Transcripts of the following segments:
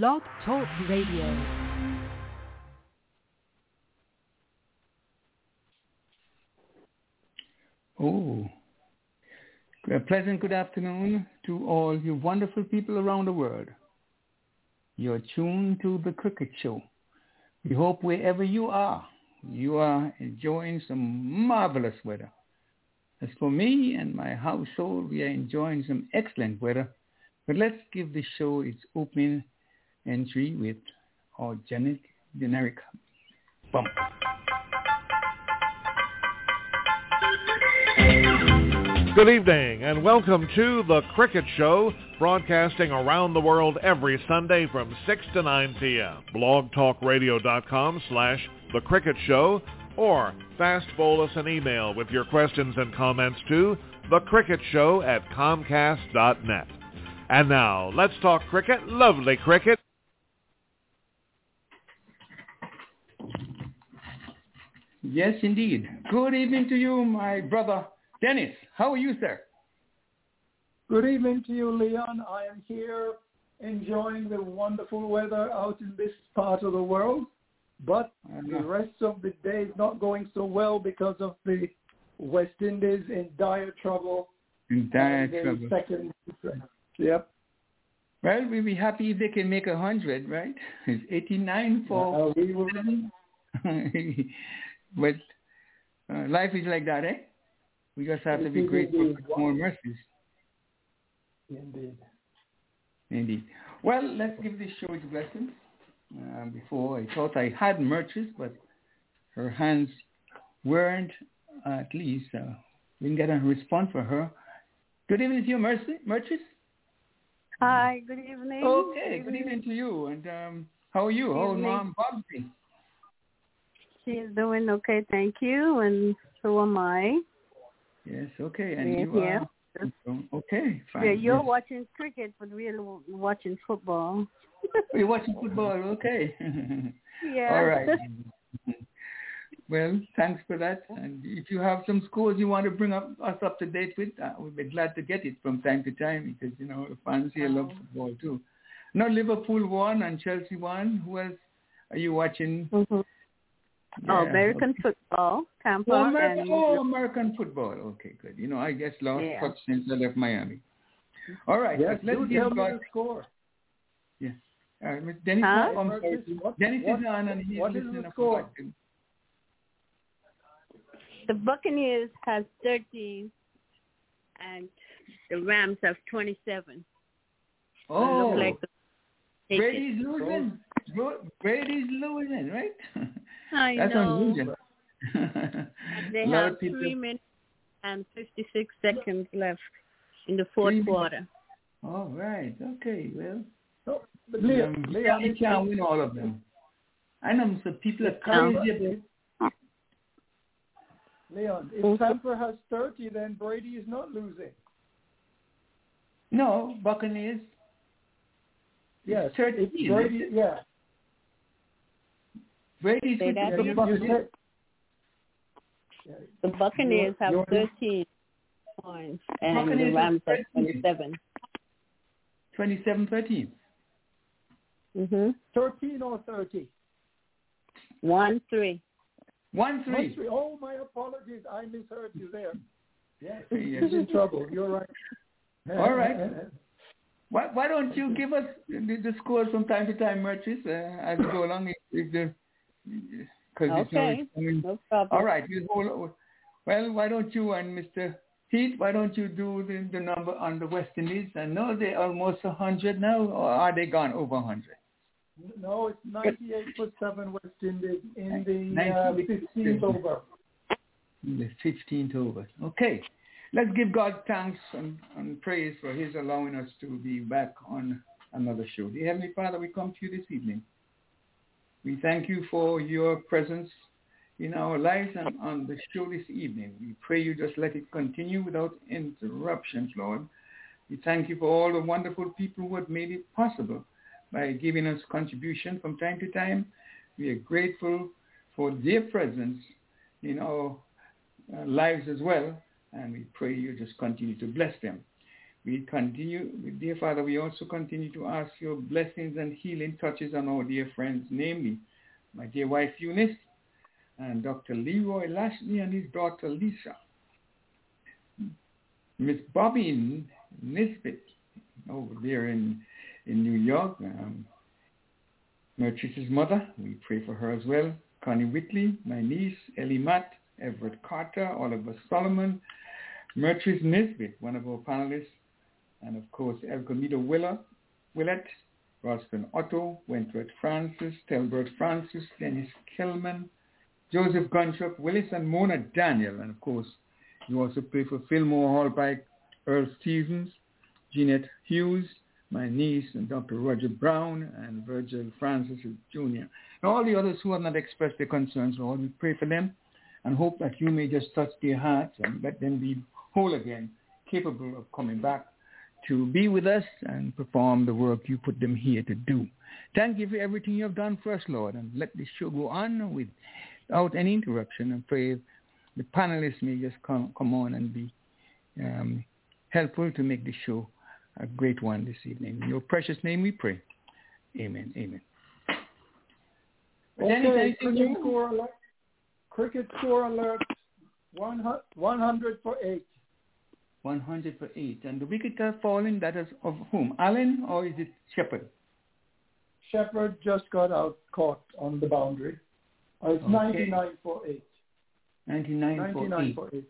Blog Talk Radio. Oh, a pleasant good afternoon to all you wonderful people around the world. You're tuned to the Cricket Show. We hope wherever you are, you are enjoying some marvelous weather. As for me and my household, we are enjoying some excellent weather. But let's give the show its opening entry with our generic, generic bump. Good evening and welcome to The Cricket Show, broadcasting around the world every Sunday from 6 to 9 p.m. blogtalkradio.com slash The Cricket Show or fast bowl us an email with your questions and comments to thecricketshow at comcast.net. And now, let's talk cricket. Lovely cricket. Yes, indeed. Good evening to you, my brother Dennis. How are you, sir? Good evening to you, Leon. I am here enjoying the wonderful weather out in this part of the world, but the rest of the day is not going so well because of the West Indies in dire trouble. In dire trouble. Second, yep. Well, we'll be happy if they can make a hundred, right? It's 89 for Uh, we will, but uh, life is like that, eh? We just have to be grateful indeed. for more mercies. indeed. Indeed. Well, let's give this show its blessings. Uh, before I thought I had Merchis, but her hands weren't at least. Uh, we didn't get a response for her. Good evening to you, Mercy. Merchis. Hi, good evening. Okay, good evening to you. And um, how are you? How Evening. Mom Bobsy? She's doing okay, thank you, and so am I. Yes, okay. And Yeah, you yeah. are okay. Fine. Yeah, you're yes. watching cricket, but we're watching football. we're watching football, okay. Yeah. All right. well, thanks for that. And if you have some scores you want to bring up us up to date with, uh, we'd be glad to get it from time to time because you know the fans here love football too. Now Liverpool won and Chelsea won. Who else are you watching? Mhm. Oh, Yeah, American okay. football, Tampa, Oh, American, and oh, American football. Okay, good. You know, I guess lost Yeah. touch since I left Miami. All right, Yes, but let's do give tell me God. the score. Yes. All right, Mr. Dennis, Huh? I'm sorry. What- Dennis what- is on and he's what is listening. the I score? the Buccaneers has 13, and the Rams have 27. Oh, like the. Brady's losing. Bro- Brady's losing, right? I That's know. unusual. They have people- three minutes and 56 seconds left in the fourth Three quarter. All right. Okay. Well, No, but Leon, um, Leon, he can't win all of them. I know some people are It's Tampa. crazy about. Leon, if. Tampa has 30, then Brady is not losing. No, Buccaneers. Yes, It's 13. Brady, yeah. Brady's Say that yeah with you, the Buccaneers. The Buccaneers have You're- 13 points, and Buccaneers the Rams have 27. 27-13. Mm-hmm. 13 or 30? One, three. One three. Must be- Oh, my apologies. I misheard you there. Yes, Yes. he's in trouble. You're right. All right. Why, why don't you give us the, the scores from time to time, Merchis, uh, as we go along? If, if the, cause it's Okay. it's coming. No problem. All right. Well, why don't you and Mr. Heath, why don't you do the, the number on the West Indies? I know they're almost 100 now, or are they gone over 100? No, it's 98 for 7 West Indies in the uh, 15th over. In the 15th over. Okay. Let's give God thanks and, and praise for his allowing us to be back on another show. Dear Heavenly Father, we come to you this evening. We thank you for your presence in our lives and on the show this evening. We pray you just let it continue without interruptions, Lord. We thank you for all the wonderful people who have made it possible by giving us contribution from time to time. We are grateful for their presence in our uh, lives as well, and we pray you just continue to bless them. We continue, dear Father, we also continue to ask your blessings and healing touches on our dear friends, namely my dear wife Eunice and Dr. Leroy Lashley and his daughter Lisa. Miss Bobby Nisbet over there in, in New York. Um, Mertrice's mother, we pray for her as well. Connie Whitley, my niece, Ellie Matt, Everett Carter, Oliver Solomon, Mertrice Nisbet, one of our panelists, and of course Elcomido Willer, Willett, Roston Otto, Wentworth Francis, Telbert Francis, Dennis Kellman, Joseph Gunshop, Willis and Mona Daniel, and of course you also pray for Fillmore Hallpike, Earl Stevens, Jeanette Hughes, my niece, and Dr. Roger Brown, and Virgil Francis Jr. And all the others who have not expressed their concerns, Lord, we pray for them and hope that you may just touch their hearts and let them be whole again, capable of coming back to be with us and perform the work you put them here to do. Thank you for everything you have done for us, Lord, and let this show go on without any interruption. And pray the panelists may just come, come on and be um, helpful to make this show a great one this evening. In your precious name we pray. Amen. Amen. Okay, cricket score alert. Cricket score alert. 100 for 8. 100 for 8. And the wicket are fallen, that is of whom? Allen or is it Shepherd? Shepherd just got out caught on the boundary. Uh, it's okay. 99 for 8. 99, 99 for 8. For 8.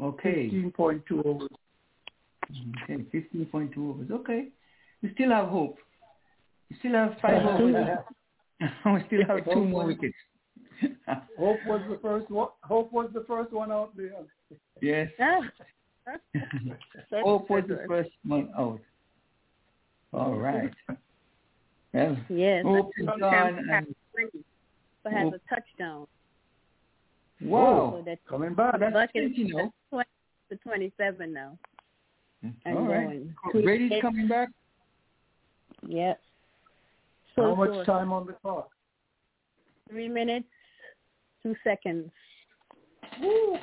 Okay. 15.2 overs. Okay, 15.2 overs. Okay. We still have hope. We still have five overs. we still have two more wickets. hope was the first one. Hope was the first one out there. Yes. hope was the first one out. All right. Well, yes. Hope is gone and but has a touchdown. Wow. So that's coming back. That's bucket you know. to 27 now. Mm-hmm. And All right. Going. Brady's coming back? Yes. So How much time on the clock? Three minutes, two seconds. Woo.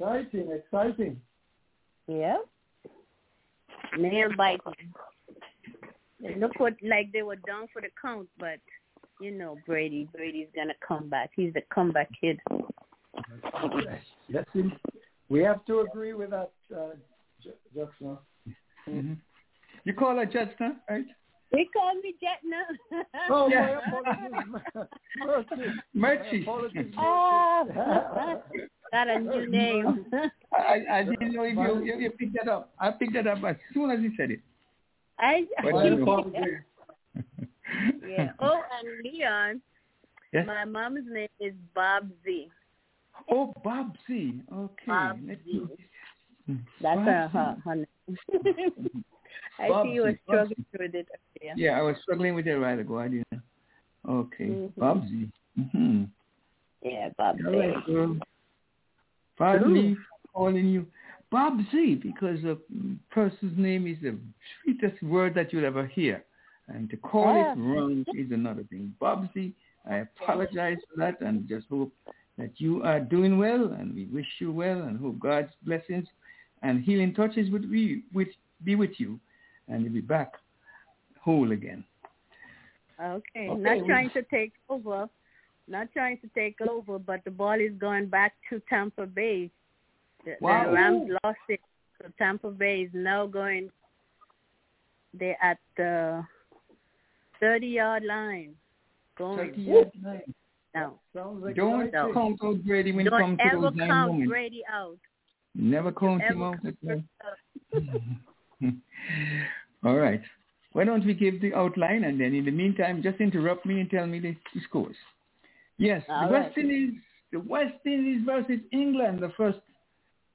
Exciting, exciting. Yeah. Nail biting. It looked what, like they were down for the count, but you know Brady. Brady's gonna come back. He's the comeback kid. Yes, we have to agree with that, uh, Jetsna. Mm-hmm. You call her Jetsna, right? They call me Jetna. oh, yeah. my apologies. Merchie. Oh, got a new name. I, I didn't know if you, you, you picked that up. I picked that up as soon as you said it. I, I yeah. Oh, and Leon. Yes? My mom's name is Bob Z. Oh, Bob Z. Okay. Bob Z. That's Bob her, her, her name. I Bob see you were Z. struggling with it earlier. Yeah, I was struggling with it right ago. I didn't. Okay. Mm-hmm. Bob Z. Mm-hmm. Yeah, Bob Z. All right, girl. Pardon me calling you Bob Z because a person's name is the sweetest word that you'll ever hear. And to call Ah. it wrong is another thing. Bob Z, I apologize for that and just hope that you are doing well and we wish you well and hope God's blessings and healing touches would be with, be with you and you'll be back whole again. Okay. Okay, Not trying to take over. Not trying to take over, but the ball is going back to Tampa Bay. The, Wow. the Rams lost it. So Tampa Bay is now going. They're at the 30-yard line. Going 30 yards line. now. Sounds like Don't No. count out Brady when it Don't comes to ever those nine count moments. Brady out. Never count him out. count at all. Brady out. All right. Why don't we give the outline and then in the meantime just interrupt me and tell me the, the scores. Yes, All the right. West Indies the West Indies versus England, the first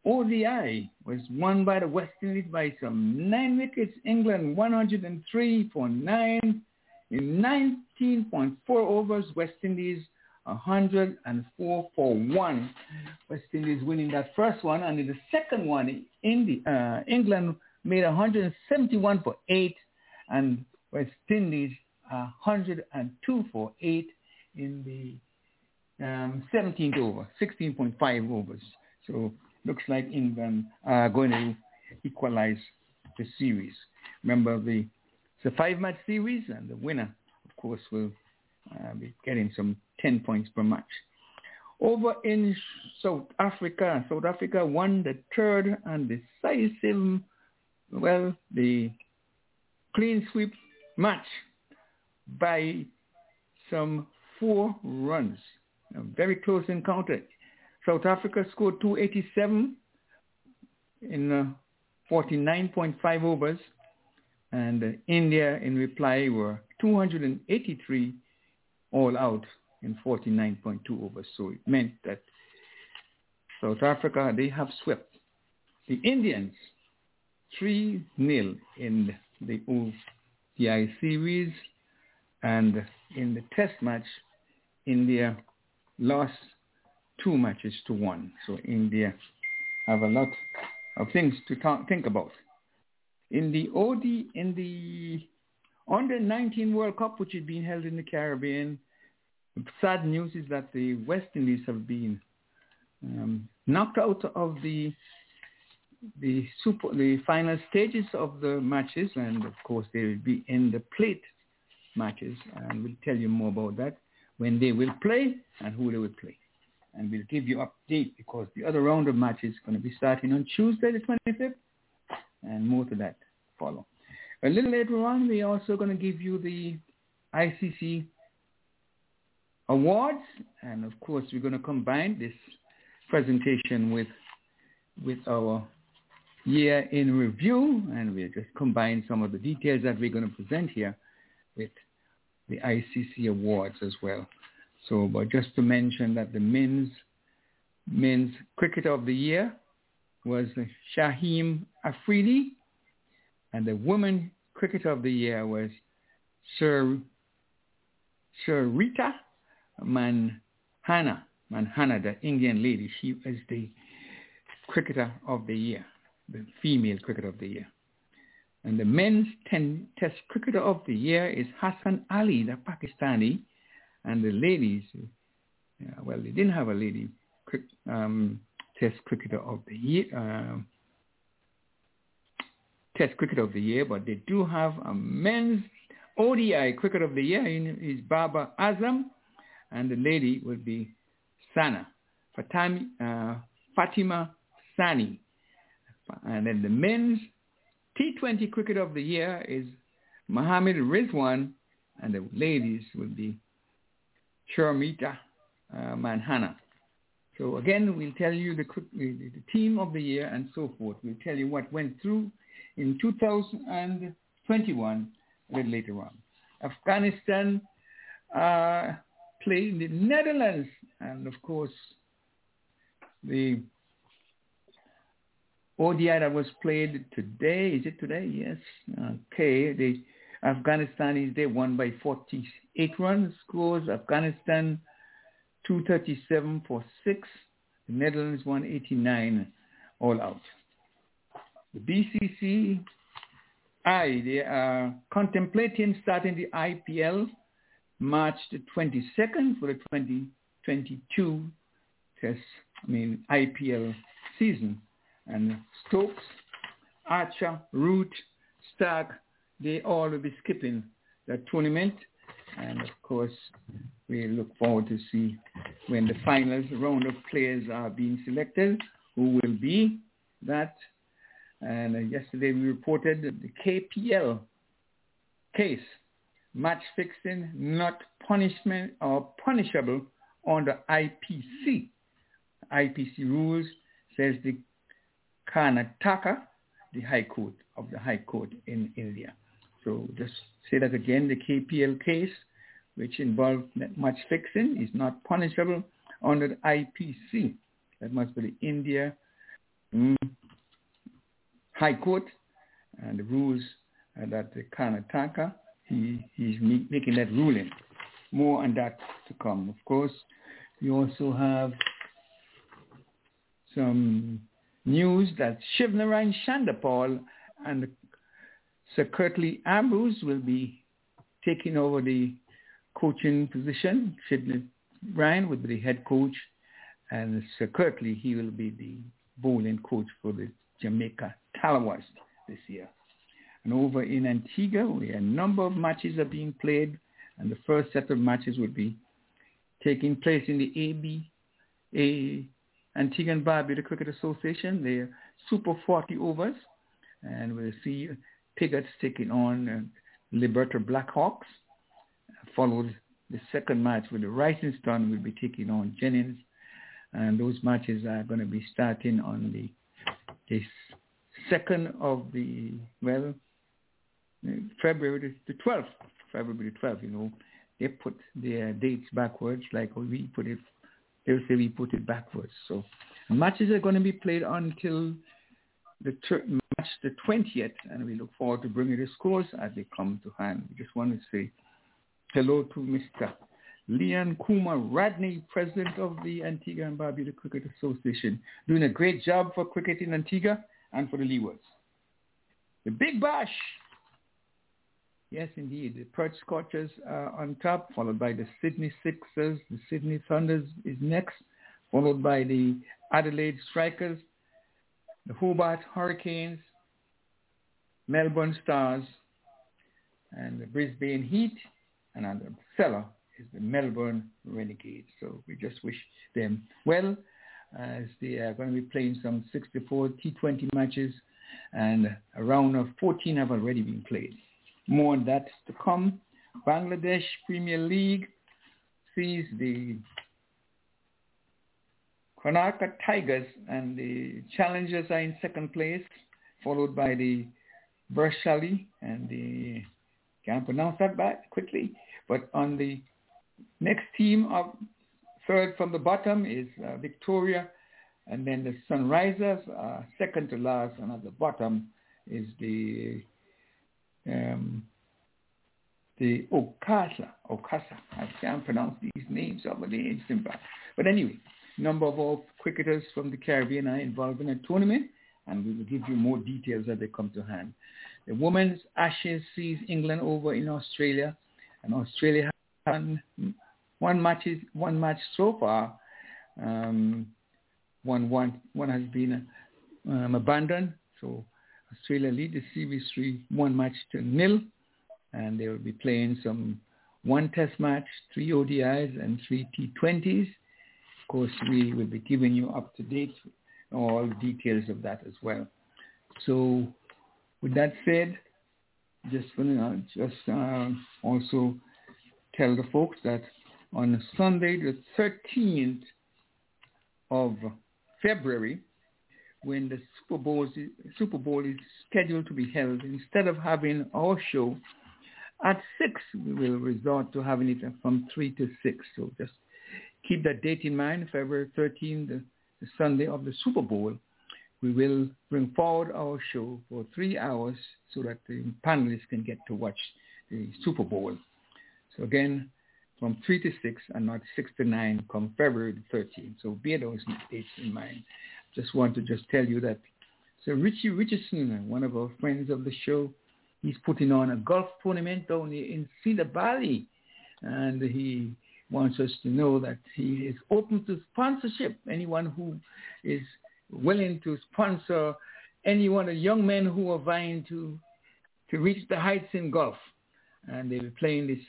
ODI was won by the West Indies by some nine wickets. England 103 for nine in 19.4 overs. West Indies 104 for one. West Indies winning that first one, and in the second one, in the, uh, England made 171 for eight, and West Indies 102 for eight in the um, 17th over, 16.5 overs. So looks like England are going to equalize the series. Remember, the it's a five-match series, and the winner, of course, will uh, be getting some 10 points per match. Over in South Africa, South Africa won the third and decisive, well, the clean sweep match by some four runs. A very close encounter. South Africa scored 287 in uh, 49.5 overs, and uh, India in reply were 283 all out in 49.2 overs. So it meant that South Africa, they have swept the Indians 3-0 in the ODI series and in the test match, India lost two matches to one. So India have a lot of things to talk, think about. In the OD, in the under 19 World Cup, which is being held in the Caribbean, sad news is that the West Indies have been um, knocked out of the the super the final stages of the matches, and of course they will be in the plate matches, and we'll tell you more about that when they will play and who they will play, and we'll give you update because the other round of matches is going to be starting on Tuesday the 25th, and more to that follow. A little later on, we're also going to give you the ICC awards, and of course, we're going to combine this presentation with with our year in review, and we'll just combine some of the details that we're going to present here with the ICC awards as well. So, but just to mention that the men's men's cricketer of the year was Shaheen Afridi, and the women cricketer of the year was Sir Rita Manhana, Manhana, the Indian lady. She was the cricketer of the year, the female cricketer of the year. And the men's ten, test cricketer of the year is Hassan Ali, the Pakistani. And the ladies, yeah, well, they didn't have a lady um, test cricketer of the year, uh, test cricketer of the year, but they do have a men's ODI cricketer of the year. Is Babar Azam, and the lady would be Sana, Fatami, uh, Fatima Sani. And then the men's T20 Cricket of the Year is Mohammed Rizwan, and the ladies will be Sharmita uh, Manhana. So again, we'll tell you the, the, team of the year and so forth. We'll tell you what went through in 2021 a little later on. Afghanistan uh, played in the Netherlands, and of course, the ODI that was played today. Is it today? Yes. Okay. The Afghanistanis, they won by 48 runs. Scores Afghanistan 237 for 6. The Netherlands 189 all out. The BCC I, they are contemplating starting the IPL March the 22nd for the 2022 test, I mean IPL season and Stokes, Archer, Root, Stark, they all will be skipping the tournament. And of course, we look forward to see when the finals round of players are being selected, who will be that. And uh, yesterday we reported the KPL case, match fixing not punishment or punishable under IPC. IPC rules says the Karnataka, the High Court of the High Court in India. So just say that again, the KPL case, which involved match fixing, is not punishable under the IPC. That must be the India mm, High Court and the rules uh, that the Karnataka, he, he's making that ruling. More on that to come. Of course, you also have some news that Shivnarine Chanderpaul and Sir Curtly Ambrose will be taking over the coaching position. Ryan will be the head coach, and Sir Curtly, he will be the bowling coach for the Jamaica Tallawahs this year. And over in Antigua, we a number of matches are being played, and the first set of matches will be taking place in the AB, A, Antigua and Barbuda Cricket Association. They're Super 40 overs, and we'll see Pigots taking on uh, Liberta Blackhawks, followed the second match with the Rising Sun will be taking on Jennings. And those matches are going to be starting on the, the second of the, well, February the 12th, February the 12th, you know. They put their dates backwards like we put it, they'll say we put it backwards. So matches are going to be played until the ter- match the 20th, and we look forward to bringing the scores as they come to hand. We just want to say hello to Mr. Leon Kuma Rodney, president of the Antigua and Barbuda Cricket Association, doing a great job for cricket in Antigua and for the Leewards. The Big Bash. Yes, indeed. The Perth Scorchers are on top, followed by the Sydney Sixers. The Sydney Thunders is next, followed by the Adelaide Strikers, the Hobart Hurricanes, Melbourne Stars, and the Brisbane Heat, and on the cellar is the Melbourne Renegades. So we just wish them well as they are going to be playing some 64 T20 matches and a round of 14 have already been played. More on that to come. Bangladesh Premier League sees the Karnataka Tigers and the Challengers are in second place, followed by the Bershali and the can't pronounce that back quickly. But on the next team of third from the bottom is uh, Victoria, and then the Sunrisers, uh, second to last, and at the bottom is the um, the Okasa, Okasa. I can't pronounce these names over the instant But anyway, number of all cricketers from the Caribbean are involved in a tournament, and we will give you more details as they come to hand. The women's Ashes sees England over in Australia, and Australia has won one match one match so far. Um, one one one has been um, abandoned, so Australia lead the series three one match to nil, and they will be playing some one test match, three ODIs, and three T20s. Of course, we will be giving you up to date all details of that as well. So with that said, just uh, just uh, also tell the folks that on Sunday the 13th of February, when the Super Bowl, Super Bowl is scheduled to be held, instead of having our show at 6, we will resort to having it from 3 to 6. So just keep that date in mind, February 13th, the, the Sunday of the Super Bowl we will bring forward our show for three hours so that the panelists can get to watch the Super Bowl. So again, from 3 to 6 and not 6 to 9 come February the 13th. So bear those dates in mind. Just want to just tell you that so Richie Richardson, one of our friends of the show, he's putting on a golf tournament down in Cedar Valley. And he wants us to know that he is open to sponsorship. Anyone who is willing to sponsor any one of the young men who are vying to to reach the heights in golf, and they'll be playing this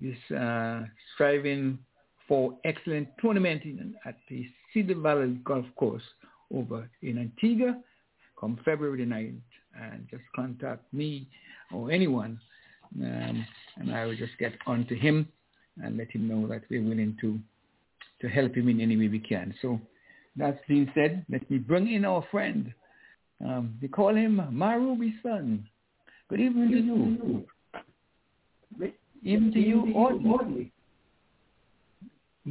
this uh, striving for excellent tournament at the Cedar Valley Golf Course over in Antigua come February 9th. And just contact me or anyone, um, and I will just get on to him and let him know that we're willing to to help him in any way we can. So that being said, let me bring in our friend. Um, they call him Marubi Sun. Good evening to you. Good Evening to you, Audley.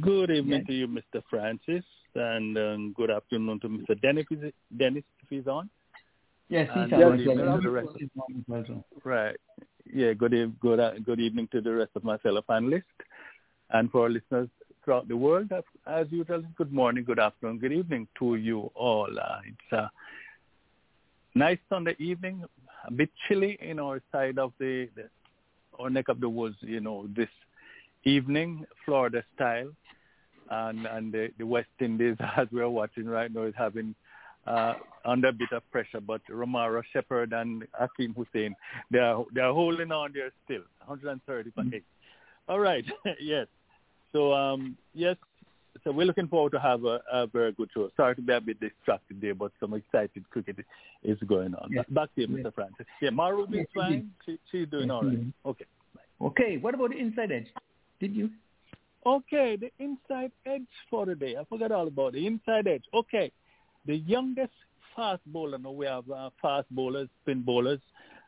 Good evening yes. to you, Mr. Francis, and um, good afternoon to Mr. Dennis, Dennis if he's on. Yes, he's on. Right. Yeah, good, good, uh, good evening to the rest of my fellow panelists. And for our listeners throughout the world. As usual, good morning, good afternoon, good evening to you all. Uh, it's a nice Sunday evening, a bit chilly in our side of the, the our neck of the woods, you know, this evening, Florida style. And, and the, the West Indies, as we're watching right now, is having uh, under a bit of pressure, but Romario Shepherd and Hakeem Hussein, they are they are holding on there still, 130 for mm-hmm. eight. All right, yes. So um, yes, so we're looking forward to have a, a, very good show. Sorry to be a bit distracted there, but some excited cricket is going on. Back to you, Mr. Francis. Yeah, Maru is fine. She, she's doing all right. Okay. Okay. What about the inside edge? Did you? Okay, the inside edge for the day. I forgot all about the inside edge. Okay, the youngest fast bowler. Now we have uh, fast bowlers, spin bowlers,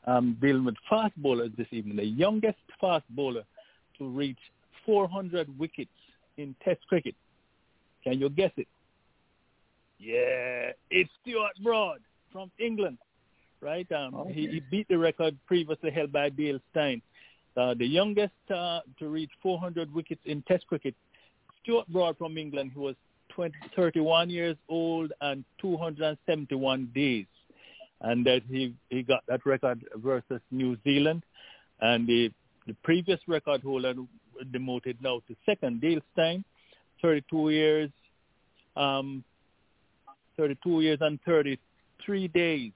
um, dealing with fast bowlers this evening. The youngest fast bowler to reach 400 wickets in Test cricket. Can you guess it? Yeah, it's Stuart Broad from England, right? Um, okay. he, he, beat the record previously held by Dale Steyn. Uh, the youngest uh, to reach 400 wickets in Test cricket, Stuart Broad from England, who was 20, 31 years old and 271 days. And that he, he got that record versus New Zealand. And the, the previous record holder demoted now to second, Dale Steyn, 32 years, um, 32 years and 33 days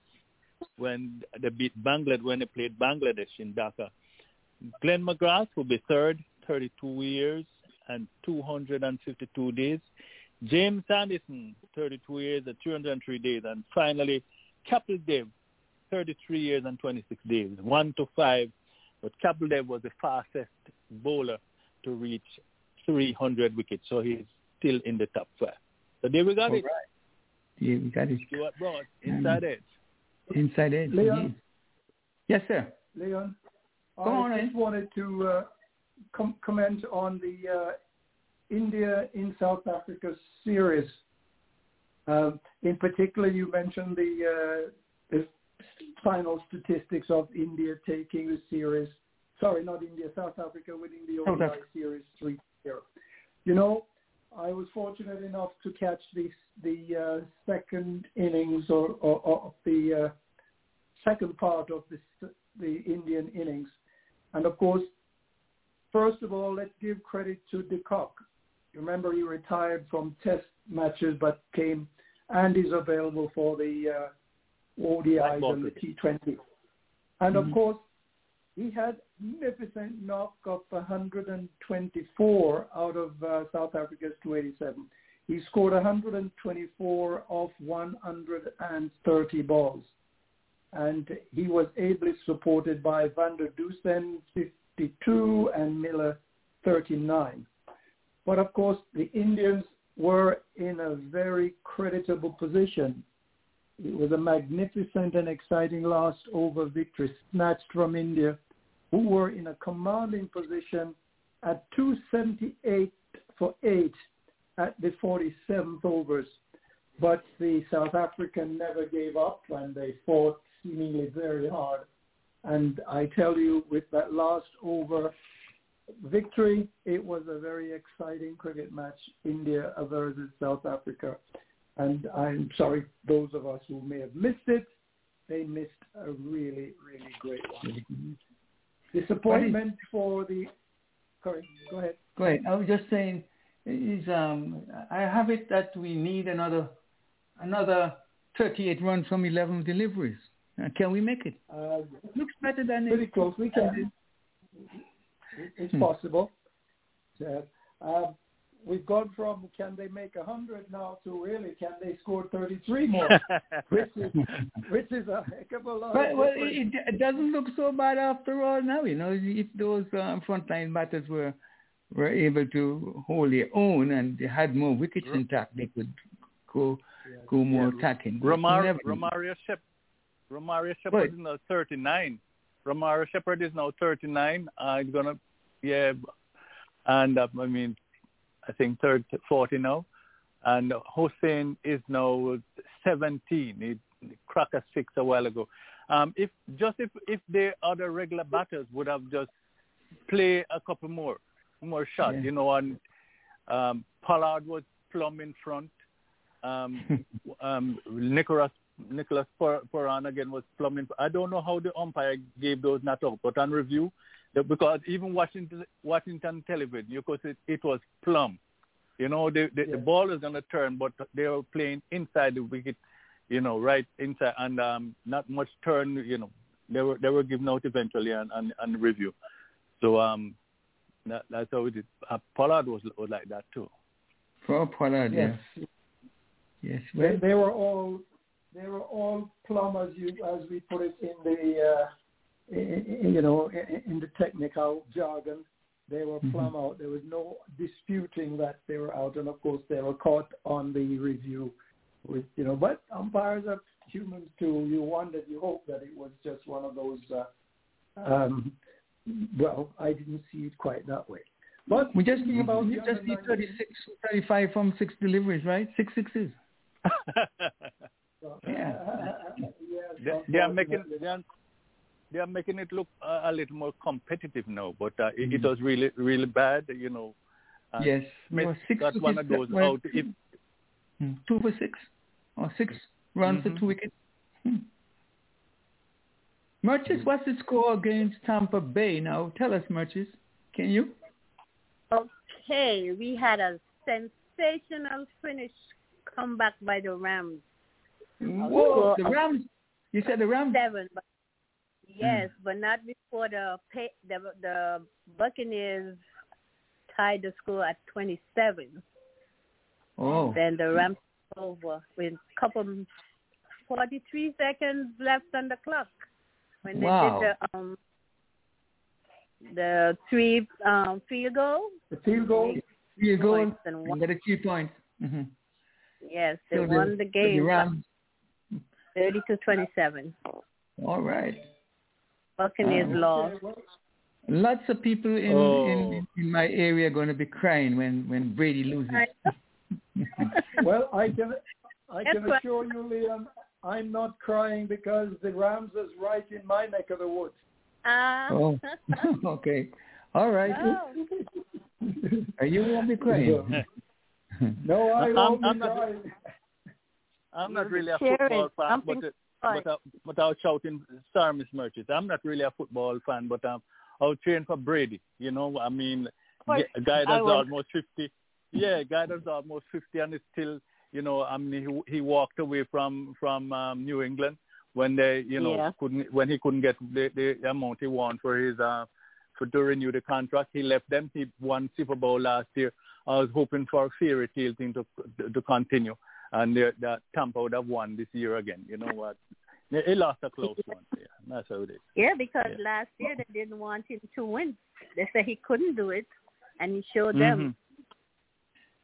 when they beat Bangladesh, when they played Bangladesh in Dhaka. Glenn McGrath will be third, 32 years and 252 days. James Anderson, 32 years and 203 days. And finally, Kapil Dev, 33 years and 26 days, 1 to 5. But Kapil Dev was the fastest bowler to reach 300 wickets, so he's still in the top five. So there we got All it. Right. Yeah, we got it. Stuart Broad, um, inside edge. Inside edge. Leon. Yes, sir. Leon. Come I on, just wanted to uh, com- comment on the uh, India in South Africa series. Uh, in particular, you mentioned the, uh, the final statistics of India taking the series. Sorry, not India, South Africa winning the ODI series 3-0. You know, I was fortunate enough to catch the the uh, second innings or, or, or the uh, second part of this, the Indian innings, and of course, first of all, let's give credit to De Kock. Remember, he retired from Test matches, but came and is available for the uh, ODIs and the T20. And mm-hmm. of course, he had magnificent knock of 124 out of uh, South Africa's 287. He scored 124 off 130 balls. And he was ably supported by Van der Dussen 52 and Miller 39. But of course, the Indians were in a very creditable position. It was a magnificent and exciting last over victory snatched from India who were in a commanding position at 278 for 8 at the 47th overs. But the South African never gave up and they fought seemingly very hard. And I tell you, with that last over victory, it was a very exciting cricket match, India versus South Africa. And I'm sorry, those of us who may have missed it, they missed a really, really great one. Disappointment for the. Sorry, go ahead. Ahead. I was just saying, is um, I have it that we need another another 38 runs from 11 deliveries. Uh, can we make it? Uh, Looks better than pretty it. close. We can. It's hmm. possible. Uh, um, we've gone from can they make a hundred now to really can they score 33 more, which is which is a heck of a lot. But, well, it, it, doesn't look so bad after all now. You know, if those um, frontline batters were were able to hold their own and they had more wickets R- intact, they could go yeah, go more yeah. attacking. Romar- Romario Shep- Romario Shepherd is now 39. Romario Shepherd is now 39. Uh, he's gonna, yeah, and uh, I mean I think third, 40 now. And Hussein is now 17. He cracked a six a while ago. Um, if just if if the other regular batters would have just play a couple more more shots, yeah. you know, and um, Pollard was plumb in front. Um, um, Nicholas Nicholas Pooran again was plumbing. I don't know how the umpire gave those not out, but on review, because even Washington Washington television, you could see it was plumb. You know, the the, yeah. the ball is going to turn, but they were playing inside the wicket. you know, right inside, and um, not much turn. You know, they were they were given out eventually and and, and review. So um, that, that's how it is. Uh, Pollard was was like that too. For Pollard, yes. yes. Yes, well, they, they were all they were all plumb as you as we put it in the uh, in, you know in, in the technical jargon. They were plumb mm-hmm. out. There was no disputing that they were out, and of course they were caught on the review. With you know, but umpires are humans too. You wondered, you hope that it was just one of those. Uh, um, well, I didn't see it quite that way. But we just need about we just need 36, 35 from six deliveries, right? Six sixes. yeah. they, they are making they are, they are making it look uh, a little more competitive now, but uh, it, mm. it, was really really bad, you know. Uh, yes, Smith well, six got one of those out. If, hmm. two for six, or six runs mm-hmm. for two wickets. Hmm. Murchis, what's the score against Tampa Bay now? Tell us, Murchis. Can you? Okay, we had a sensational finish comeback by the Rams. Whoa, the Rams. You said the Rams. Seven, but yes, mm. but not before the the the Buccaneers tied the score at twenty seven. Oh. Then the Rams over with a couple forty three seconds left on the clock when they wow. did the um the three um field goal. The field goal. Field goal and, and get a key point. Mm-hmm. Yes, they so won the, the game. The 30 to 27. All right. Buccaneers um, lost. Lots of people in, oh. in in my area are going to be crying when when Brady loses. well, I can I can assure you, Liam, I'm not crying because the Rams is right in my neck of the woods. Uh. Oh, okay. All right. Oh. Are you going to be crying? no, I won't I'm, I'm not, I'm not really a football fan, but, it, but, uh, but I was shouting, sorry, Miss Murchis, I'm not really a football fan, but um, I'll train for Brady. You know, I mean, a guy that's almost 50. Yeah, guy that's almost 50 and is still, you know, I mean, he, he walked away from from um, New England when they, you know, yeah. couldn't when he couldn't get the, the amount he wanted for his uh, for to renew the contract. He left them. He won Super Bowl last year. I was hoping for a fairy tale thing to to continue, and the, the Tampa would have won this year again. You know what? He lost a close one. Yeah, that's how it is. Yeah, because yeah. last year they didn't want him to win. They said he couldn't do it, and he showed them. Mm-hmm.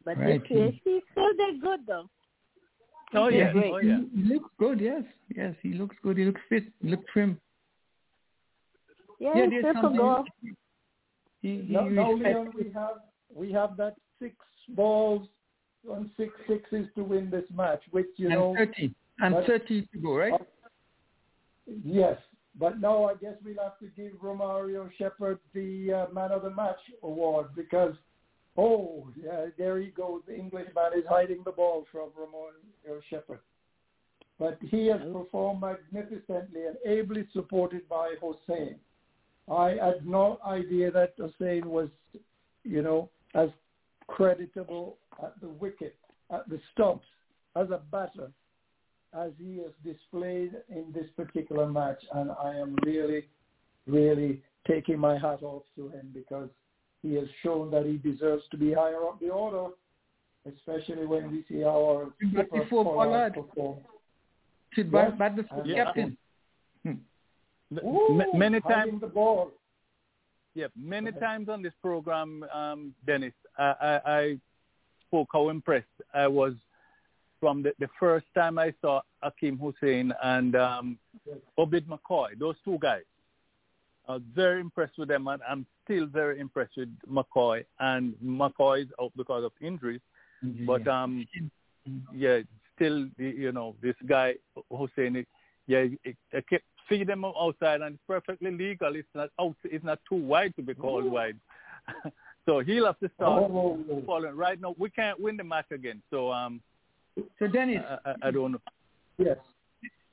But right. this year he still did good though. Oh yeah, oh yeah. He, he looks good. Yes, yes, he looks good. He looks fit. He looks trim. Yeah, yeah he's triple He, he no, no, Leon, we have we have that six balls on six sixes to win this match, which you and know. 30. And 30 to go, right? Uh, yes, but now I guess we'll have to give Romario Shepherd the uh, man of the match award because, oh, yeah, there he goes. The Englishman is hiding the ball from Romario Shepherd. But he has performed magnificently and ably supported by Hossein. I had no idea that Hossein was, you know, as creditable at the wicket, at the stumps, as a batter, as he has displayed in this particular match. And I am really, really taking my hat off to him because he has shown that he deserves to be higher up the order, especially when we see our skipper Pollard perform. Should bat, bat the captain. Ooh, many times the ball. Yeah, many times on this program, um, Dennis, I, I, I spoke how impressed I was from the, the first time I saw Akeem Hussein and um, Obed McCoy, those two guys. I was very impressed with them, and I'm still very impressed with McCoy. And McCoy is out because of injuries, mm-hmm. but um, yeah, still, you know, this guy Hussein, yeah, I kept feed them outside, and it's perfectly legal. It's not out. It's not too wide to be called wide. so he'll have to start oh. following. Right now, we can't win the match again. So um. So Dennis, I, I, I don't know. Yes.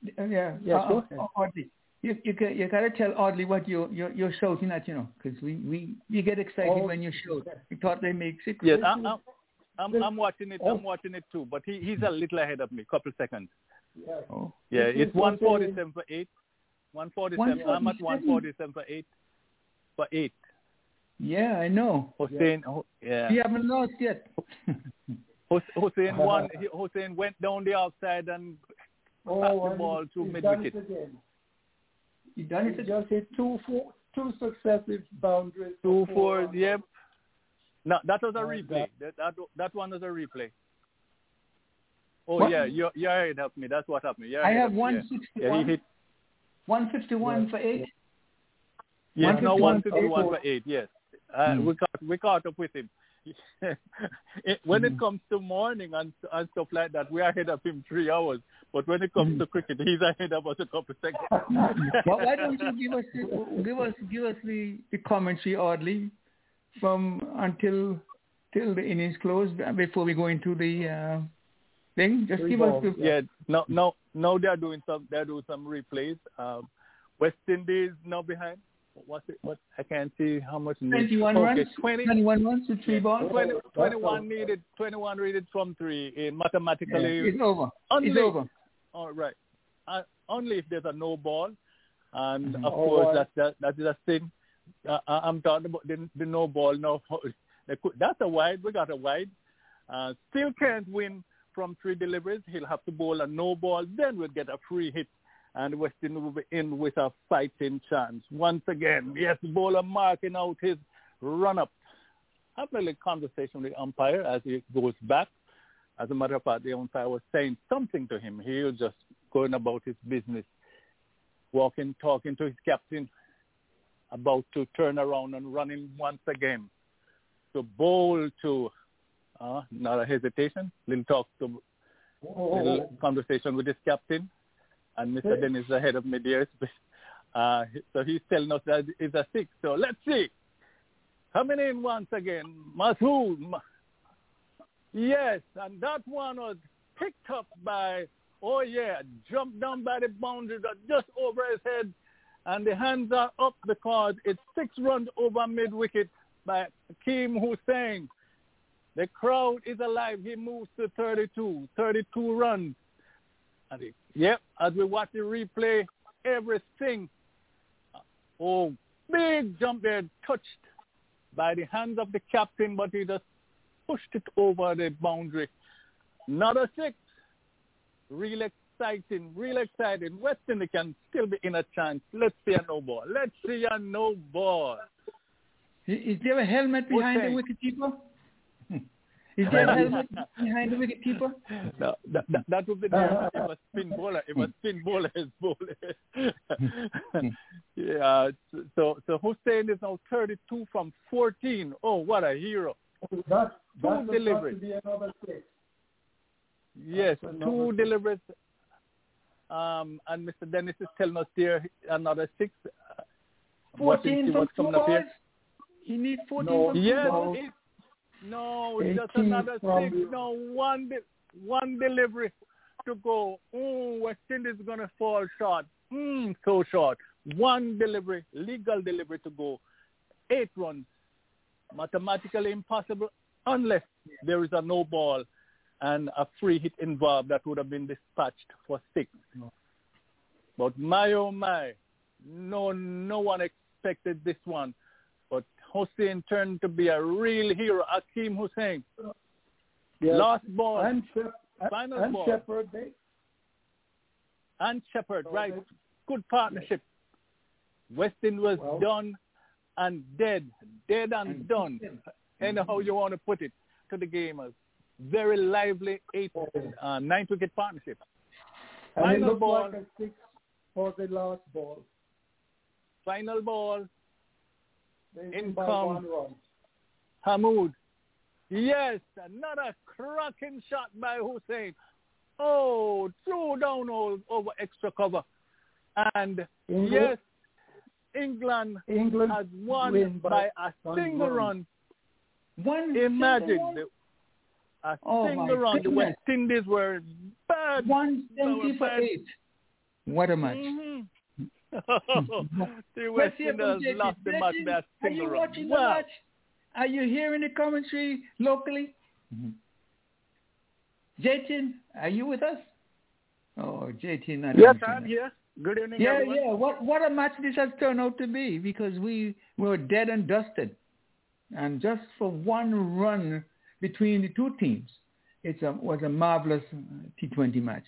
Yeah. Yes. Uh, okay. Audley, you you you gotta tell Audley what you you're, you're shouting at, you know, because we we you get excited oh. when you shout. We thought they make it. Yes, I'm, I'm I'm I'm watching it. I'm watching it too. But he he's a little ahead of me, couple seconds. Yeah, oh. yeah it's 147 for 8. 147. I'm at 147 for 8. For 8. Yeah, I know. Hussein, yeah. yeah. He haven't lost yet. Hussein uh-huh. won. Hussein went down the outside and oh, passed the ball to mid wicket. He done it. He just hit two four, two successive boundaries. Two four. Yep. No, that was a oh, replay. That, that that one was a replay. Oh what? yeah, you you ahead of me. That's what happened. You're I have one sixty one. Yeah, one fifty one for eight. Yes, no one fifty one for eight. Yes, uh, hmm. we caught we caught up with him. it, when it hmm. comes to morning and and stuff like that, we are ahead of him three hours. But when it comes to cricket, he's ahead of us a couple of seconds. well, why don't you give us the, give us give us the, the commentary oddly from until till the innings closed before we go into the uh, thing? Just give us the yeah. No, no, no. They're doing some. They're doing some replays. Um, West Indies now behind. What's it? What I can't see how much. 21 okay, runs. 20, 21 runs with three balls. 20, 21 needed. 21 needed from three. In mathematically, yeah, it's over. Only, it's over. All right. Uh, only if there's a no ball, and mm-hmm. of oh, course that that that is a thing. Uh, I'm talking about the, the no ball. No, that's a wide. We got a wide. Uh, still can't win from three deliveries. He'll have to bowl a no ball. Then we'll get a free hit, and Weston will be in with a fighting chance once again. Yes, bowler marking out his run up. Having a little conversation with the umpire as he goes back. As a matter of fact, the umpire was saying something to him. He was just going about his business, walking, talking to his captain, about to turn around and running once again. To bowl to, uh, not a hesitation, little talk to, little conversation with his captain, and Mr. Dennis is ahead of mid-year. Uh, so he's telling us that it's a six. So let's see. Coming in once again, Masood Yes, and that one was picked up by, oh yeah, jumped down by the boundary just over his head, and the hands are up because it's six runs over mid-wicket by Kim Hosein. The crowd is alive. He moves to 32, 32 runs. Yep, as we watch the replay, everything, oh, big jump there, touched by the hands of the captain, but he just pushed it over the boundary. Not a six. Real exciting, real exciting. West Indies can still be in a chance. Let's see a no ball. Let's see a no ball. Is there a helmet behind okay. the wicketkeeper? Is there a helmet behind the wicketkeeper? No, that, that, that would be the if a spin bowler. If a spin bowler is bowling. yeah. So so Hosein is now 32 from 14. Oh, what a hero! That, two deliveries. Yes, two deliveries. Um, and Mr. Dennis is telling us there another six. Uh, 14 from two balls? He needs 14 no, from yes, no, no just another six. No, one, de- one delivery to go. Oh, West Indies is going to fall short. Mm, so short. One delivery, legal delivery to go. Eight runs mathematically impossible unless there is a no ball and a free hit involved that would have been dispatched for six. No. But my oh my, no no one expected this one. But Hosein turned to be a real hero, Akeem Hussain. Yes. Last ball, and, Shep- final and ball. Shepherd, they... And Shepherd, right. Good partnership. Weston was well, done and dead, dead and done, anyhow you want to put it, to the gamers. Very lively eight, uh, nine wicket partnership. And Final ball. Like for the last ball. Final ball. Income. Hamoud. Yes, another cracking shot by Hosein. Oh, threw down all, over extra cover. And England, yes, England, England has won by, by, a single run. One Imagine the, a oh single run. The West Indies were bad. One seventy for eight. What a match. Mm-hmm. the West Indies lost the match by a. Are you watching the match? Are you hearing the commentary locally? Mm-hmm. Jatin, are you with us? Oh, JT. Not yes, I'm here. Good evening, Yeah, everyone. yeah. What what a match this has turned out to be because we were dead and dusted, and just for one run between the two teams, it was a marvelous T20 match.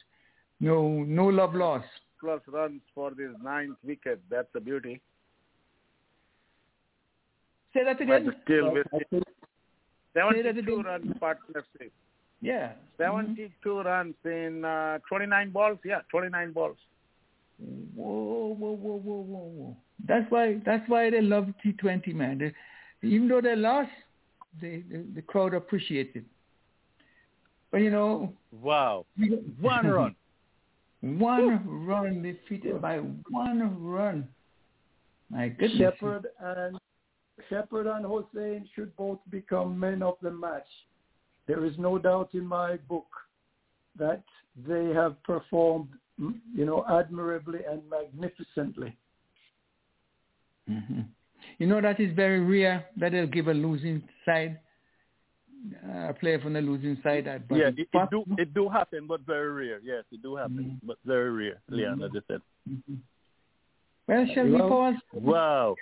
No no love lost. Plus runs for this ninth wicket. That's a beauty. Say that again. Still with 72 runs partnership. Yeah. 72 mm-hmm. runs in uh, 29 balls. Yeah, 29 balls. Whoa, whoa, whoa, whoa, whoa, whoa. That's why that's why they love T20, man. They, even though they lost, they, the, the crowd appreciates it. But you know. Wow. One run. One run defeated by one run. My goodness. Shepherd and Shepherd and Hosein should both become men of the match. There is no doubt in my book that they have performed, you know, admirably and magnificently. Mm-hmm. You know that is very rare that they'll give a losing side a player from the losing side. That, yeah, it, it, do it do happen, but very rare. Yes, it do happen, mm-hmm. but very rare. Leon, mm-hmm. as I said. Mm-hmm. Well, shall we pause? Wow.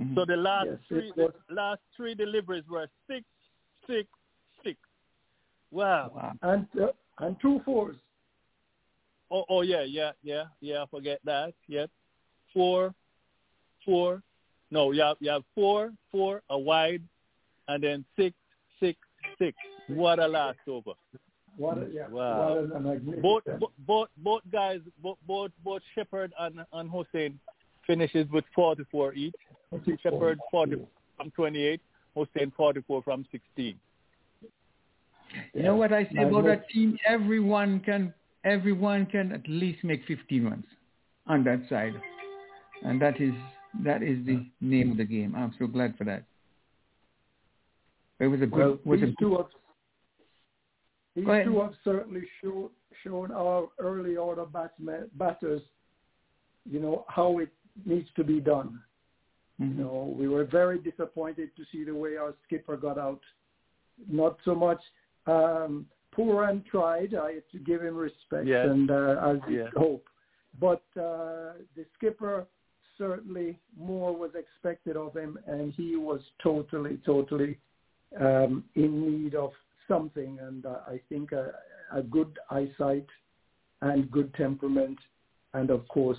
Mm-hmm. So the last yes, three the last three deliveries were six, six, six. Wow. wow. And uh, and two fours. Oh, oh yeah, yeah, yeah, yeah. Forget that. Yep. Four, four. No, you have you have four, four, a wide, and then six, six, six. What a last over. What a, yeah. Wow. What a both, both both guys both both both Shepherd and and Hosein finishes with 44 each. Shepherd 40 from 28, Hosein 44 from 16. You know what I say about that team? Everyone can everyone can at least make 15 runs on that side, and that is that is the name of the game. I'm so glad for that. It was a good. Well, was these a, two have, these two have certainly show, shown our early order batsmen, batters, you know, how it needs to be done. Mm-hmm. You know, we were very disappointed to see the way our skipper got out. Not so much um, Pooran tried. I had to give him respect yes. and uh, as yes. hope. But uh, the skipper certainly more was expected of him, and he was totally, totally um, in need of something. And uh, I think a, a good eyesight and good temperament, and of course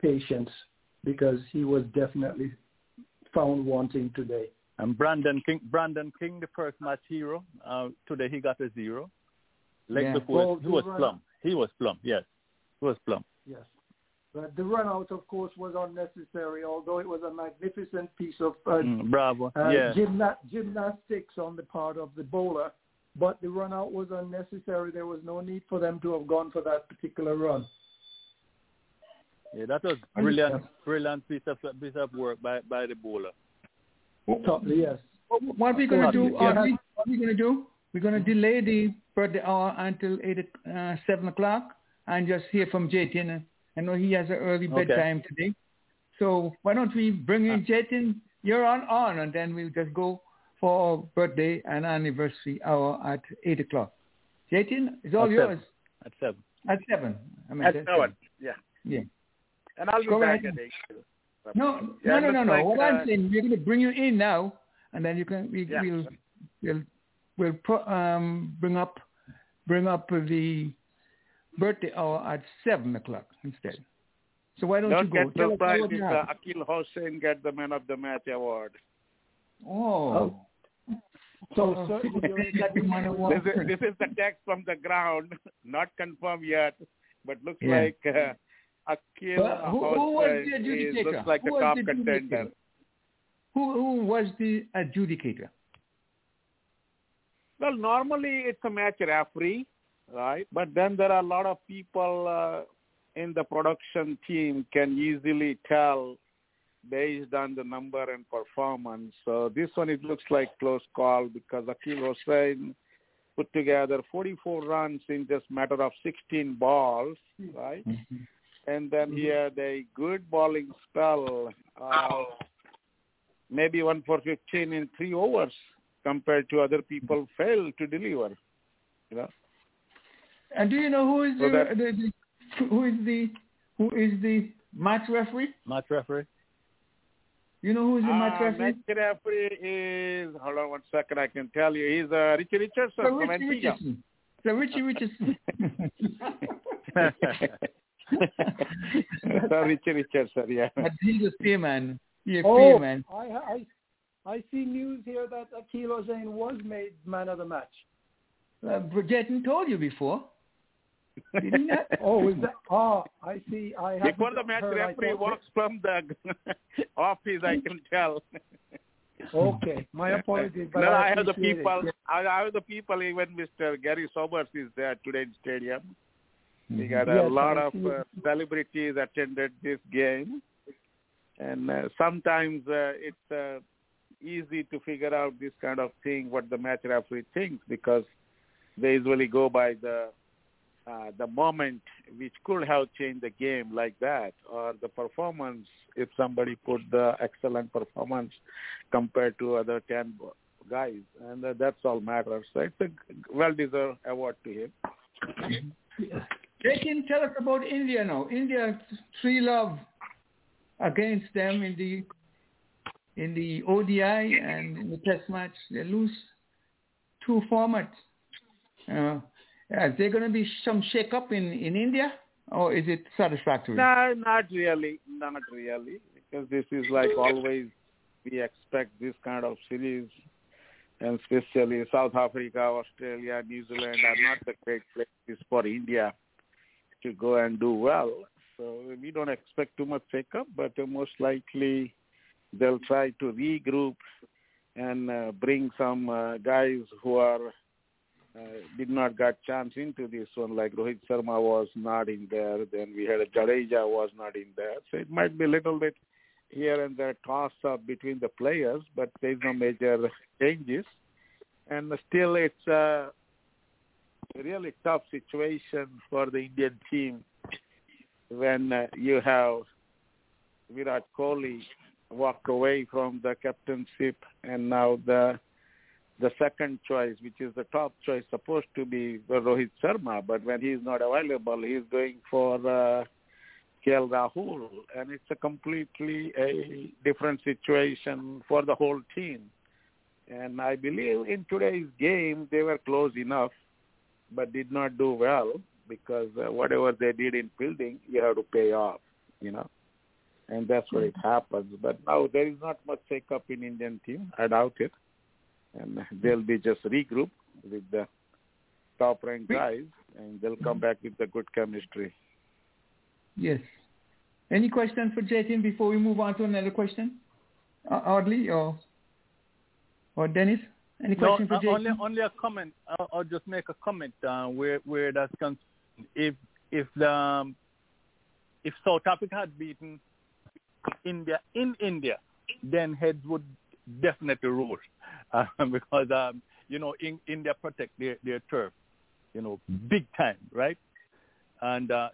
patience because he was definitely found wanting today. And Brandon King, Brandon King, the first match hero. Uh, today he got a zero. Leg yeah. before well, he was run, plumb. He was plumb. Yes, he was plumb. Yes, but the run out, of course, was unnecessary. Although it was a magnificent piece of uh, mm, bravo, uh, yeah. gymna- gymnastics on the part of the bowler. But the run out was unnecessary. There was no need for them to have gone for that particular run. Yeah, that was brilliant, brilliant piece of piece of work by by the bowler. Totally, yes. What are we going to do? Are What are we going to do? We're going to delay the birthday hour until eight, uh, seven o'clock, and just hear from Jatin. I know he has an early bedtime okay. today, so why don't we bring in Jatin? You're on on, and then we'll just go for our birthday and anniversary hour at eight o'clock. Jatin, it's all at yours. Seven. At seven. At seven. I mean, at seven. Yeah. Yeah. And I'll be Go back ahead. at eight. No, yeah, no, no, no, no. Like, what uh, I'm saying, we're going to bring you in now, and then you can we, yeah. we'll we'll we'll um, bring up bring up the birthday hour at seven o'clock instead. So why don't, don't you go? get surprised if uh, Akeal Hosein get the man of the match award. Oh. oh. So, so this, is, this is the text from the ground, not confirmed yet, but looks Yeah. like uh, Akeal But who- who was Hosein the is, looks like Who a top contender. Who who was the adjudicator? Well, normally it's a match referee, right? But then there are a lot of people uh, in the production team can easily tell based on the number and performance. So this one it looks like close call because Akeal Hosein put together 44 runs in just matter of 16 balls, right? Mm-hmm. And then he had a good bowling spell, uh, maybe one for 15 in three overs compared to other people failed to deliver, you know. And do you know who is the, so that, the, the, who is the who is the match referee? Match referee. You know who is the match uh, referee? Match referee is hold on one second. I can tell you. He's uh, Richie Richardson so from Richie Richardson. So Richie Richardson. so Richie Richardson, yeah. But he's a spearman. He's a oh, spearman. I, I I see news here that Akeem Zain was made man of the match. Uh, Bridgetton told you before. Did he not? oh, is that? Oh, I see. I have Before the match, referee walks from the office. I can tell. okay, my apologies. But no, I, I have the people. It. I have the people. Even Mr. Gary Sobers is there today in stadium. We got a yes, lot of uh, celebrities attended this game, and uh, sometimes uh, it's uh, easy to figure out this kind of thing what the match referee thinks because they usually go by the uh, the moment which could have changed the game like that or the performance if somebody put the excellent performance compared to other 10 guys and uh, that's all matters so it's a well deserved award to him. They can tell us about india now. India three love against them in the in the odi and in the test match. They lose two formats. Uh, is there going to be some shake-up in, in India, or is it satisfactory? No, not really. Not really. Because this is like always, we expect this kind of series, and especially South Africa, Australia, New Zealand are not the great places for India to go and do well. So we don't expect too much shake-up, but most likely they'll try to regroup and uh, bring some uh, guys who are uh, did not get chance into this one. Like Rohit Sharma was not in there. Then we had a Jadeja was not in there. So it might be a little bit here and there toss up between the players, but there's no major changes. And still, it's a really tough situation for the Indian team when uh, you have Virat Kohli walked away from the captainship and now the the second choice, which is the top choice, supposed to be Rohit Sharma, but when he is not available, he is going for uh, KL Rahul, and it's a completely a different situation for the whole team. And I believe in today's game they were close enough, but did not do well because uh, whatever they did in building, you have to pay off, you know. And that's where it happens. But now there is not much shake-up in Indian team. I doubt it and they'll be just regroup with the top ranked guys and they'll come back with the good chemistry. Yes. Any question for Jatin before we move on to another question? Uh, Audley or or Dennis? Any question no, for Jatin? Only, only a comment. I'll, I'll just make a comment uh, where where that's concerned. If if the um, if South Africa had beaten India in India, then heads would definitely roll uh, because um, you know in, India protect their, their turf, you know, big time, right? And uh,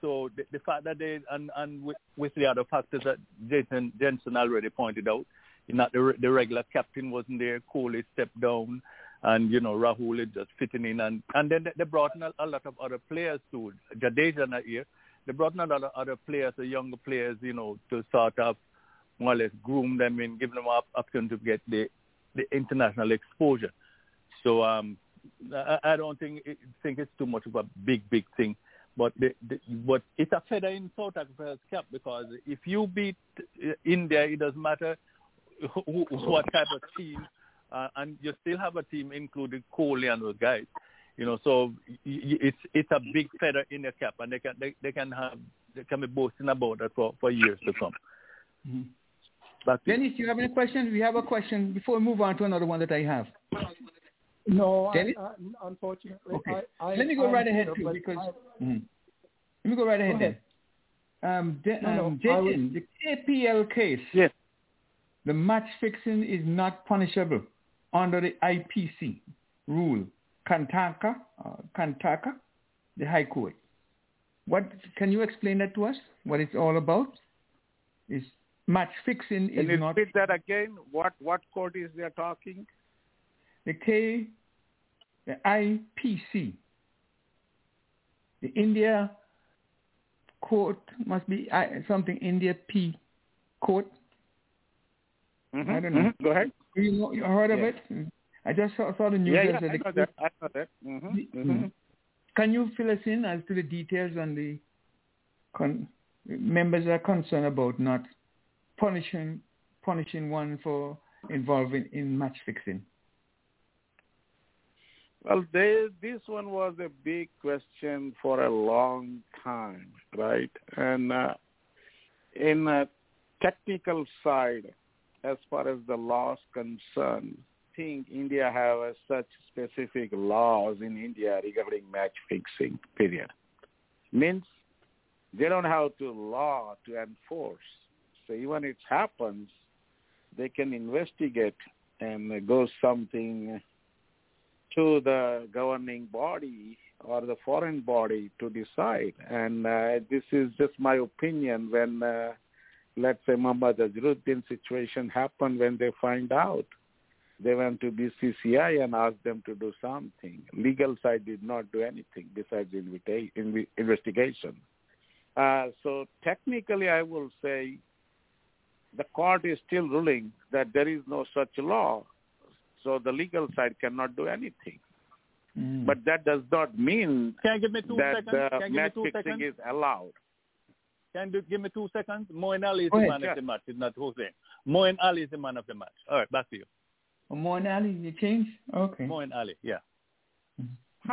so the, the fact that they and, and with, with the other factors that Jason Jensen already pointed out, not the the regular captain wasn't there, Kohli stepped down, and you know Rahul is just fitting in, and and then they brought in a, a lot of other players too. Jadeja not here. They brought in a lot of other players, the younger players, you know, to sort of more or less groom them and give them up option to get the the international exposure. So um, I, I don't think it, think it's too much of a big big thing. But the, the, but it's a feather in South Africa's cap because if you beat India, it doesn't matter what type of team, uh, and you still have a team including Kohli and those guys. You know, so it's it's a big feather in the cap, and they can they, they can have they can be boasting about that for, for years to come. Mm-hmm. Back Dennis, do you have any questions? We have a question before we move on to another one that I have. No, Dennis? I, I, unfortunately. Okay. I, Let me go right ahead too, because mm-hmm. let me go right ahead go ahead. then. Um, de- no, no, um, Jason, the KPL case. Yes. The match fixing is not punishable under the IPC rule. Karnataka, uh, Karnataka, the High Court. What can you explain that to us? What it's all about? Is match fixing Can is you not. repeat that again? What what court is they talking? The K, the IPC, the India court must be something India P court. Mm-hmm. I don't know. Mm-hmm. Go ahead. You, know, you heard of yeah. it? I just saw, saw the news. Yeah, yeah. I know that. I know that. Mm-hmm. Mm-hmm. Can you fill us in as to the details on the con- members are concerned about not punishing punishing one for involving in match fixing? Well, they, this one was a big question for a long time, right? And uh, in a technical side, as far as the laws concerned, I think India have a, such specific laws in India regarding match fixing. Period. Means they don't have to law to enforce. So even it happens, they can investigate and go something to the governing body or the foreign body to decide. And uh, this is just my opinion when, uh, let's say, Muhammad Azharuddin situation happened when they find out. They went to BCCI and asked them to do something. Legal side did not do anything besides invita- inv- investigation. Uh, so technically, I will say the court is still ruling that there is no such law so the legal side cannot do anything. Mm. But that does not mean Can you give me two that seconds? uh, Can you give me match two fixing seconds? is allowed. Can you give me two seconds? Moeen Ali is Go the ahead, man yeah. of the match. It's not Hosein. Moeen Ali is the man of the match. All right, back to you. Oh, Moeen Ali, you change? Okay. Moeen Ali, yeah.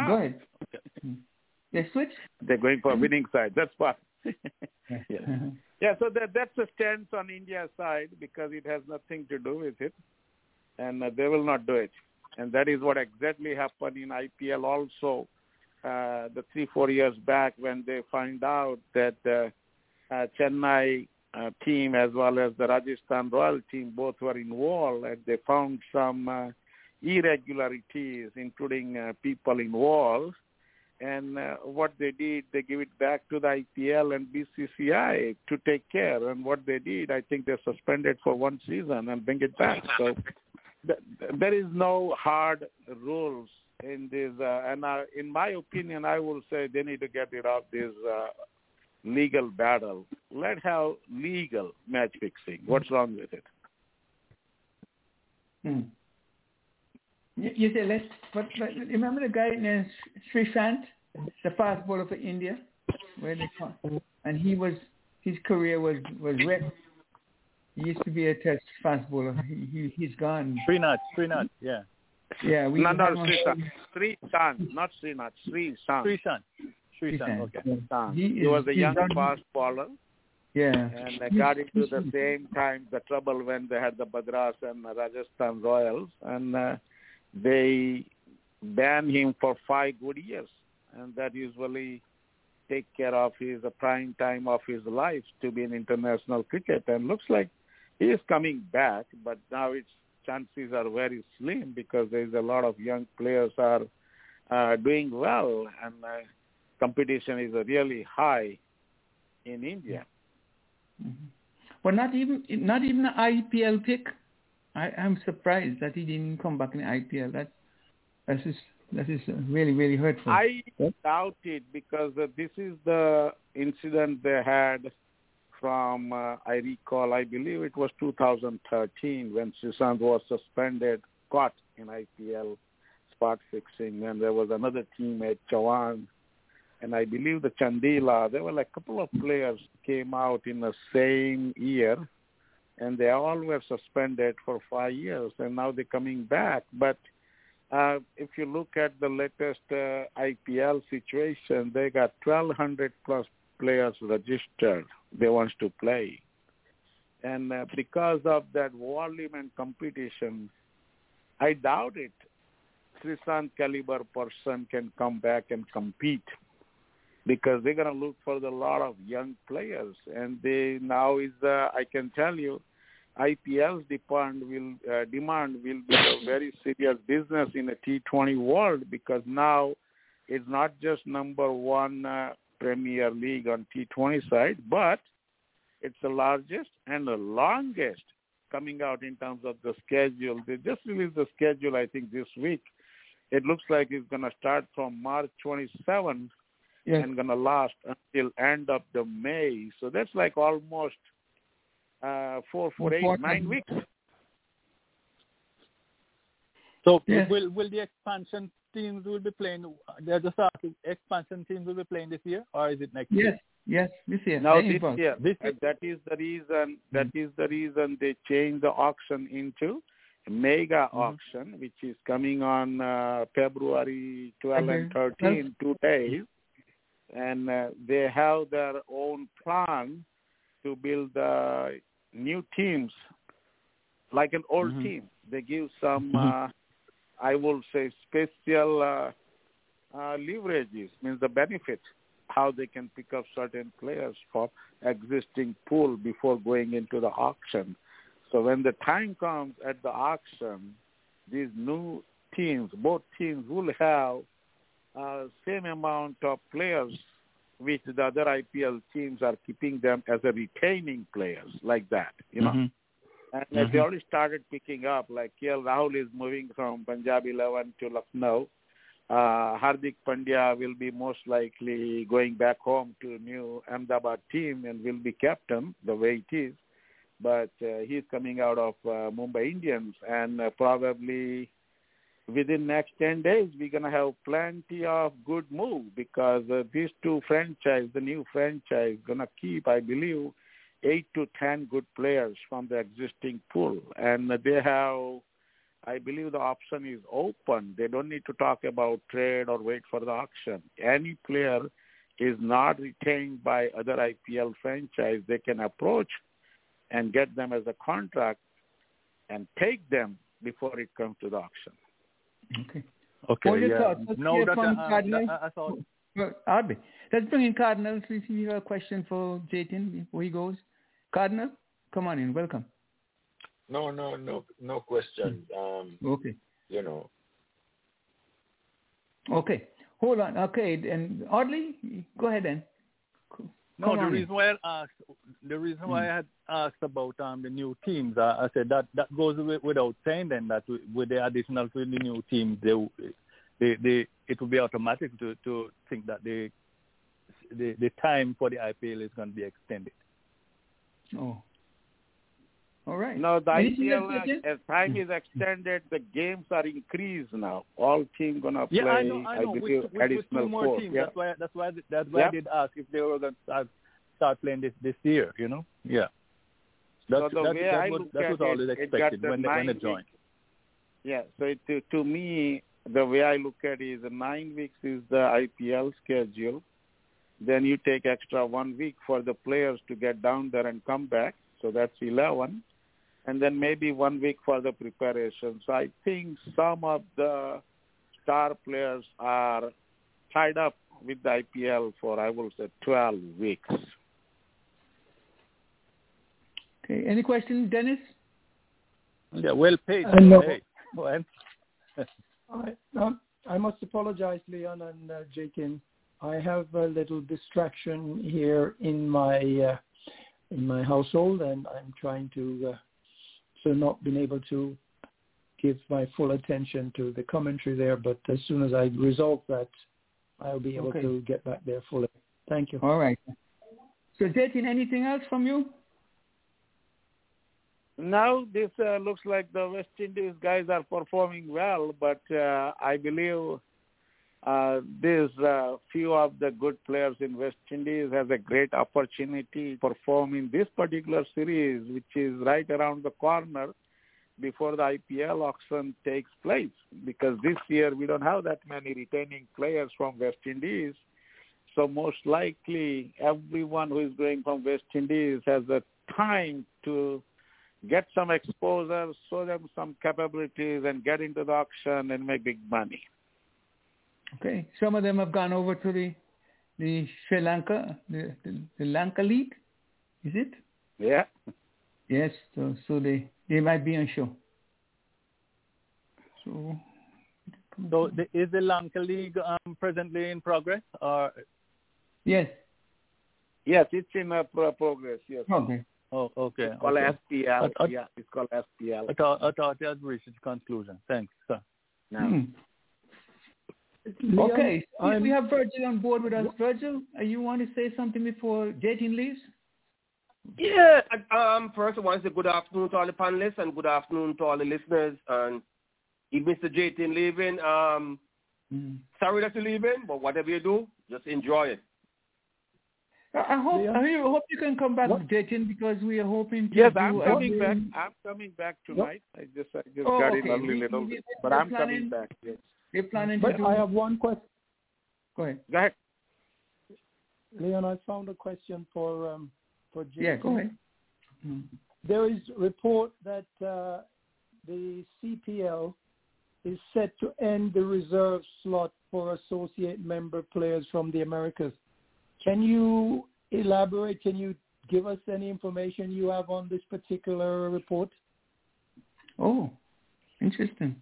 Go ahead. Okay. They switch? They're going for a winning side. That's fine. Yeah. yeah, so that that's a stance on India's side because it has nothing to do with it, and uh, they will not do it. And that is what exactly happened in IPL also. Uh, the three four years back when they find out that uh, uh, Chennai uh, team as well as the Rajasthan Royal team both were involved, and they found some uh, irregularities, including uh, people involved. And uh, what they did, they give it back to the IPL and BCCI to take care. And what they did, I think they suspended for one season and bring it back. So th- there is no hard rules in this. Uh, and in my opinion, I will say they need to get rid of this uh, legal battle. Let have legal match fixing. What's wrong with it? Hmm. You, you say let's. But, but remember the guy named Sreesanth, the fast bowler for India, where they call, and he was his career was was wrecked. He used to be a test fast bowler. He, he he's gone. Srinath, Srinath, yeah. Yeah, we no, no, have him- Sri Sri Shan, not Srinath, Sri Shan. Srishan. Srishan, Sreesanth. okay. Yeah. Shan. He He was a young done- fast bowler. Yeah. and got into the same time the trouble when they had the Badras and Rajasthan Royals, and uh, they banned him for five good years, and that usually take care of his uh, prime time of his life to be in international cricket. And looks like he is coming back, but now its chances are very slim because there is a lot of young players are uh, doing well, and uh, competition is really high in India. Mhm. But not even not even an IPL pick. I am surprised that he didn't come back in the IPL. That that is that is really really hurtful. I Yep. doubt it because uh, this is the incident they had from, uh, I recall, I believe it was 2013 when Sushant was suspended, caught in IPL spot fixing, and there was another teammate, Chavan, and I believe the Chandila. There were like a couple of players came out in the same year, and they all were suspended for five years, and now they're coming back. But uh, if you look at the latest uh, IPL situation, they got 1,200 plus players registered. They want to play. And uh, because of that volume and competition, I doubt it. Sreesanth caliber person can come back and compete because they're going to look for the lot of young players. And they now is, uh, I can tell you, IPL's demand will uh, demand will be a very serious business in a T20 world because now it's not just number one uh, Premier League on T20 side, but it's the largest and the longest coming out in terms of the schedule. They just released the schedule, I think, this week. It looks like it's going to start from March 27 yes. and going to last until end of the May. So that's like almost uh, four, four, eight, nine weeks. So yes. will will the expansion teams will be playing? They're just asking, expansion teams will be playing this year, or is it next yes. year? Yes, this year. Now this year. This year. that is the reason. That mm-hmm. is the reason they changed the auction into mega mm-hmm. auction, which is coming on uh, February 12 and 13, two days, and uh, they have their own plan to build uh, new teams, like an old mm-hmm. team. They give some, mm-hmm. uh, I will say, special uh, uh, leverages, means the benefit, how they can pick up certain players for existing pool before going into the auction. So when the time comes at the auction, these new teams, both teams will have uh, same amount of players which the other IPL teams are keeping them as a retaining players like that, you know. Mm-hmm. And mm-hmm. they already started picking up, like KL Rahul is moving from Punjab 11 to Lucknow. Uh, Hardik Pandya will be most likely going back home to new Ahmedabad team and will be captain the way it is. But uh, he's coming out of uh, Mumbai Indians and uh, probably within next 10 days, we're going to have plenty of good move because uh, these two franchise, the new franchise, going to keep, I believe, 8 to 10 good players from the existing pool. And they have, I believe the option is open. They don't need to talk about trade or wait for the auction. Any player is not retained by other IPL franchise. They can approach and get them as a contract and take them before it comes to the auction. Okay. Okay. What yeah. thoughts? Let's no, hear that, from uh, Cardinal. I thought. Well, Let's bring in Cardinal. See if you have a question for Jatin before he goes. Cardinal, come on in. Welcome. No, no, no, no question. Um, okay. You know. Okay. Hold on. Okay. And Audley, go ahead then. No, the reason why I asked, the reason why I had asked about um, the new teams, uh, I said that that goes without saying then that with the additional to the new teams, they, they, they, it will be automatic to, to think that the, the, the time for the IPL is going to be extended. Oh, all right. No, the IPL, as time is extended, the games are increased now. All teams gonna play. Yeah, I know. I know. I with, with, two more four. teams. Yeah. That's why. That's why. That's why I did ask if they were gonna start, start playing this this year. You know. Yeah. That's, so the that's, way that's I what, look that at was always expected when they, when they join. Yeah. So it, to to me, the way I look at it is nine weeks is the IPL schedule. Then you take extra one week for the players to get down there and come back. So that's eleven and then maybe one week for the preparation. So I think some of the star players are tied up with the IPL for, I will say, 12 weeks. Okay. Any questions, Dennis? Yeah, well paid. Uh, no. Hey, I, um, I must apologize, Leon and uh, Jakin. I have a little distraction here in my uh, in my household, and I'm trying to uh, so not been able to give my full attention to the commentary there. But as soon as I resolve that, I'll be able Okay. to get back there fully. Thank you. All right. So, Jatin, anything else from you? Now this uh, looks like the West Indies guys are performing well, but uh, I believe uh, there's uh, few of the good players in West Indies has a great opportunity to perform in this particular series, which is right around the corner before the IPL auction takes place. Because this year we don't have that many retaining players from West Indies. So most likely everyone who is going from West Indies has a time to get some exposure, show them some capabilities and get into the auction and make big money. Okay. Some of them have gone over to the the Sri Lanka, the, the, the Lanka League. Is it? Yeah. Yes. So so they they might be on show. So. So the, is the Lanka League um, presently in progress? Or Yes. Yes, it's in uh, pro- progress. Yes. Okay. oh, okay. It's called okay. SPL. I- I- yeah, it's called SPL. I thought, I thought it had reached its conclusion. Thanks, sir. No. Hmm. Leon, okay, I'm, we have Virgil on board with us. Virgil, you want to say something before Jatin leaves? Yeah. Um. First, I want to say good afternoon to all the panelists and good afternoon to all the listeners. And if Mr. Jatin leaving, um, mm. sorry that you're leaving, but whatever you do, just enjoy it. I hope yeah. I hope you can come back, what? Jatin, because we are hoping to. Yes, I'm coming back. I'm coming back tonight. What? I just I just oh, got okay. in early little bit, but I'm planning, coming back. Yes. We're planning but to. Do... I have one question. Go ahead. Go ahead. Leon, I found a question for um, for Jatin. Yeah, go ahead. Hmm. There is report that uh, the CPL is set to end the reserve slot for associate member players from the Americas. Can you elaborate? Can you give us any information you have on this particular report? Oh, interesting.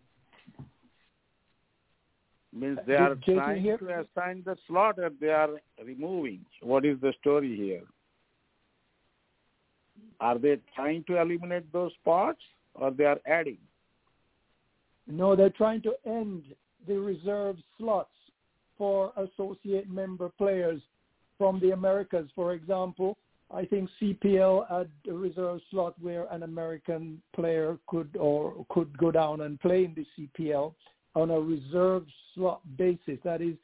Means uh, they are trying to assign the slot that they are removing. What is the story here? Are they trying to eliminate those spots or they are adding? No, they're trying to end the reserve slots for associate member players from the Americas. For example, I think CPL had a reserve slot where an American player could or could go down and play in the CPL on a reserved slot basis. That is,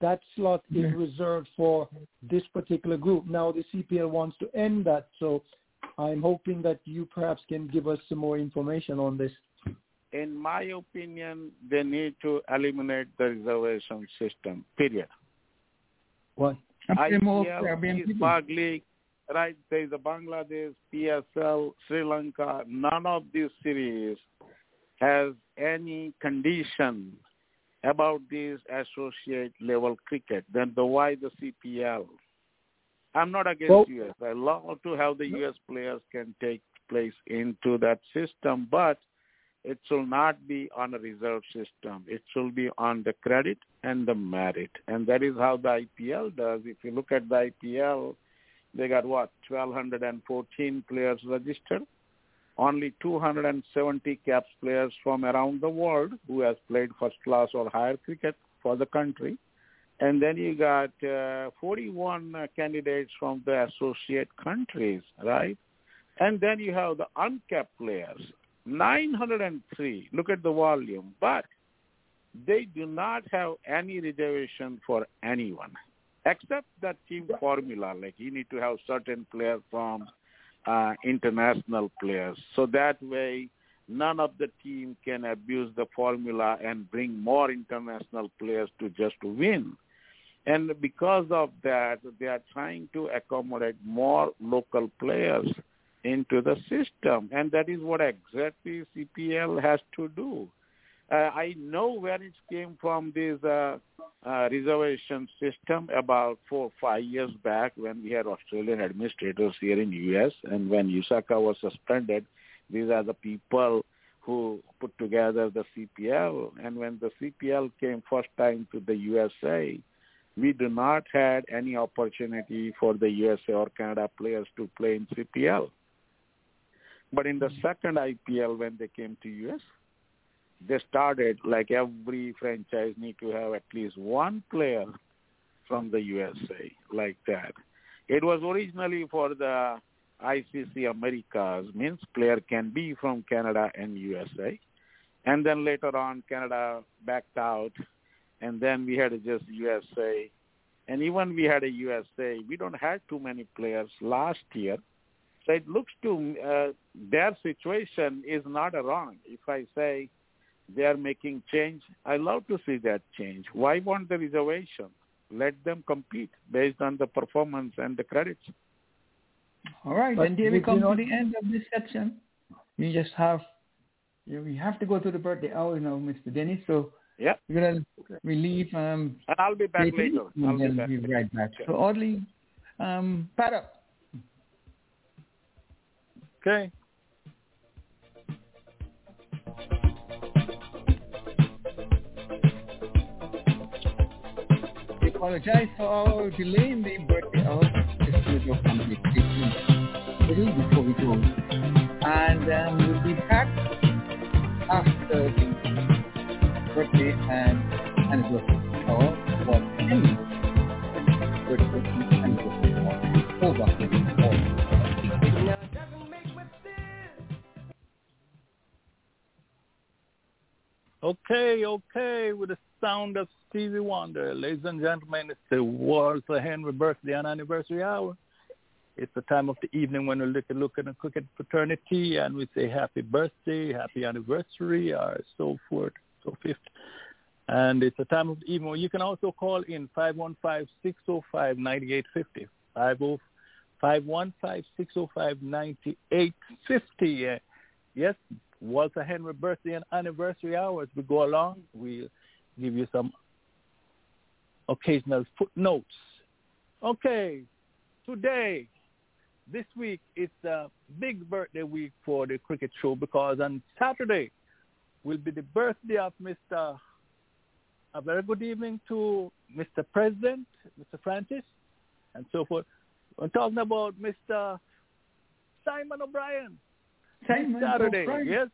that slot is reserved for this particular group. Now the CPL wants to end that, so I'm hoping that you perhaps can give us some more information on this. In my opinion, they need to eliminate the reservation system, period. What? IPL, East League, right? There's a Bangladesh, PSL, Sri Lanka. None of these series has any condition about this associate level cricket. Then the why the CPL? I'm not against well, US. I love to have the US players can take place into that system, but it should not be on a reserve system. It should be on the credit and the merit. And that is how the IPL does. If you look at the IPL, they got what, 1,214 players registered. Only 270 caps players from around the world who has played first class or higher cricket for the country. And then you got uh, 41 uh, candidates from the associate countries, right? And then you have the uncapped players. 903. Look at the volume. But they do not have any reservation for anyone except that team formula. Like you need to have certain players from uh, international players. So that way, none of the team can abuse the formula and bring more international players to just win. And because of that, they are trying to accommodate more local players into the system. And that is what exactly CPL has to do. Uh, I know where it came from this uh, uh, reservation system about four or five years back when we had Australian administrators here in U.S. and when USACA was suspended. These are the people who put together the CPL. And when the CPL came first time to the USA, we do not had any opportunity for the USA or Canada players to play in CPL. But in the second IPL, when they came to US, they started like every franchise need to have at least one player from the USA, like that. It was originally for the ICC Americas, means player can be from Canada and USA. And then later on, Canada backed out, and then we had just USA. And even we had a USA, we don't have too many players last year so it looks to uh, their situation is not wrong. If I say they are making change, I love to see that change. Why want the reservation? Let them compete based on the performance and the credits. All right, but and here we come to the end of this section. We just have you, we have to go to the birthday hour you now, Mr. Dennis. So yeah, we're gonna relieve um and I'll be back later. I'll be back. Be right back. So Audley, um, pat up. Okay. Apologize for our delay in the birthday of the studio company little before we go. And um, we'll be back after birthday and anniversary. or what any over. Okay, okay, with the sound of Stevie Wonder. Ladies and gentlemen, it's the Walter Henry birthday and anniversary hour. It's the time of the evening when we look at look at the cricket fraternity and we say happy birthday, happy anniversary, or so forth, so fifth. And it's a time of the evening you can also call in 515-605-9850. 515-605-9850. Yes, Walter Henry birthday and anniversary hour as we go along. We'll give you some occasional footnotes. Okay, today, this week, it's a big birthday week for the cricket show because on Saturday will be the birthday of Mr. A very good evening to Mr. President, Mr. Francis, and so forth. We're talking about Mr. Simon O'Brien. Simon Saturday, O'Brien. yes.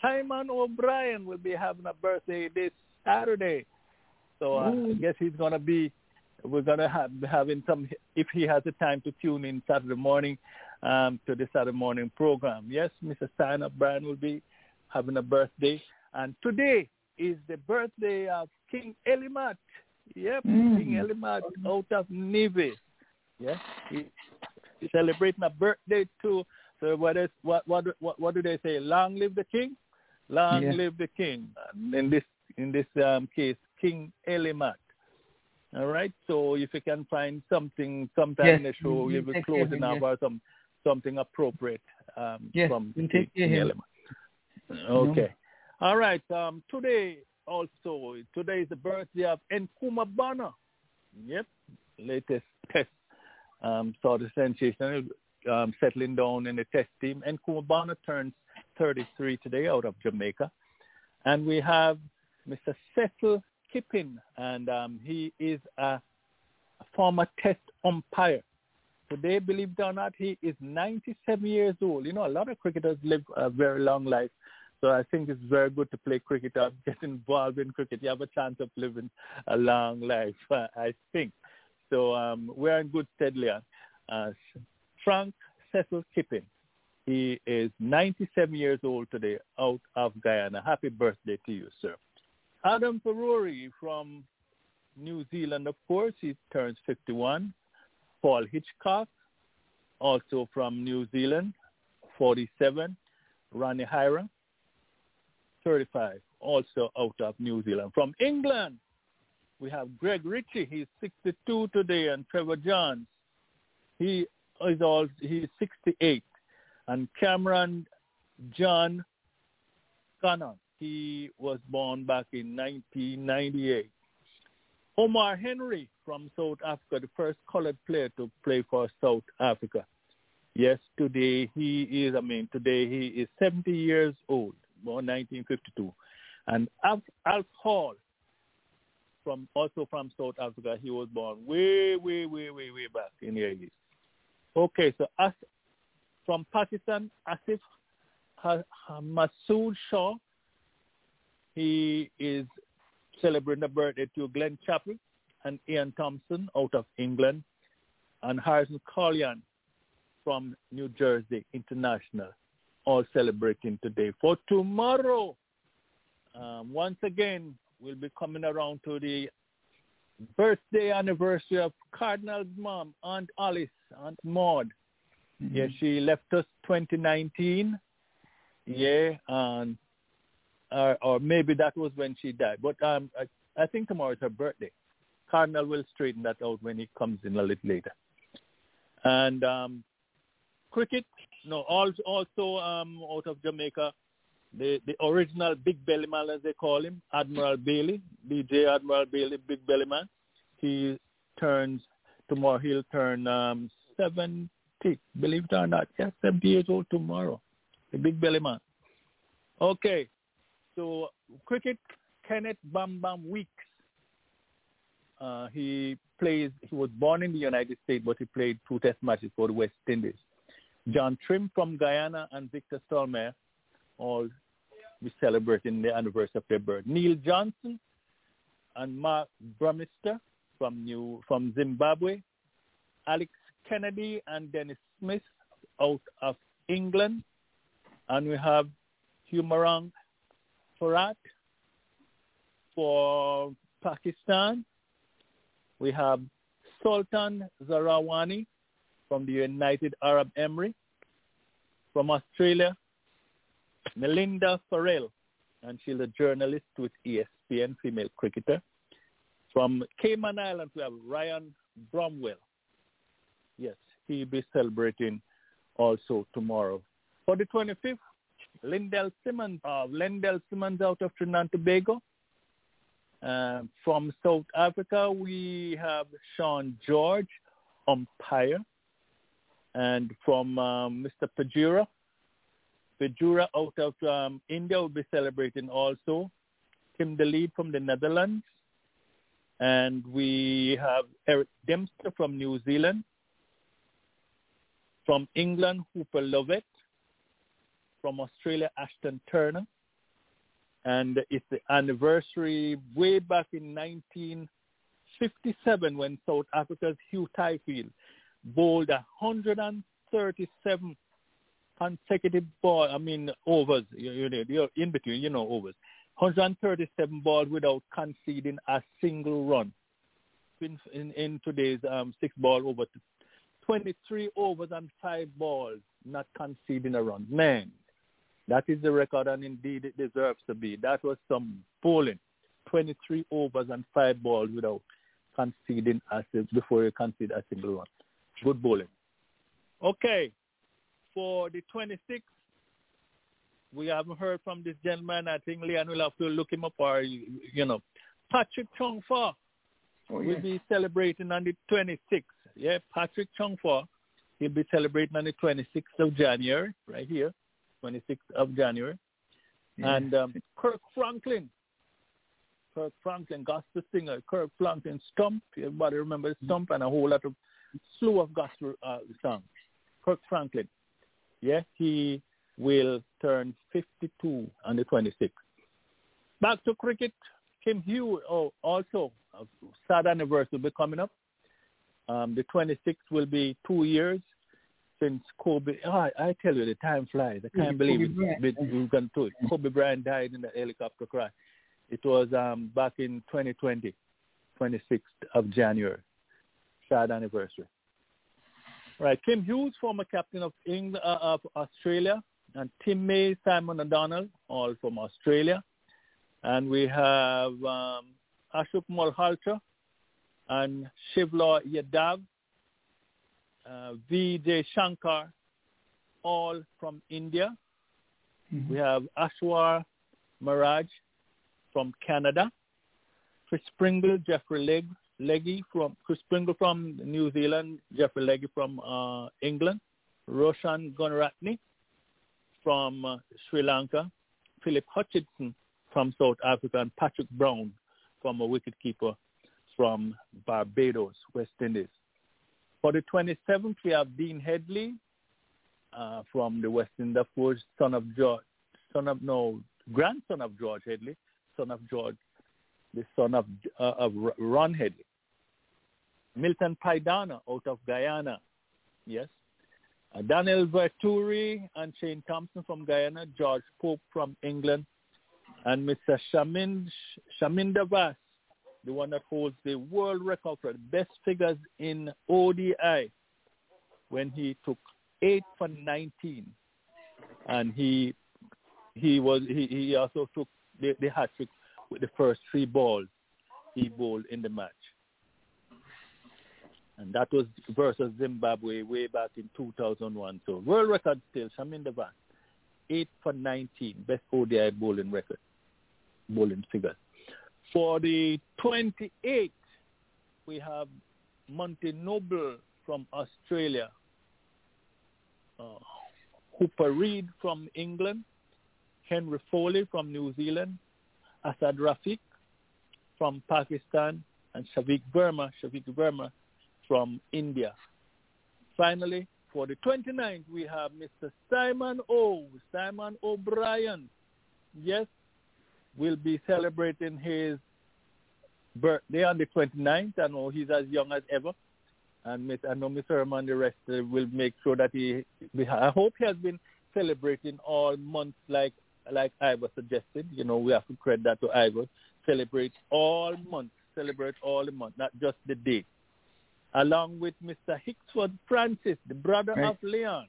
Simon O'Brien will be having a birthday this Saturday. So uh, I guess he's going to be, we're going to have having some, if he has the time to tune in Saturday morning um, to the Saturday morning program. Yes, Mr. Simon O'Brien will be having a birthday. And today is the birthday of King Elimat. Yep, Mm. King Elimat out of Navy. Yeah, he, he's celebrating a birthday too. So what is what what what what do they say? Long live the king, long Yeah. live the king. And in this in this um, case, King Elimat. All right. So if you can find something sometime Yes, in the show, we- you will close care of it up yes. or some something appropriate um, Yes, from we'll King, take King him. Elimat. Okay. All right. Um, today also today is the birthday of Nkrumah Bonner. Yep. Latest test um, sort of sensational um, settling down in the test team. Nkrumah Bonner turns 33 today out of Jamaica. And we have Mr. Cecil Kippin, and um, he is a, former test umpire. Today, believe it or not, he is 97 years old. You know, a lot of cricketers live a very long life. So I think it's very good to play cricket or get involved in cricket. You have a chance of living a long life, I think. So um, we're in good stead, Leon. Uh, Frank Cecil Kippin. He is 97 years old today out of Guyana. Happy birthday to you, sir. Adam Parore from New Zealand, of course. He turns 51. Paul Hitchcock, also from New Zealand, 47. Ronnie Hiram, 35, also out of New Zealand. From England, we have Greg Ritchie. He's 62 today, and Trevor Johns. He is all he's 68, and Cameron John Cannon. He was born back in 1998. Omar Henry from South Africa, the first colored player to play for South Africa. Yes, today he is, I mean, today he is 70 years old, born 1952. And Alf, Hall, from also from South Africa, he was born way, way, way, way, way back in the 80s. Okay, so as, from Pakistan, Asif Masood Shah, he is celebrating a birthday to Glenn Chapple and Ian Thompson out of England, and Harrison Collian from New Jersey International, all celebrating today. For tomorrow, um, once again, we'll be coming around to the birthday anniversary of Cardinal's mom, Aunt Alice, Aunt Maud. Mm-hmm. Yeah, she left us 2019. Yeah, and or, or maybe that was when she died. But um, I, I think tomorrow is her birthday. Cardinal will straighten that out when he comes in a little later. And um, cricket, no, also, also um, out of Jamaica, the the original Big Belly Man, as they call him, Admiral Bailey, DJ Admiral Bailey, Big Belly Man. He turns tomorrow. He'll turn um, seventy. Believe it or not, yeah, seventy years old tomorrow. The Big Belly Man. Okay, so cricket, Kenneth Bam Bam Weekes. Uh, he plays. He was born in the United States, but he played two Test matches for the West Indies. John Trim from Guyana and Victor Stollmeyer all be celebrating the anniversary of their birth. Neil Johnson and Mark Burmester from New from Zimbabwe, Alex Kennedy and Dennis Smith out of England, and we have Humayun Farhat for Pakistan. We have Sultan Zarawani from the United Arab Emirates. From Australia, Melinda Farrell, and she's a journalist with ESPN, female cricketer. From Cayman Islands, we have Ryan Bromwell. Yes, he'll be celebrating also tomorrow. For the 25th, Lendl Simmons, uh, Lendl Simmons out of Trinidad and Tobago. Uh, from South Africa, we have Sean George, umpire. And from um, Mr. Pujara, Pujara out of um, India will be celebrating also. Tim de Leede from the Netherlands. And we have Eric Dempster from New Zealand. From England, Hooper Lovett. From Australia, Ashton Turner. And it's the anniversary way back in 1957 when South Africa's Hugh Tayfield bowled 137 consecutive ball, I mean overs, you, know, you're in between, you know, overs. 137 balls without conceding a single run. In, in, in today's um, six ball over 23 overs and five balls, not conceding a run. Man, that is the record, and indeed it deserves to be. That was some bowling. 23 overs and five balls without conceding a before you concede a single run. Good bowling. Okay, for the 26th, we haven't heard from this gentleman. I think Leon will have to look him up or, you know, Patrick Chung Fa oh, will be celebrating on the 26th. Yeah, Patrick Chung Fa. He'll be celebrating on the 26th of January, right here, 26th of January. Yeah. And um, Kirk Franklin, Kirk Franklin, gospel singer, Kirk Franklin, Stump. Everybody remember Stump and a whole lot of slew of gospel uh, songs. Kirk Franklin. Yeah, he will turn 52 on the 26th. Back to cricket, Kim Hughes, oh, also a sad anniversary will be coming up. Um, the 26th will be two years since Kobe. Oh, I, I tell you, the time flies. I can't believe it. We're going to it. Kobe Bryant died in the helicopter crash. It was um, back in 2020, 26th of January. Sad anniversary. Right, Kim Hughes, former captain of England, uh, of Australia, and Tim May, Simon O'Donnell, all from Australia. And we have um, Ashok Malhotra and Shivlal Yadav, uh, Vijay Shankar, all from India. Mm-hmm. We have Ashwar Maraj from Canada, Chris Pringle, Jeffrey Legg Leggy from Chris Pringle from New Zealand, Jeffrey Leggy from uh, England, Roshan Gunaratne from uh, Sri Lanka, Philip Hutchinson from South Africa, and Patrick Brown from a wicketkeeper from Barbados, West Indies. For the 27th, we have Dean Headley uh, from the West Indies, son of George, son of no grandson of George Headley, son of George, the son of uh, of Ron Headley. Milton Pydanna out of Guyana. Yes. Uh, Daniel Vettori and Shane Thompson from Guyana, George Pope from England, and Mr. Shamind, Chaminda Vaas, the one that holds the world record for the best figures in ODI when he took 8 for 19. And he he was he, he also took the, the hat trick with the first three balls he bowled in the match and that was versus Zimbabwe way back in 2001. So world record still, Chaminda Vaas, 8 for 19, best ODI bowling record, bowling figure. For the 28th, we have Monty Noble from Australia, uh, Hooper Reid from England, Henry Foley from New Zealand, Asad Shafiq from Pakistan, and Shavik Verma, Shavik Verma from India. Finally, for the 29th, we have Mr. Simon O. Simon O'Brien. Yes, will be celebrating his birthday on the 29th. I know he's as young as ever. And Miss, I know Mr. Herman the rest uh, will make sure that he, I hope he has been celebrating all months like like Ivor suggested. You know, we have to credit that to Ivor. Celebrate all months, celebrate all the month, not just the day. Along with Mr. Hicksford Francis, the brother right. of Leon.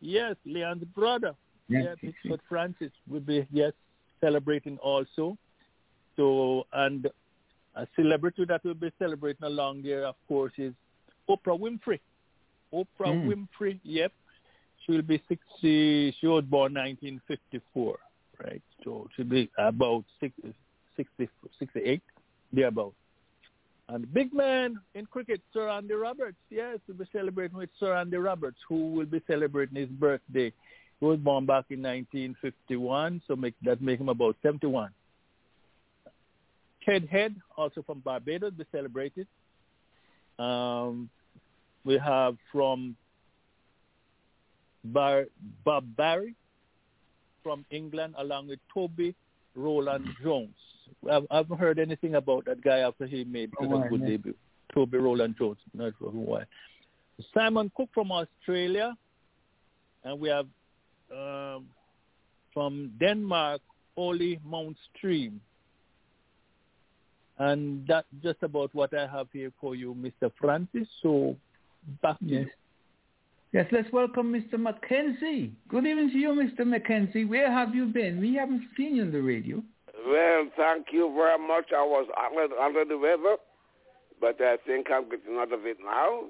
Yes, Leon's brother. Yes, yes Hicksford Francis will be, yes, celebrating also. So, and a celebrity that will be celebrating along there, of course, is Oprah Winfrey. Oprah mm. Winfrey, yep. She will be 60, she was born 1954, right? So she'll be about 60, 60 68, thereabout. And the big man in cricket, Sir Andy Roberts, yes, we'll be celebrating with Sir Andy Roberts, who will be celebrating his birthday. He was born back in 1951, so make, that make him about 71. Ted Head, also from Barbados, be celebrated. Um, we have from Bar- Bob Barry from England, along with Toby Roland Jones. I've, I haven't heard anything about that guy after he made oh, a good yeah. debut. Toby Roland Jones, not for why. Simon Cook from Australia, and we have um, from Denmark, Oli Mount Stream. And that's just about what I have here for you, Mr. Francis. So back to yes. you. Yes, let's welcome Mr. Mackenzie. Good evening to you, Mr. Mackenzie. Where have you been? We haven't seen you on the radio. Well, thank you very much. I was under, under the weather, but I think I'm getting out of it now.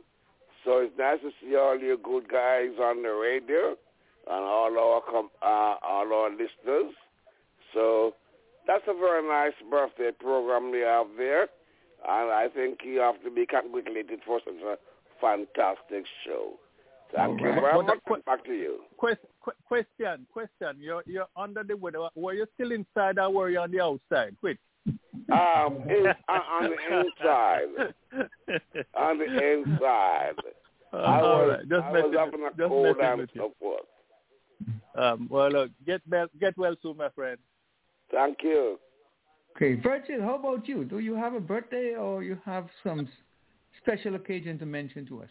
So it's nice to see all you good guys on the radio and all our uh, all our listeners. So that's a very nice birthday program you have there, and I think you have to be congratulated for such a fantastic show. Thank you very much. Qu- Back to you. Question, question, question. You're you're under the weather. Were you still inside or were you on the outside? Quick. Um, in, uh, on the inside. on the inside. Uh, I was, right. just I was in the cold and so forth. Um, well, look, get well, get well soon, my friend. Thank you. Okay, Virgil, how about you? Do you have a birthday or you have some special occasion to mention to us?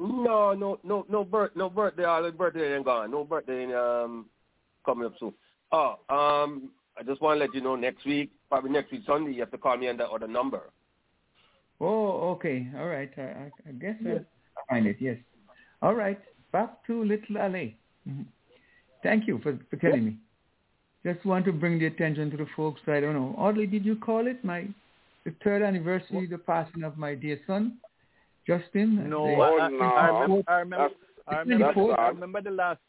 No, no, no, no birth, no birthday. All the birthday ain't gone. No birthday um coming up soon. Oh, um, I just want to let you know next week, probably next week Sunday, you have to call me on that other number. Oh, okay, all right. I, I guess yeah. I find it. Yes. All right. Back to Little LA. Mm-hmm. Thank you for, for telling me. Just want to bring the attention to the folks. I don't know. Audley, did you call it my the third anniversary, the passing of my dear son, Justin? No, I, I, no. I, remember. I remember, I remember, I remember the last.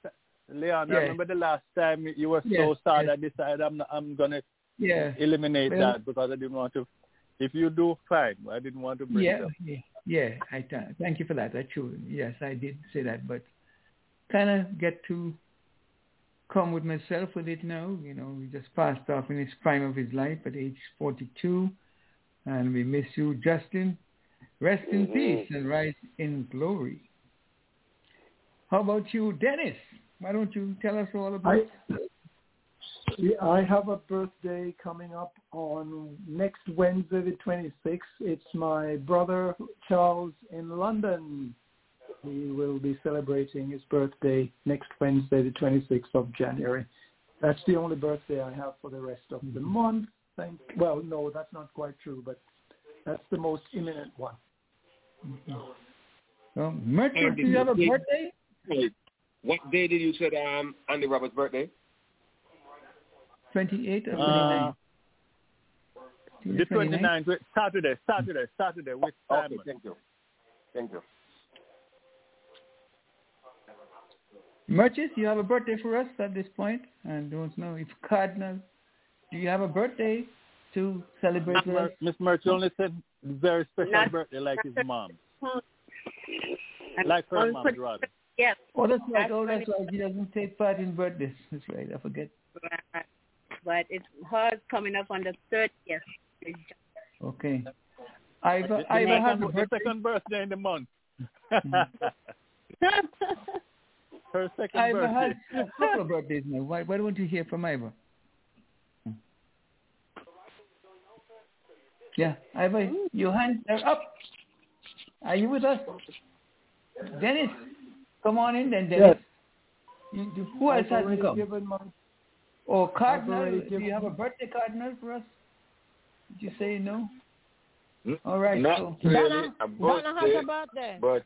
Leon, yeah. I remember the last time you were yes, so sad. Yes. I decided I'm I'm gonna yeah. eliminate well, that because I didn't want to. If you do, fine. I didn't want to bring yeah, it up. Yeah, yeah. I th- thank you for that. That's true. Yes, I did say that, but kind of get to come with myself with it now. You know, he just passed off in his prime of his life at age 42. And we miss you, Justin. Rest in mm-hmm. peace and rise in glory. How about you, Dennis? Why don't you tell us all about I, I have a birthday coming up on next Wednesday, the 26th. It's my brother Charles in London. He will be celebrating his birthday next Wednesday, the 26th of January. That's the only birthday I have for the rest of the month. Thank, well, no, that's not quite true, but that's the most imminent one. Mm-hmm. Well, Merchant, do you have a birthday? What day did you say um, Andy Roberts' birthday? 28 or 29? Uh, the 29th, Saturday, Saturday, Saturday. With okay, thank you. Thank you. Merchis, you have a birthday for us at this point? I don't know if Cardinal, do you have a birthday to celebrate with us? Miss Merch only said very special Not birthday like his mom. Hmm. like her mom, rather. Yes. Oh, that's right. Oh, that's right. He doesn't take part in birthdays. That's right. I forget. But it's hers coming up on the 30th. Okay. I've, I've had a birthday. second birthday in the month. Hmm. Her second Ivor birthday. had a couple of birthdays now. Why, why don't you hear from Ivor? Yeah, Ivor, your hands are up. Are you with us? Dennis, come on in then, Dennis. Yes. You, who else hasn't come? My, oh, Cardinal, do you have a birthday cardinal for us? Did you say no? Hmm? All right. Not so. really Donna, a birthday, Donna has a birthday. but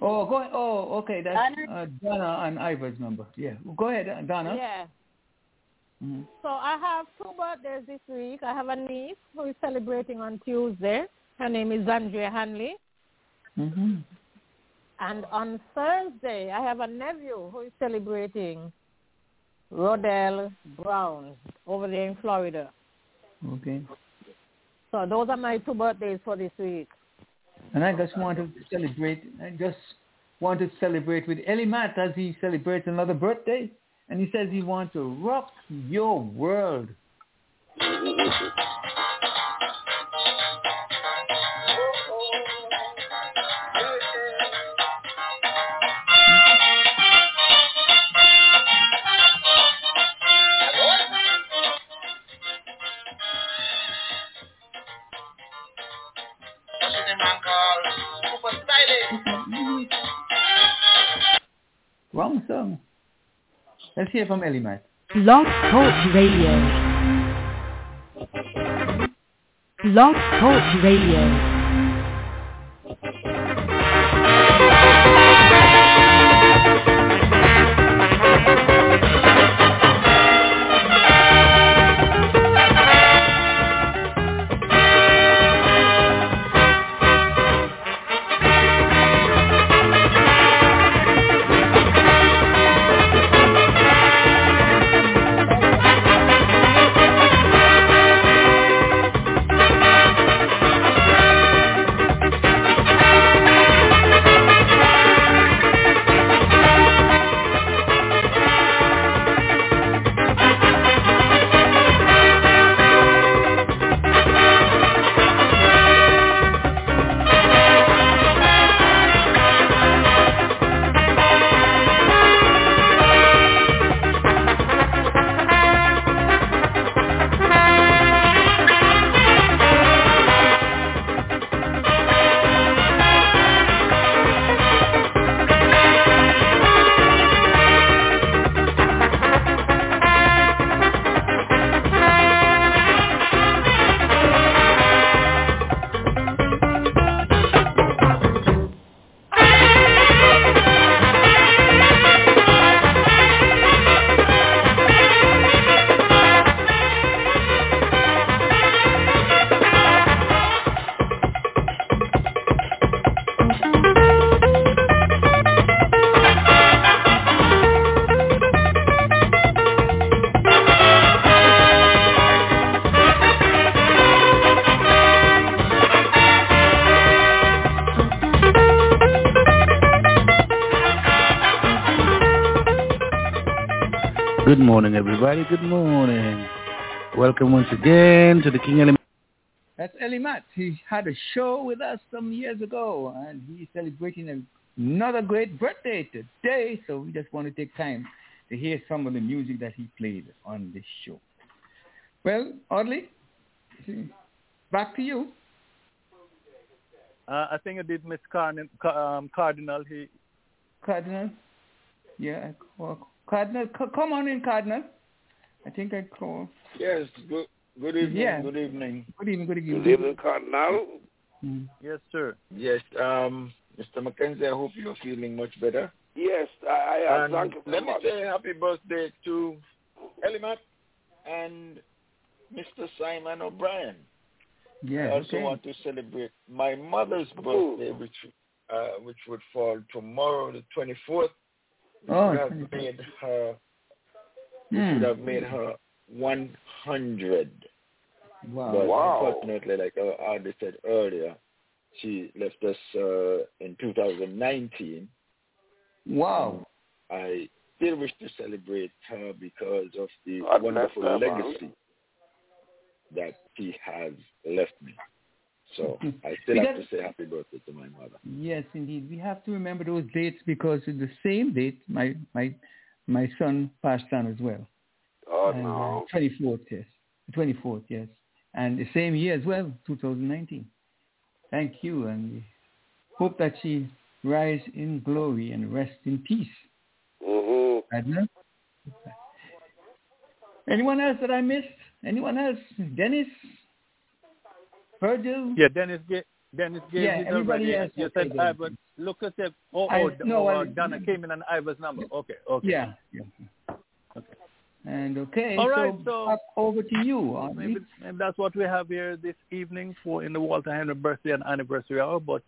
Oh, go. ahead. Oh, okay. That's uh, Donna and Ivor's number. Yeah. Go ahead, uh, Donna. Yeah. Mm-hmm. So I have two birthdays this week. I have a niece who is celebrating on Tuesday. Her name is Andrea Hanley. Mm-hmm. And on Thursday, I have a nephew who is celebrating Rodell Brown over there in Florida. Okay. So those are my two birthdays for this week. And I just want to celebrate, I just want to celebrate with Ellie Matt as he celebrates another birthday. And he says he wants to rock your world. Wrong song. Let's hear from Ellie. Blog Talk Radio. Blog Talk Radio. Morning, everybody. Good morning. Welcome once again to the King Element. That's Ellie Matt. He had a show with us some years ago, and he's celebrating another great birthday today. So we just want to take time to hear some of the music that he played on this show. Well, Audley, back to you. Uh, I think I did miss Cardinal. Um, Cardinal. He. Cardinal. Yeah. Cardinal, come on in, Cardinal. I think I called. Yes. Good. Good evening. Yeah. Good evening. Good evening. Good evening. Good evening, Cardinal. Mm-hmm. Yes, sir. Yes. Um, Mr. Mackenzie, I hope you're feeling much better. Yes, I, I and thank you Let much. me say happy birthday to Elimat and Mr. Simon O'Brien. Yeah. I also okay. want to celebrate my mother's birthday, which uh, which would fall tomorrow, the 24th. Which Oh, would have made her, which Hmm. would have made her 100. Wow. But Wow. unfortunately, like uh, Audrey said earlier, she left us uh, in 2019. Wow. I still wish to celebrate her because of the God bless wonderful her, man. legacy that she has left me. So I still We have to say happy birthday to my mother. Yes, indeed. We have to remember those dates because it's the same date my my my son passed on as well. Oh, And, no. uh, 24th, yes. 24th, yes. and the same year as well, 2019. Thank you, and we hope that she rise in glory and rest in peace. Mm-hmm. Anyone else that I missed? Anyone else? Dennis? Virgil? Yeah, Dennis. Dennis gave yeah, everybody else. You said Ivan. Look at it. Oh, I, oh, no, oh I, uh, Donna came in on Ivan's number. Okay, okay. Yeah. yeah. Okay. And okay, All right, so, so over to you. Maybe, maybe that's what we have here this evening for in the Walter Henry birthday and anniversary hour. But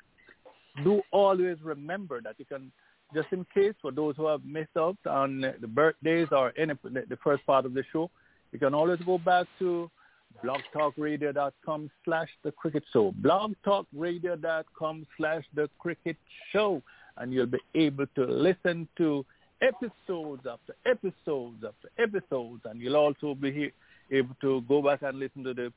do always remember that you can, just in case for those who have missed out on the birthdays or any the first part of the show, you can always go back to blogtalkradio.com slash the cricket show. blogtalkradio.com slash the cricket show. And you'll be able to listen to episodes after episodes after episodes. And you'll also be able to go back and listen to the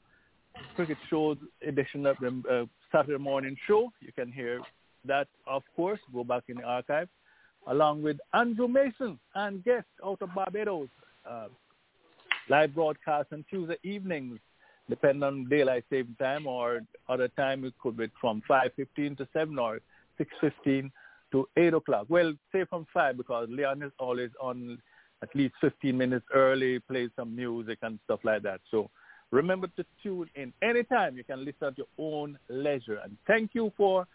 cricket show edition of the uh, Saturday morning show. You can hear that, of course, go back in the archive, along with Andrew Mason and guests out of Barbados. Uh, live broadcast on Tuesday evenings, depending on daylight saving time, or other time it could be from 5.15 to 7 or 6.15 to 8 o'clock. Well, say from 5 because Leon is always on at least 15 minutes early, plays some music and stuff like that. So remember to tune in anytime. You can listen at your own leisure. And thank you for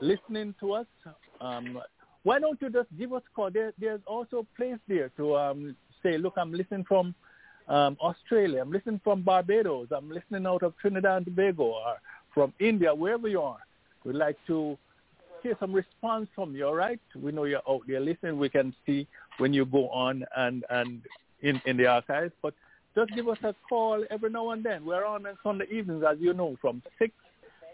listening to us. Um, why don't you just give us a call? There, there's also a place there to um, say, look, I'm listening from um, Australia. I'm listening from Barbados. I'm listening out of Trinidad and Tobago or from India, wherever you are. We'd like to hear some response from you, all right? We know you're out there listening. We can see when you go on and, and in, in the archives. But just give us a call every now and then. We're on on Sunday evenings, as you know, from 6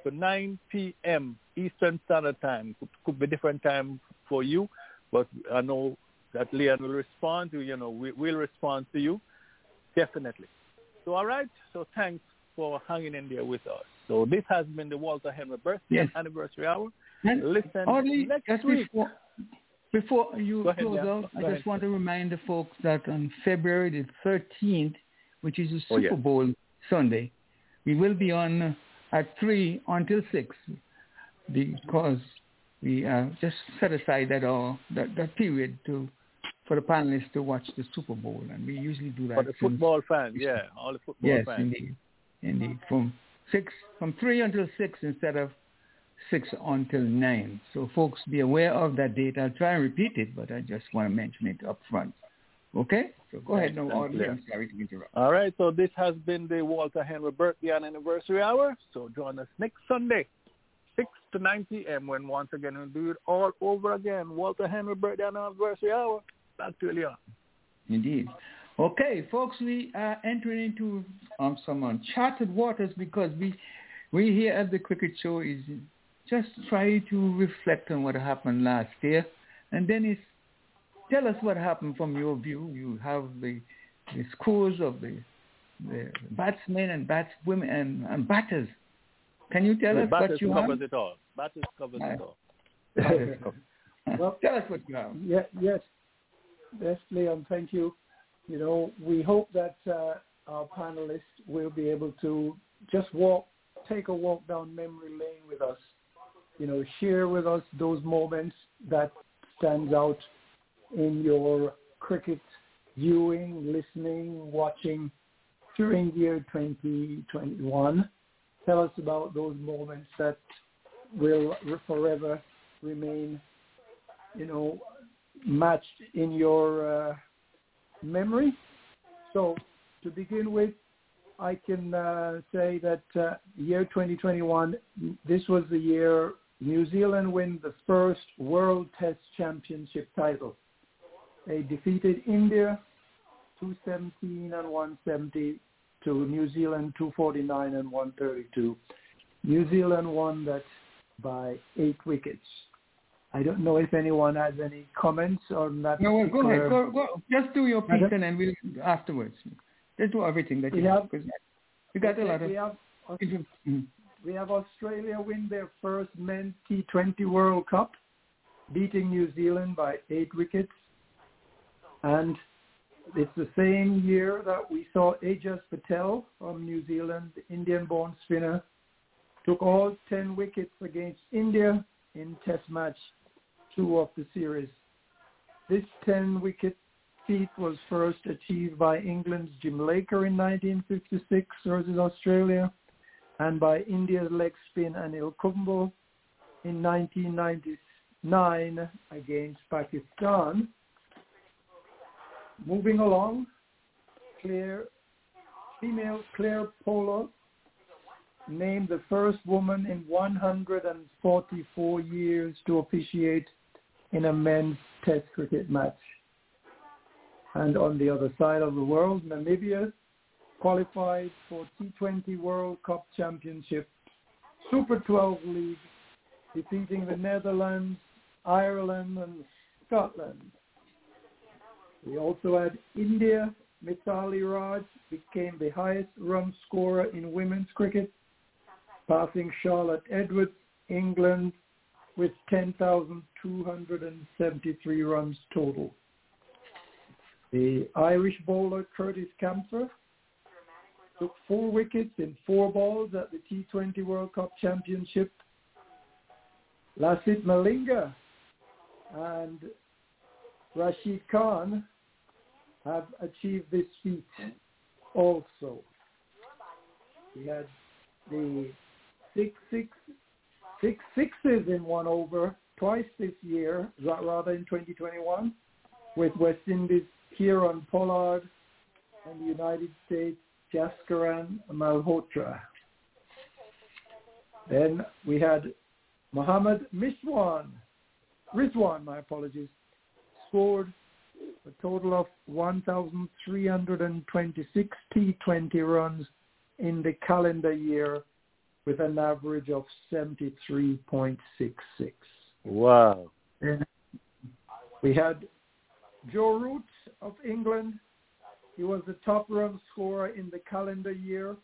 to 9 p.m. Eastern Standard Time. Could, could be different time for you, but I know that Leon will respond to, you know, we, we'll respond to you. Definitely. So, all right. So, thanks for hanging in there with us. So, this has been the Walter Henry birthday yes. anniversary hour. And Listen only next week. Before, before you ahead, close yeah. out, Go I ahead. just want to remind the folks that on February the 13th, which is the Oh, Super yeah. Bowl Sunday, we will be on at 3 until 6 because we uh, just set aside that, uh, that, that period to for the panelists to watch the Super Bowl, and we usually do that. For the football fans, yeah, all the football Yes, fans. indeed, indeed. From six, from three until six instead of six until nine. So folks, be aware of that date. I'll try and repeat it, but I just want to mention it up front. Okay, so go ahead. No, audience. Sorry to interrupt. All right, so this has been the Walter Henry birthday and anniversary hour. So join us next Sunday, 6 to 9 p.m. when once again we'll do it all over again. Walter Henry birthday and anniversary hour. Back to you, Indeed. Okay, folks, we are entering into um, some uncharted waters because we we here at the Cricket Show is just trying to reflect on what happened last year, and then it's tell us what happened from your view. You have the the scores of the the batsmen and batswomen and, and batters. Can you tell The us what you covers have? it all. Batters covers it all. Well, tell us what you have. Yeah, yes, yes, Leon. Thank you. You know, we hope that uh, our panelists will be able to just walk, take a walk down memory lane with us. You know, share with us those moments that stands out in your cricket viewing, listening, watching during the year 2021. Tell us about those moments that will forever remain, you know, matched in your uh, memory. So to begin with, I can uh, say that uh, year 2021, this was the year New Zealand win the first World Test Championship title. They defeated India 217 and 170 to New Zealand 249 and 132. New Zealand won that by eight wickets. I don't know if anyone has any comments on that. No, well, go ahead. Go, go. Just do your piece and then we'll afterwards. Just do everything that you We have. have- we got a lot of. we have Mhm. we have Australia win their first men's T20 World Cup, beating New Zealand by eight wickets. And it's the same year that we saw Ajaz Patel from New Zealand, the Indian-born spinner, took all 10 wickets against India in Test match two of the series. This 10-wicket feat was first achieved by England's Jim Laker in 1956 versus Australia and by India's leg spin Anil Kumble in 1999 against Pakistan. Moving along, Claire, female Claire Polo named the first woman in 144 years to officiate in a men's test cricket match. And on the other side of the world, Namibia qualified for T20 World Cup Championship Super 12 League, defeating the Netherlands, Ireland, and Scotland. We also had India. Mithali Raj became the highest run scorer in women's cricket, passing Charlotte Edwards, England, with 10,273 runs total. The Irish bowler Curtis Campher took four wickets in four balls at the T20 World Cup Championship. Lasith Malinga and Rashid Khan have achieved this feat also. We had the six six six sixes in one over twice this year, rather in 2021, with West Indies Kieron Pollard and the United States Jaskaran Malhotra. Then we had Mohammad Mishwan, Rizwan, my apologies, scored a total of 1,326 T20 runs in the calendar year with an average of 73.66. Wow. And we had Joe Root of England. He was the top run scorer in the calendar year,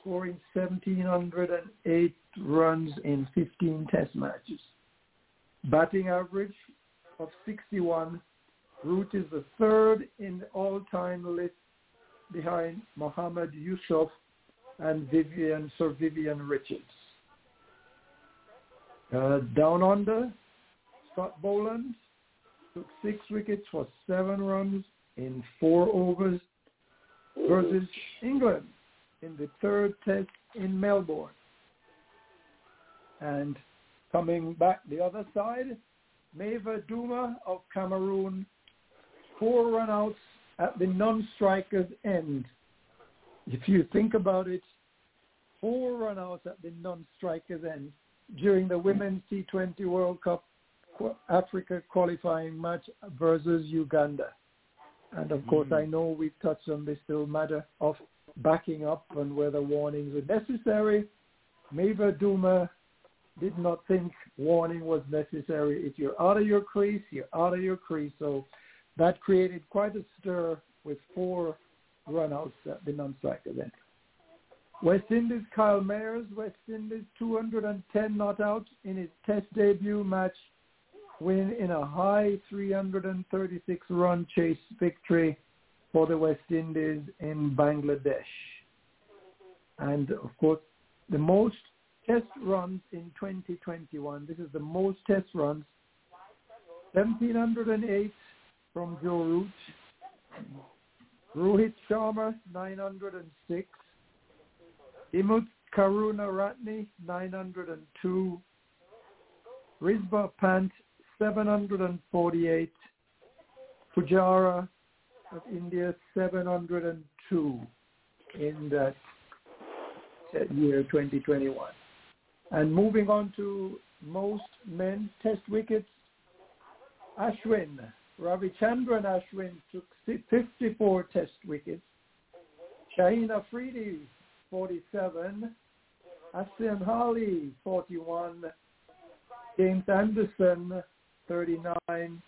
scoring 1,708 runs in 15 test matches. Batting average of 61. Root is the third in the all-time list behind Mohammad Yusuf and Vivian Sir Vivian Richards. Uh, down under, Scott Boland took six wickets for seven runs in four overs versus England in the third test in Melbourne. And coming back the other side, Maeva Douma of Cameroon, four runouts at the non-striker's end. If you think about it, four runouts at the non-striker's end during the Women's T20 World Cup Africa qualifying match versus Uganda. And of course, mm. I know we've touched on this still matter of backing up and whether warnings are necessary. Maeva Douma did not think warning was necessary. If you're out of your crease, you're out of your crease. So that created quite a stir with four runouts at uh, the non-strike event. West Indies, Kyle Mayers, West Indies 210 not out in his test debut match win in a high 336 run chase victory for the West Indies in Bangladesh. And of course, the most test runs in 2021. This is the most test runs. 1708 from Joe Root. Rohit Sharma, 906. Imut Karuna Ratne, 902. Rishabh Pant, 748. Pujara of India, 702 in that year 2021. And moving on to most men's test wickets, Ashwin, Ravichandran Ashwin took 54 test wickets. Shaheen Afridi, 47. Hasan Ali, 41. James Anderson, 39,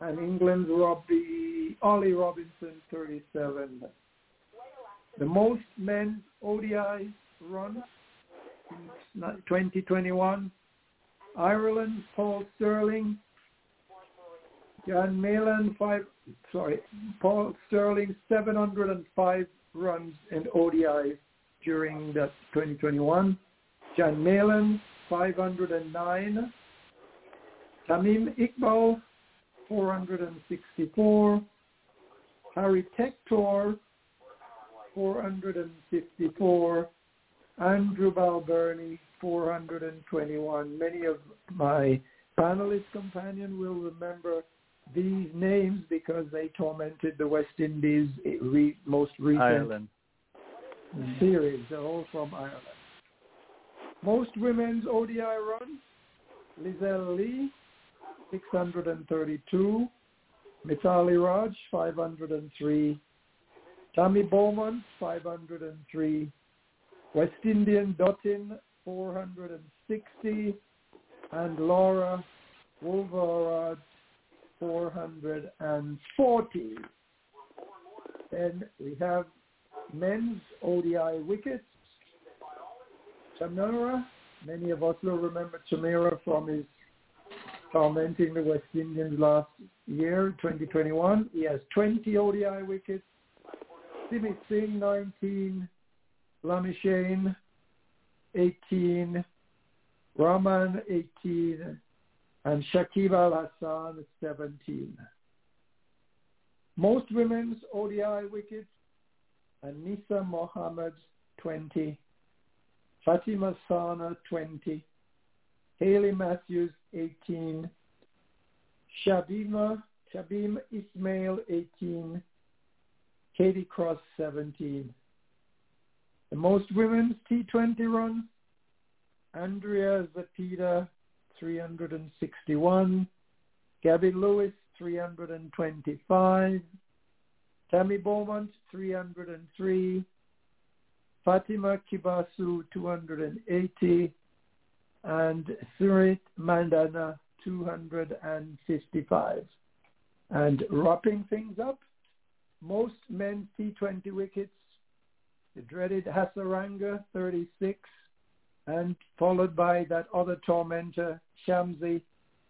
and England's Robbie, Ollie Robinson, 37. The most men's ODI runs in 2021, Ireland, Paul Stirling, Jan Malan, five, sorry, Paul Stirling 705 runs in ODI during that 2021. Jan Malan, 509. Tamim Iqbal, 464. Harry Tector, 454. Andrew Balbirnie, 421. Many of my panelist companion will remember these names because they tormented the West Indies re- most recent Ireland. Mm. series. They're all from Ireland. Most women's ODI runs, Lizelle Lee, 632. Mithali Raj, 503. Tammy Beaumont, 503. West Indian Dottin, 460. And Laura Wolvaardt, 440. Then we have men's ODI wickets. Chameera, many of us will remember Chameera from his tormenting the West Indians last year, 2021. He has 20 ODI wickets. Simi Singh, 19. Lamichhane, 18. Rahman, 18 and Shakib Al Hasan 17. Most women's ODI wickets, Anisa Mohammed 20, Fatima Sana 20, Hayley Matthews 18, Shabima Shabnim Ismail 18, Katie Cross 17. The most women's T20 runs, Andrea Zepeda 361, Gabby Lewis 325, Tammy Beaumont 303, Fatima Kibasu 280, and Surit Mandhana 255. And wrapping things up, most men's T20 wickets, the dreaded Hasaranga 36, and followed by that other tormentor, Shamsi,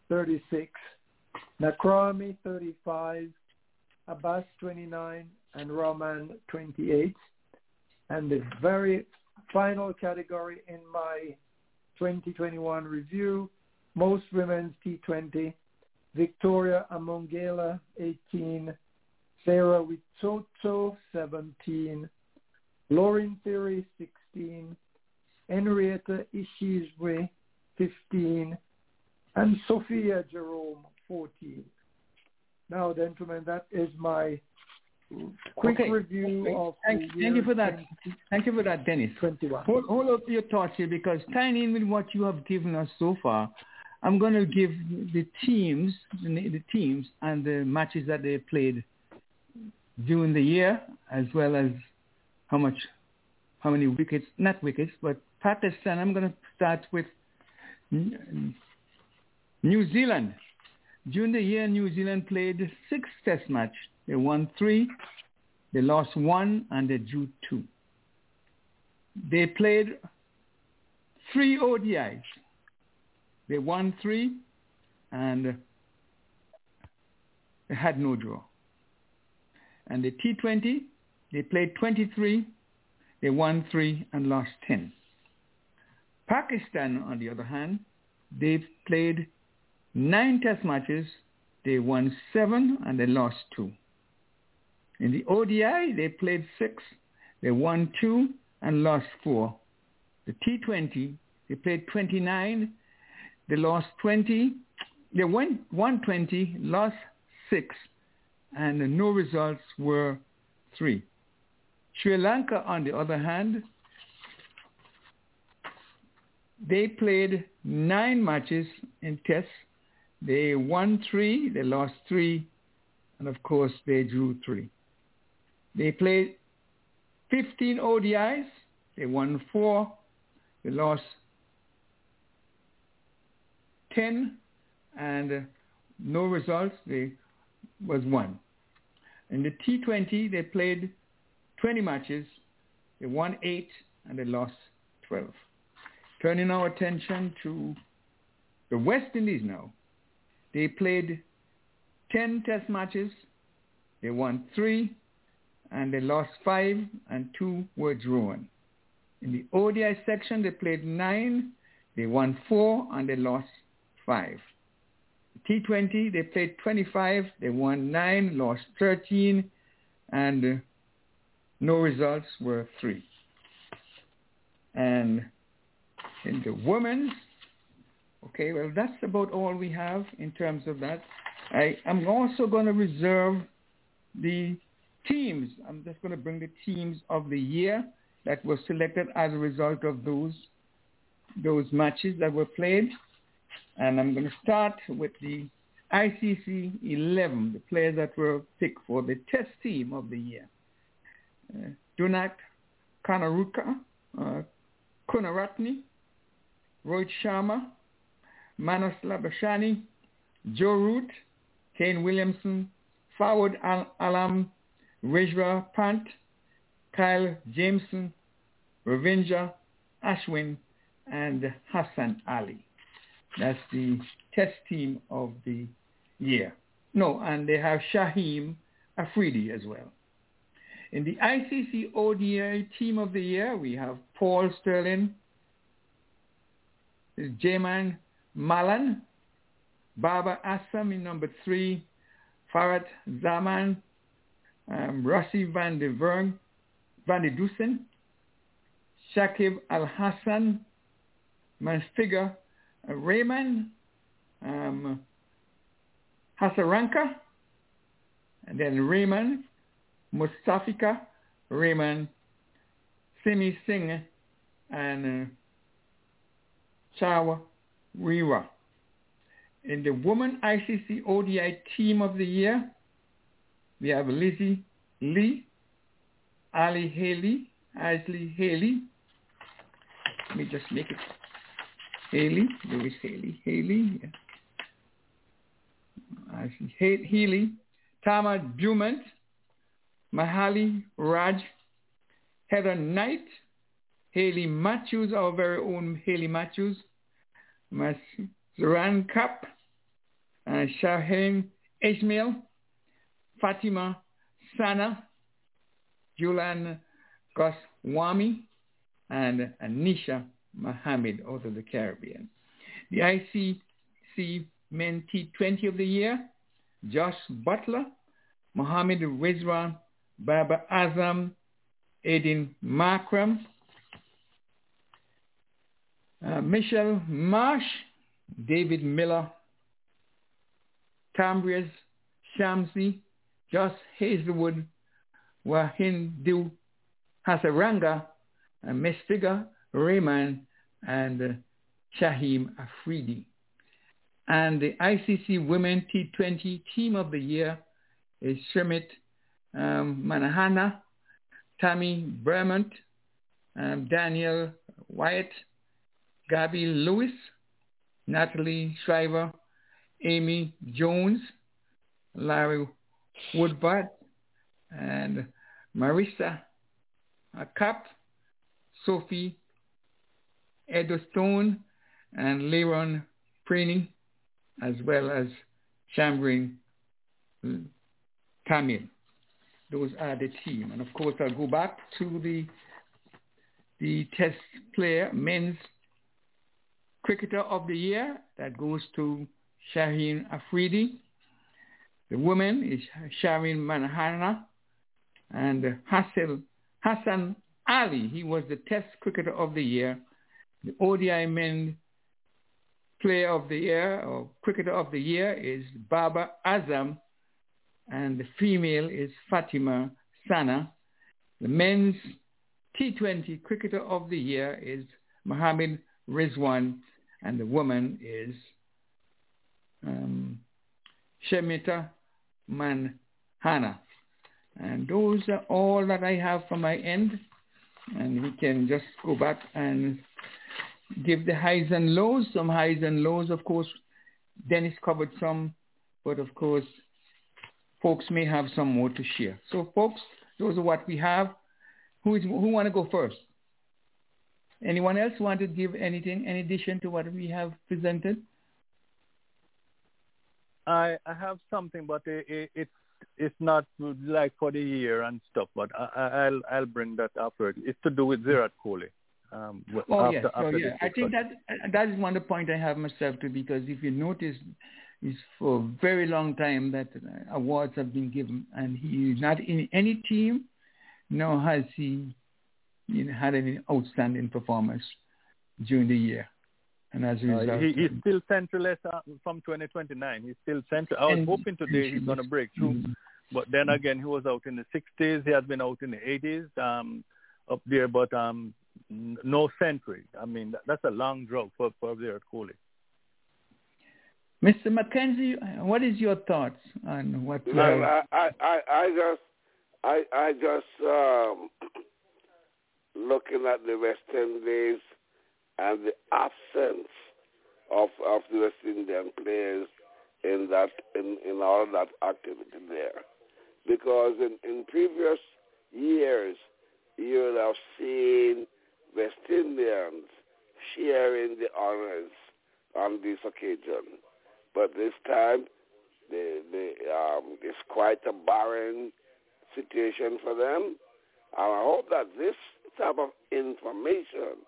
36, Nakrani, 35, Abbas, 29, and Rahman, 28. And the very final category in my 2021 review, most women's T20, Victoria Amongela, 18, Sarah Witoto, 17, Lauren Theory, 16, Henrietta Ishimwe, 15, and Sophia Jerome, 14. Now, gentlemen, that is my quick okay. review okay. of thank, thank you for that. Thank you for that, Dennis. 21. Hold, hold up your thoughts here because tying in with what you have given us so far, I'm going to give the teams, the teams and the matches that they played during the year, as well as how much, how many wickets, not wickets, but Pakistan. I'm going to start with New Zealand. During the year, New Zealand played six test match. They won three, they lost one, and they drew two. They played three ODIs. They won three, and they had no draw. And the T20, they played 23, they won three and lost 10. Pakistan, on the other hand, they played nine test matches. They won seven and they lost two. In the ODI, they played six. They won two and lost four. The T20, they played 29. They lost 20. They won 120, lost six, and the no results were three. Sri Lanka, on the other hand, they played nine matches in tests. They won three, they lost three, and of course they drew three. They played 15 ODIs. They won four. They lost 10, and no results. They was one. In the T20, they played 20 matches. They won eight, and they lost 12. Turning our attention to the West Indies now. They played 10 test matches. They won three and they lost five and two were drawn. In the ODI section, they played nine. They won four and they lost five. T20, they played 25. They won nine, lost 13, and no results were three. And in the women's, okay, well, that's about all we have in terms of that. I am also going to reserve the teams. I'm just going to bring the teams of the year that were selected as a result of those those matches that were played. And I'm going to start with the ICC 11, the players that were picked for the test team of the year. Dunak Kanaruka, uh, Kunaratni, Rohit Sharma, Marnus Labuschagne, Joe Root, Kane Williamson, Fawad Al- Alam, Rejra Pant, Kyle Jamieson, Ravinja Ashwin, and Hasan Ali. That's the test team of the year. No, and they have Shaheen Afridi as well. In the ICC ODI team of the year, we have Paul Stirling, Janneman Malan, Babar Azam in number three, Fakhar Zaman, um, Rossi van de Vern, van der Dussen, Shakib Al-Hasan, Manstiga uh, Raymond, um, Hasaranga, and then Raymond, Mustafika, Raymond, Simi Singh, and uh, Chawa Riwa. In the Women ICC ODI Team of the Year, we have Lizelle Lee, Ali Haley, Ashley Haley. Let me just make it Haley, Louis Haley, Haley, yeah. Isley Haley, Tama Dumont, Mithali Raj, Heather Knight, Hayley Matthews, our very own Hayley Matthews, Zaran Kapp, uh, Shaheen Ismail, Fatima Sana, Jhulan Goswami, and Anisa Mohammed out of the Caribbean. The ICC Men T20 of the Year, Jos Buttler, Mohammed Rizwan, Babar Azam, Aiden Markram, uh, Mitchell Marsh, David Miller, Tabraiz Shamsi, Josh Hazlewood, Wanindu Hasaranga, and Mestiga Raymond, and uh, Shaheen Afridi. And the ICC Women T20 Team of the Year is Shermit um, Mandhana, Tammy Beaumont, um, Daniel Wyatt, Gabby Lewis, Natalie Sciver, Amy Jones, Larry Woodbutt, and Marissa Kapp, Sophie Stone, and Leron Preeney, as well as Chambering Camille. Those are the team. And of course, I'll go back to the the test player, men's cricketer of the year. That goes to Shaheen Afridi. The woman is Shaheen Mandhana. And Hasan, Hasan Ali, he was the test cricketer of the year. The ODI men player of the year or cricketer of the year is Babar Azam and the female is Fatima Sana. The men's T20 cricketer of the year is Mohammed Rizwan and the woman is um, Shemita Mandhana. And those are all that I have from my end. And we can just go back and give the highs and lows. Some highs and lows, of course. Dennis covered some, but of course, folks may have some more to share. So, folks, those are what we have. Who is who want to go first? Anyone else want to give anything in addition to what we have presented? I I have something, but it, it, it's it's not like for the year and stuff. But I, will I'll bring that after. It's to do with Virat Kohli. Um, oh after, yes, oh, yeah. I think that that is one of the point I have myself too. Because if you notice, it's for a very long time that awards have been given, and he is not in any team, nor has he you know, had any outstanding performance during the year. And as a result, uh, he, he's still centralist uh, from 2029. He's still central. I was hoping today he's going to break through, mm-hmm. but then again, he was out in the 60s. He has been out in the 80s um, up there, but um, no century. I mean, that, that's a long drought for for Virat Kohli. Mr. McKenzie, what is your thoughts on what? Well, I, I, I just, I, I just um, looking at the West Indies and the absence of of the West Indian players in that in, in all that activity there. Because in, in previous years you would have seen West Indians sharing the honors on this occasion. But this time the, the, um, it's quite a barren situation for them. And I hope that this type of information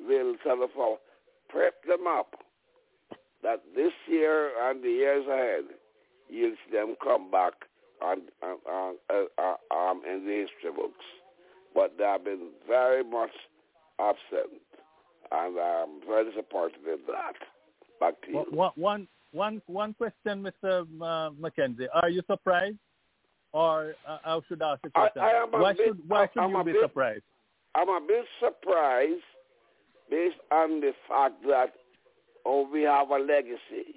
will sort of uh, prep them up that this year and the years ahead, you'll see them come back on, on, on, um, in the history books. But they have been very much absent, and I'm very disappointed in that. Back to you. One, one, one, one question, Mr. Uh, McKenzie. Are you surprised? Or uh, I should ask the question. I, I why bit, should, why should I'm you be bit, surprised? I'm a bit surprised based on the fact that oh, we have a legacy.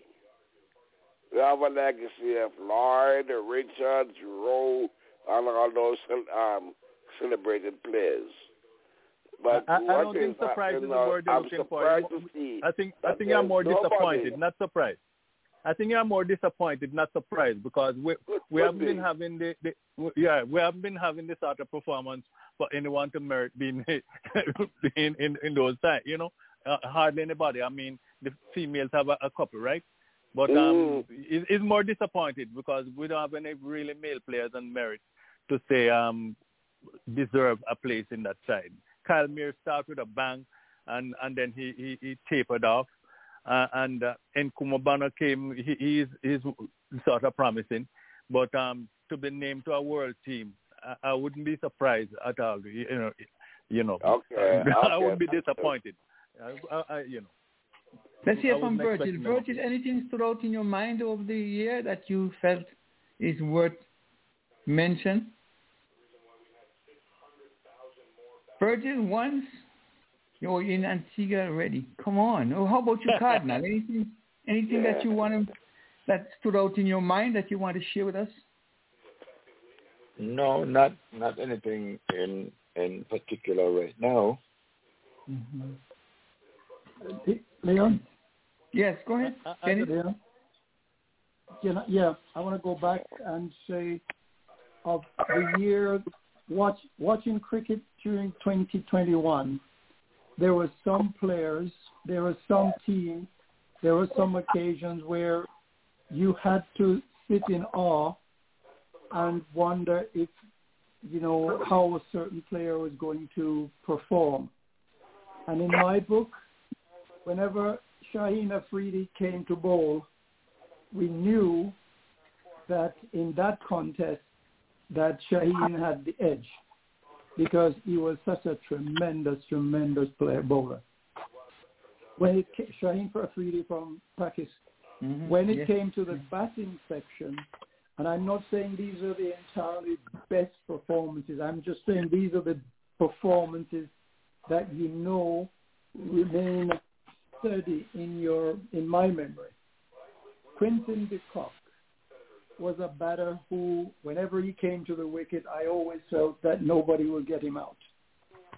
We have a legacy of Lloyd, Richards, Rowe, and all those um, celebrated players. But I, I don't think surprised is the word you're I'm looking for. I think I think you're more disappointed, not surprised. I think you're more disappointed, not surprised, because we we haven't been having the, the yeah we haven't been having this sort of performance for anyone to merit being in, in in those times. You know, uh, hardly anybody. I mean, the females have a, a couple, right? But um, mm. it, it's more disappointed because we don't have any really male players on merit to say um deserve a place in that side. Kyle Mayers started with a bang, and and then he he, he tapered off uh, and uh, Nkrumah Bonner came. He, he's he's sort of promising, but um, to be named to a world team, I, I wouldn't be surprised at all. You know, you know. Okay. I okay. would be disappointed. I, I, I, you know. Let's hear from Virgil. Virgil, anything stood out in your mind over the year that you felt is worth mention? Virgil, once you're in Antigua already. Come on. Oh, how about you, Cardinal? anything anything yeah. that you want to, that stood out in your mind that you want to share with us? No, not not anything in in particular right now. Mm-hmm. Leon? Yes, go ahead. Uh, uh, Leon? Yeah, yeah, I want to go back and say of the year watch, watching cricket during 2021 there were some players, there were some teams, there were some occasions where you had to sit in awe and wonder if, you know, how a certain player was going to perform. And in my book, whenever Shaheen Afridi came to bowl, we knew that in that contest that Shaheen had the edge because he was such a tremendous, tremendous player bowler. When it came, Shaheen Afridi from Pakistan, mm-hmm. when it yes. came to the batting section, and I'm not saying these are the entirely best performances. I'm just saying these are the performances that you know remain steady in your in my memory. Quinton de Kock was a batter who, whenever he came to the wicket, I always felt that nobody would get him out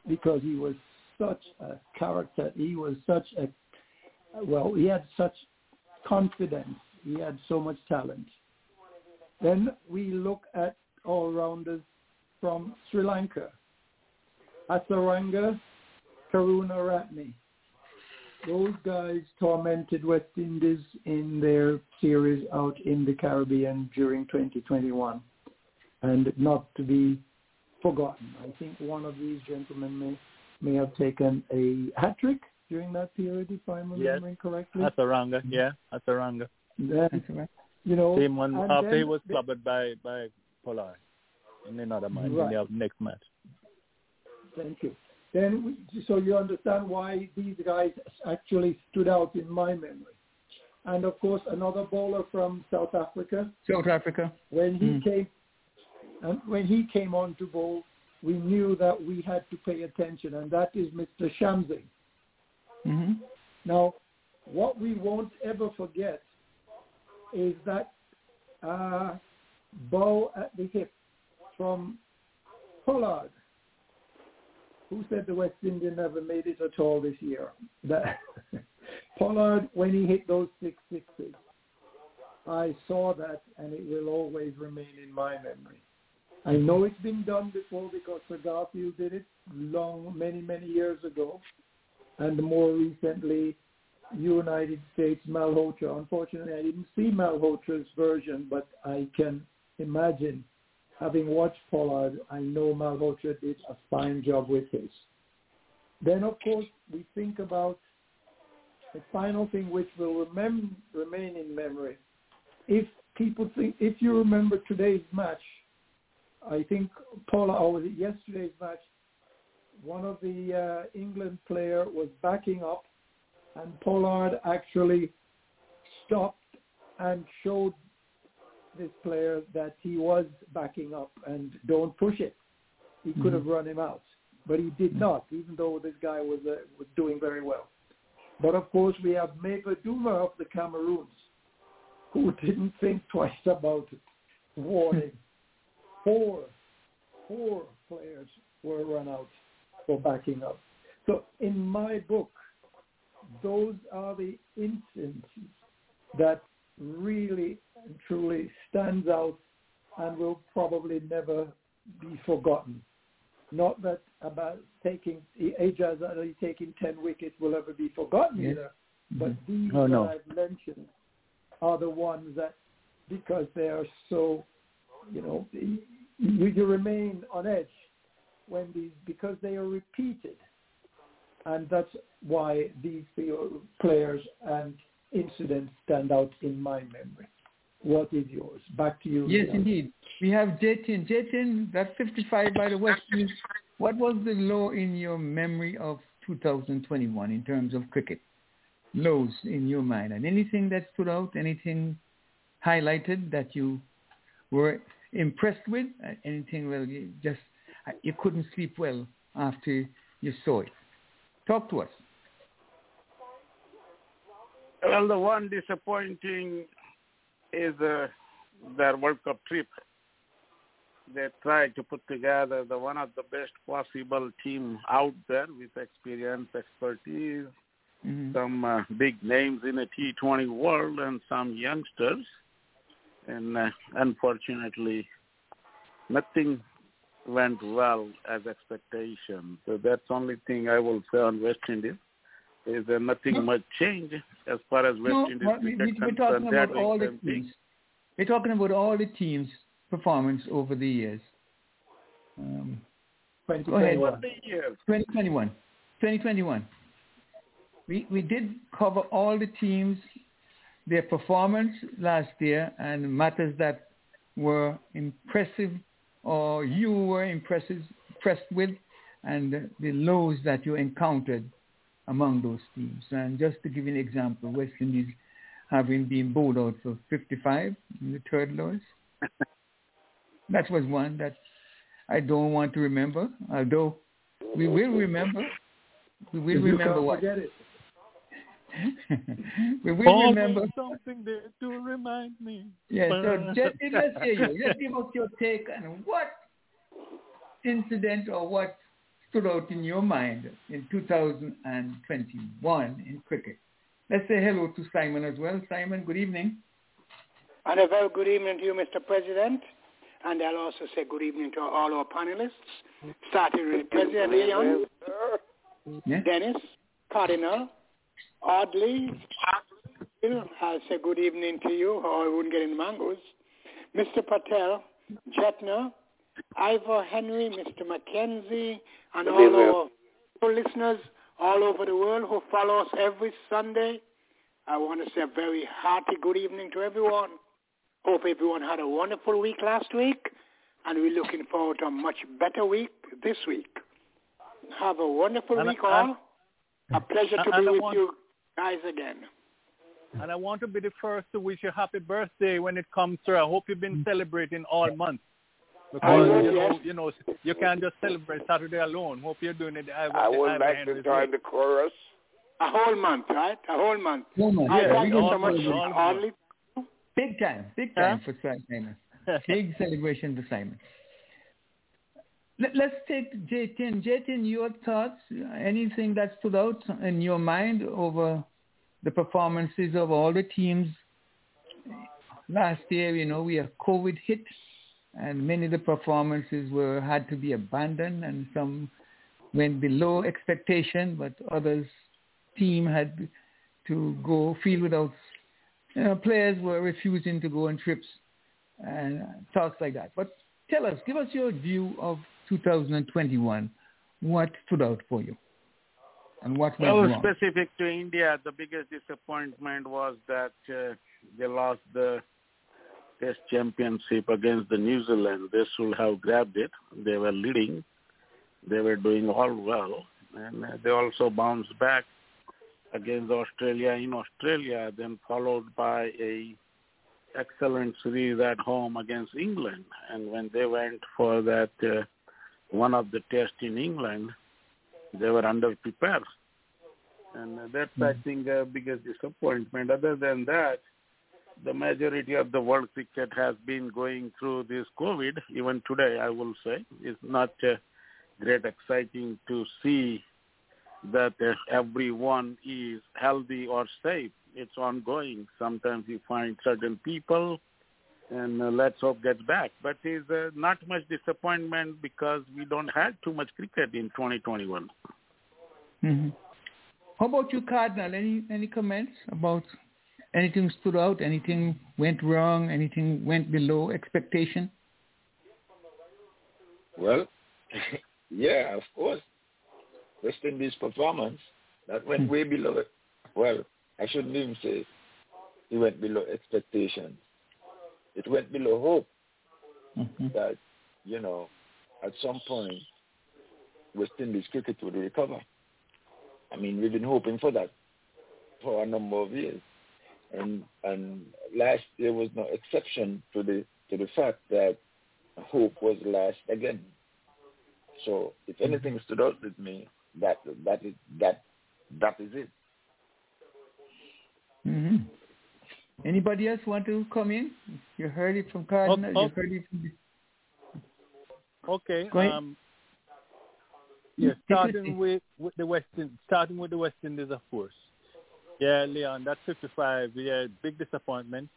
because he was such a character. He was such a, well, he had such confidence. He had so much talent. Then we look at all-rounders from Sri Lanka. Hasaranga Karunaratne. Those guys tormented West Indies in their series out in the Caribbean during 2021 and not to be forgotten. I think one of these gentlemen may, may have taken a hat trick during that period, if I'm remembering yes. correctly. Hasaranga, yeah, Hasaranga. Then, you know, same one after uh, then, he was clubbed by by Pollard in another match right. in the next match. Thank you. Then, we, so you understand why these guys actually stood out in my memory. And of course, another bowler from South Africa. South Africa. When he Mm. came, and when he came on to bowl, we knew that we had to pay attention, and that is Mr. Shamsi. Mm-hmm. Now, what we won't ever forget is that uh, bow at the hip from Pollard, who said the West Indian never made it at all this year. That Pollard, when he hit those six sixes, I saw that, and it will always remain in my memory. I know it's been done before because Sir Garfield did it long, many, many years ago, and more recently, United States Malhotra. Unfortunately, I didn't see Malhotra's version, but I can imagine, having watched Pollard, I know Malhotra did a fine job with his. Then, of course, we think about the final thing which will remem- remain in memory. If people think, if you remember today's match, I think Pollard, or yesterday's match, one of the uh, England player was backing up and Pollard actually stopped and showed this player that he was backing up and don't push it. He could Mm-hmm. have run him out, but he did not, even though this guy was uh, was doing very well. But of course, we have Maeva Douma of the Cameroons, who didn't think twice about it. Warning: four, four players were run out for backing up. So in my book, those are the instances that really and truly stands out and will probably never be forgotten. Not that about taking Ajaz Ali taking ten wickets will ever be forgotten Yes. either, but mm-hmm. these Oh, no. that I've mentioned are the ones that because they are so, you know, you, you remain on edge when these because they are repeated, and that's why these players and incidents stand out in my memory. What is yours? Back to you. Yes, Leon. indeed. We have Jatin. Jatin, that 55 by the West Indies. What was the low in your memory of 2021 in terms of cricket? Lows in your mind. And anything that stood out, anything highlighted that you were impressed with? Uh, Anything well, you just, uh, you couldn't sleep well after you saw it? Talk to us. Well, the one disappointing is uh, their World Cup trip. They tried to put together the one of the best possible team out there with experience, expertise, Mhm. some uh, big names in the T20 world, and some youngsters. And uh, unfortunately, nothing went well as expectation. So that's the only thing I will say on West Indies. Is there nothing No. much change as far as West No, Indies what we, we, we're talking about all the same thing. teams. We're talking about all the teams' performance over the years. Um, go ahead. 2021. Over the years. 2021. 2021. We, we did cover all the teams, their performance last year, and matters that were impressive or you were impressive, impressed with, and the lows that you encountered among those teams. And just to give you an example, West Indies having been bowled out for 55 in the third lowest. that was one that I don't want to remember, although we will remember. We will remember what. forget it. we will remember. something there to remind me. Yes, so just, let's hear you. Just give us your take on what incident or what stood out in your mind in 2021 in cricket. Let's say hello to Simon as well. Simon, good evening. And a very good evening to you, Mr. President. And I'll also say good evening to all our panelists, starting with President Leon, Yeah? Dennis, Cardinal, Audley, I'll say good evening to you, or I wouldn't get any mangoes. Mr. Patel, Jetner, Ivor Henry, Mr. Mackenzie, and all our listeners all over the world who follow us every Sunday. I want to say a very hearty good evening to everyone. Hope everyone had a wonderful week last week, and we're looking forward to a much better week this week. Have a wonderful and week, all. A pleasure to be with want, you guys again. And I want to be the first to wish you a happy birthday when it comes through. I hope you've been mm. celebrating all month. Because you know, yes. you know, you can't just celebrate Saturday alone. Hope you're doing it. I, I would like to join the chorus. A whole month, right? A whole month. Whole month. I Yeah, thank we you so much, for a Big time, big time for Simon. big celebration for Simon. Let, let's take Jatin. Jatin, your thoughts? Anything that stood out in your mind over the performances of all the teams last year? You know, we have COVID hit, and many of the performances were had to be abandoned, and some went below expectation, but others team had to go field without you know, players were refusing to go on trips and talks like that. But tell us, give us your view of 2021. What stood out for you? And what went well, wrong? specific to India, the biggest disappointment was that uh, they lost the Test Championship against the New Zealand. They should have grabbed it. They were leading. They were doing all well, and uh, they also bounced back against Australia in Australia, then followed by a excellent series at home against England. And when they went for that uh, one of the tests in England, they were underprepared. And uh, that's, I think, the biggest disappointment. Other than that, the majority of the world cricket has been going through this COVID. Even today, I will say, it's not uh, great exciting to see that uh, everyone is healthy or safe. It's ongoing. Sometimes you find certain people, and uh, let's hope gets back. But there's uh, not much disappointment because we don't have too much cricket in 2021. Mm-hmm. How about you, Cardinal? Any any comments about anything stood out? Anything went wrong? Anything went below expectation? Well, yeah, of course. West Indies performance that went way below it. Well, I shouldn't even say it went below expectations. It went below hope mm-hmm. that, you know, at some point West Indies cricket would recover. I mean, we've been hoping for that for a number of years. And and last year was no exception to the to the fact that hope was last again. So if anything stood out with me, that that is that that is it. Mm-hmm. Anybody else want to come in? You heard it from Cardinal. Oh, you heard it from. Okay. Go ahead. Um, yeah, starting with, with the West Indies, starting with the West Indies, of course. Yeah, Leon, that's 55. Yeah, big disappointment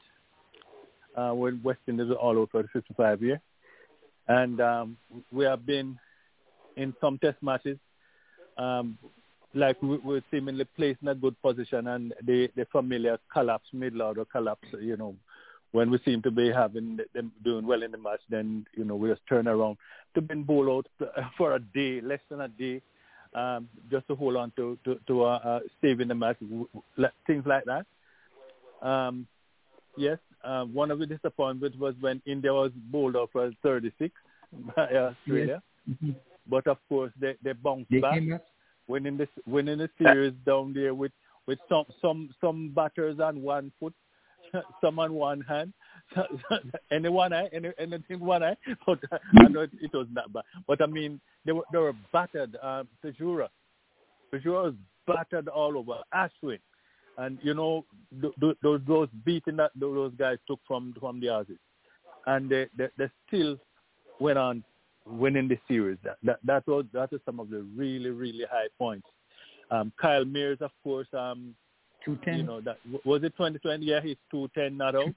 uh, when West Indies are all over the 55 year. And um, we have been in some test matches, um, like we, we're seemingly placed in a good position and the, the familiar collapse, middle order collapse, you know, when we seem to be having them doing well in the match, then, you know, we just turn around to being bowled out for a day, less than a day, um, just to hold on to, to, to uh, uh, saving the match, things like that. Um, yes, uh, one of the disappointments was when India was bowled out for 36 by Australia. Yes. Mm-hmm. But of course, they they bounced They back, winning this winning the series down there with with some some some batters on one foot, some on one hand, any one eye, any anything one eye. But I know it, it was not bad. But I mean, they were they were battered. Uh, Pujara, Pujara was battered all over. Ashwin, and you know th- th- those those beating that those guys took from from the Aussies, and they, they they still went on winning the series. That that that was that is some of the really really high points. Um, Kyle Mayers, of course, um, Two ten. you know that was it 2020. Yeah, he's two ten not out,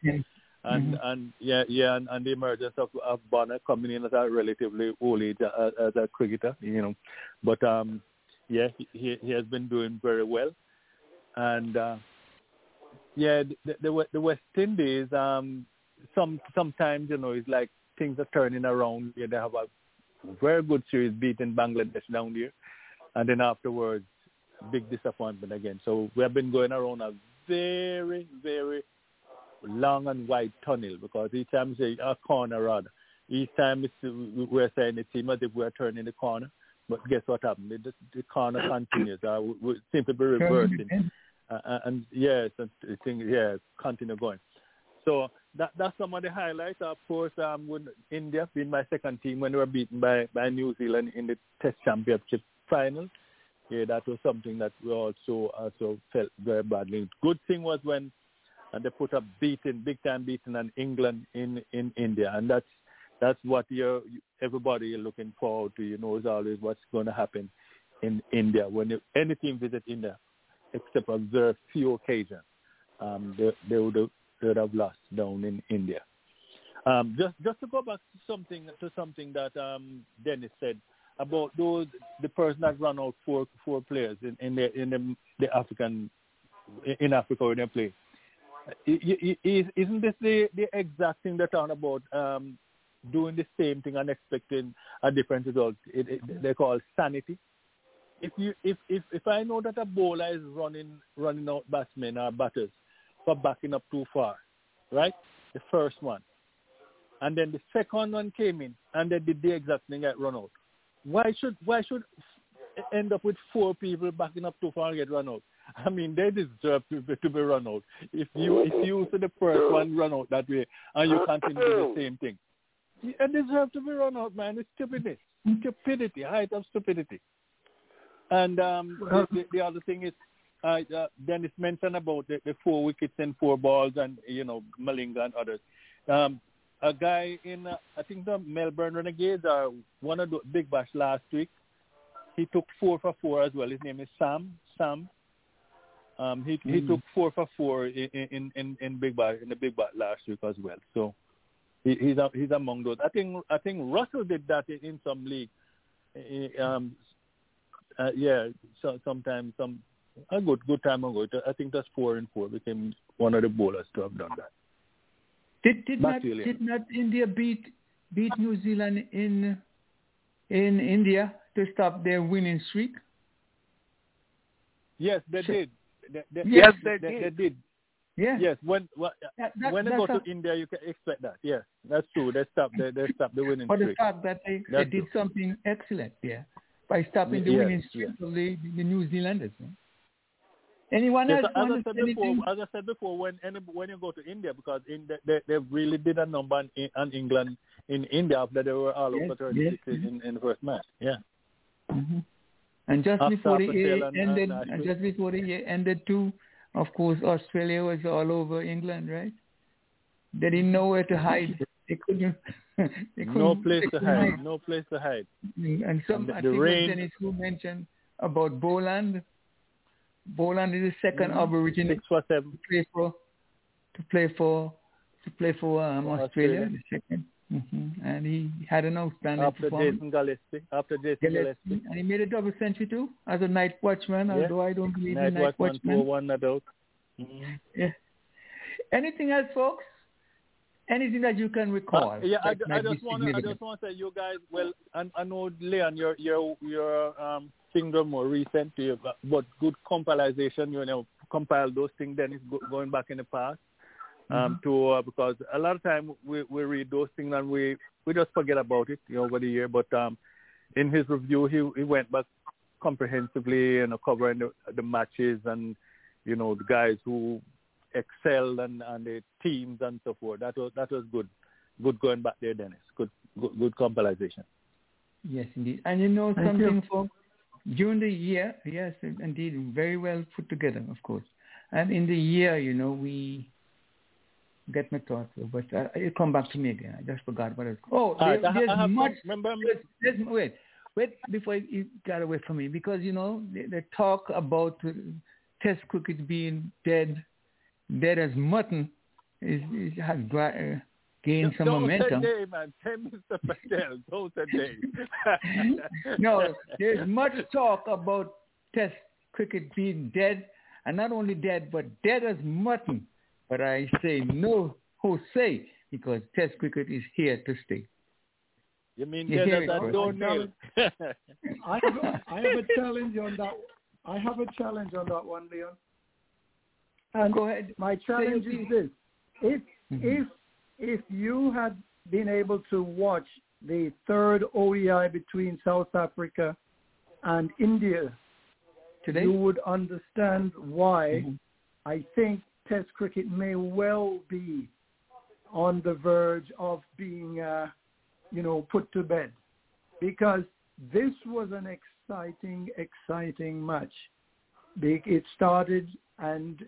and Mhm. and yeah yeah, and, and the emergence of of Bonner coming in at a relatively old age uh, as a cricketer, you know, but um yeah he he, he has been doing very well. and uh, yeah, the, the the West Indies. Um, some sometimes you know it's like things are turning around. Yeah, they have a very good series beating Bangladesh down there, and then afterwards, big disappointment again. So we have been going around a very very long and wide tunnel because each time we say a corner rather, each time it's, we're saying it seems as if we're turning the corner. But guess what happened? The, the corner continues. Uh, we, we seem to be reversing. Uh, uh, and yes, and thing, yeah, continue going. So that that's some of the highlights. Of course, um, with India being my second team when they were beaten by by New Zealand in the Test Championship final. Yeah, that was something that we also also felt very badly. Good thing was when and they put up beating, big time beating on England in in India, and that's that's what you're everybody is looking forward to. You know, is always what's going to happen in India when any team visit India except on very few occasions, um, they, they, would have, they would have lost down in India. Um, just just to go back to something to something that um, Dennis said about those the person that run out four four players in, in the in the, the African in Africa where they play. Isn't this the, the exact thing they're talking about? Um, doing the same thing and expecting a different result. It, it, they call sanity if you if if if I know that a bowler is running running out batsmen or batters for backing up too far, right? The first one, and then the second one came in and they did the exact thing at run out. Why should why should end up with four people backing up too far and get run out? I mean, they deserve to be, to be run out. If you if you see the first one run out that way and you continue the same thing, you deserve to be run out, man. It's stupidity, stupidity, height of stupidity. And um, the, the, the other thing is, uh, uh, Dennis mentioned about the, the four wickets and four balls, and you know Malinga and others. Um, a guy in uh, I think the Melbourne Renegades are one of the big bash last week. He took four for four as well. His name is Sam. Sam. Um, he mm-hmm. he took four for four in in in, in big bash in the big bash last week as well. So he, he's a, he's among those. I think I think Russell did that in, in some league. Um, uh, yeah, so sometimes some a good good time ago. I think that's four and four became one of the bowlers to have done that. Did did not did not India beat beat New Zealand in in India to stop their winning streak? Yes, they did. They, they, yes, they, they, did. They did. Yeah. Yes. When well, that, that, when they go to India, you can expect that. Yes, that's true. They stop. They they stop the winning streak. For the fact that they, they did something excellent. Yeah by stopping the yes, winning streak yes. of the, the New Zealanders. Anyone else? As I, said before, as I said before, when any, when you go to India, because in the, they, they really did a number on, on England in India after they were all yes, over 36 yes, in, in the first match. Yeah. Mm-hmm. And just after before the year ended, and, and just before the ended too, of course, Australia was all over England, right? They didn't know where to hide. They couldn't. they couldn't no place to hide. hide. No place to hide. And some, and the, I think rain. Dennis who mentioned about Boland. Boland is the 2nd mm-hmm. Aborigine Six for seven. to play for to play for to play for um, Australia, Australia, the second. Mm-hmm. And he had an outstanding after performance. Jason Gillespie. After Jason Gillespie. Gillespie. And he made a double century too as a night watchman, yeah. although I don't believe night in night watchman. watchman. one adult. Mm-hmm. Yeah. Anything else, folks? Anything that you can recall. Uh, yeah, I, I, just want to I just want to say you guys. Well, I, I know Leon, your your your um finger more recent to you, but good compilation. You know, compile those things. Then it's go, going back in the past. Um, mm-hmm. to uh, because a lot of time we we read those things and we we just forget about it you know, over the year. But um, in his review, he he went back comprehensively, you know, covering the, the matches and you know the guys who excelled and, and the teams and so forth. That was that was good, good going back there, Dennis. Good good, good compilation. Yes, indeed. And you know Thank something, for during the year, yes, indeed, very well put together, of course. And in the year, you know, we get my thoughts, but uh, it come back to me again. I just forgot what it was. Oh, there, there's I much. remember, there's, there's, wait, wait before you got away from me because you know they, they talk about Test cricket being dead dead as mutton is, is has uh, gained some don't momentum. Don't say man. Say Mr. Patel. Don't say no, there's much talk about Test cricket being dead, and not only dead, but dead as mutton. But I say no, Jose, because Test cricket is here to stay. You mean you dead as a doornail? I have, a, I have a challenge on that. I have a challenge on that one, Leon. And Go ahead. My challenge is this: if mm-hmm. if if you had been able to watch the third ODI between South Africa and India, Today? you would understand why mm-hmm. I think Test cricket may well be on the verge of being, uh, you know, put to bed, because this was an exciting, exciting match. It started and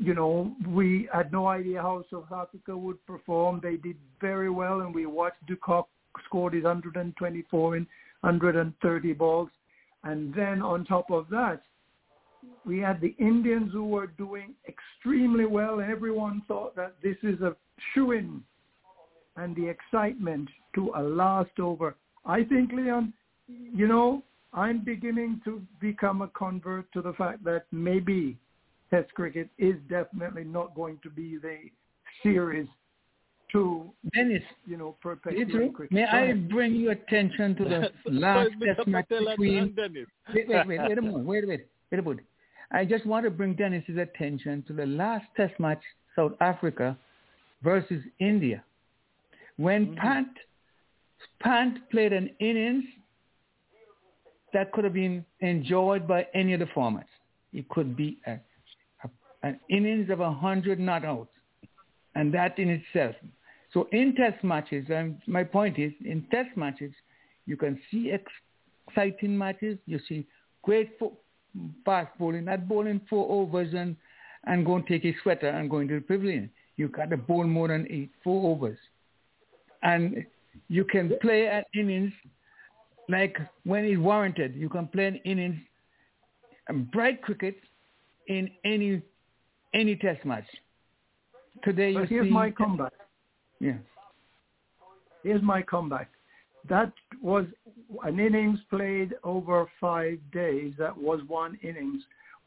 you know, we had no idea how South Africa would perform. They did very well, and we watched de Kock scored his 124 in 130 balls. And then on top of that, we had the Indians who were doing extremely well. Everyone thought that this is a shoo-in and the excitement to a last over. I think, Leon, you know, I'm beginning to become a convert to the fact that maybe Test cricket is definitely not going to be the series to Dennis, you know, perpetuate cricket. May I bring your attention to the last Test match between? Wait, wait, wait, wait a moment, wait, wait, wait a minute. I just want to bring Dennis's attention to the last Test match, South Africa versus India, when mm-hmm. Pant Pant played an innings that could have been enjoyed by any of the formats. It could be a an innings of 100 not out. And that in itself. So in test matches, and my point is, in test matches, you can see exciting matches. You see great fo- fast bowling, not bowling four overs and, and go and take a sweater and go into the pavilion. You got to bowl more than eight, four overs. And you can play an innings like when it's warranted. You can play an innings, and bright cricket in any any test match. Today but here's my comeback. Yeah. Here's my comeback. That was an innings played over five days. That was one innings,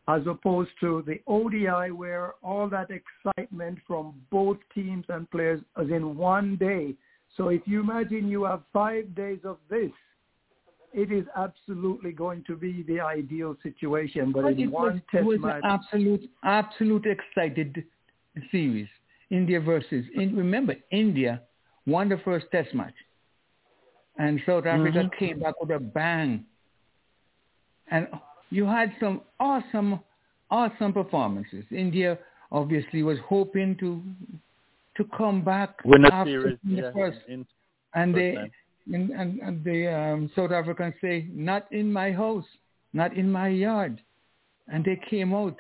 as opposed to the ODI where all that excitement from both teams and players is in one day. So if you imagine you have five days of this, it is absolutely going to be the ideal situation. But in one was, test it was match, an absolute, absolute excited series. India versus in, remember India won the first test match, and South Africa mm-hmm. came back with a bang. And you had some awesome, awesome performances. India obviously was hoping to to come back win a after series the yeah, first, in, and first they time and, and, and the um, South Africans say, not in my house, not in my yard. And they came out.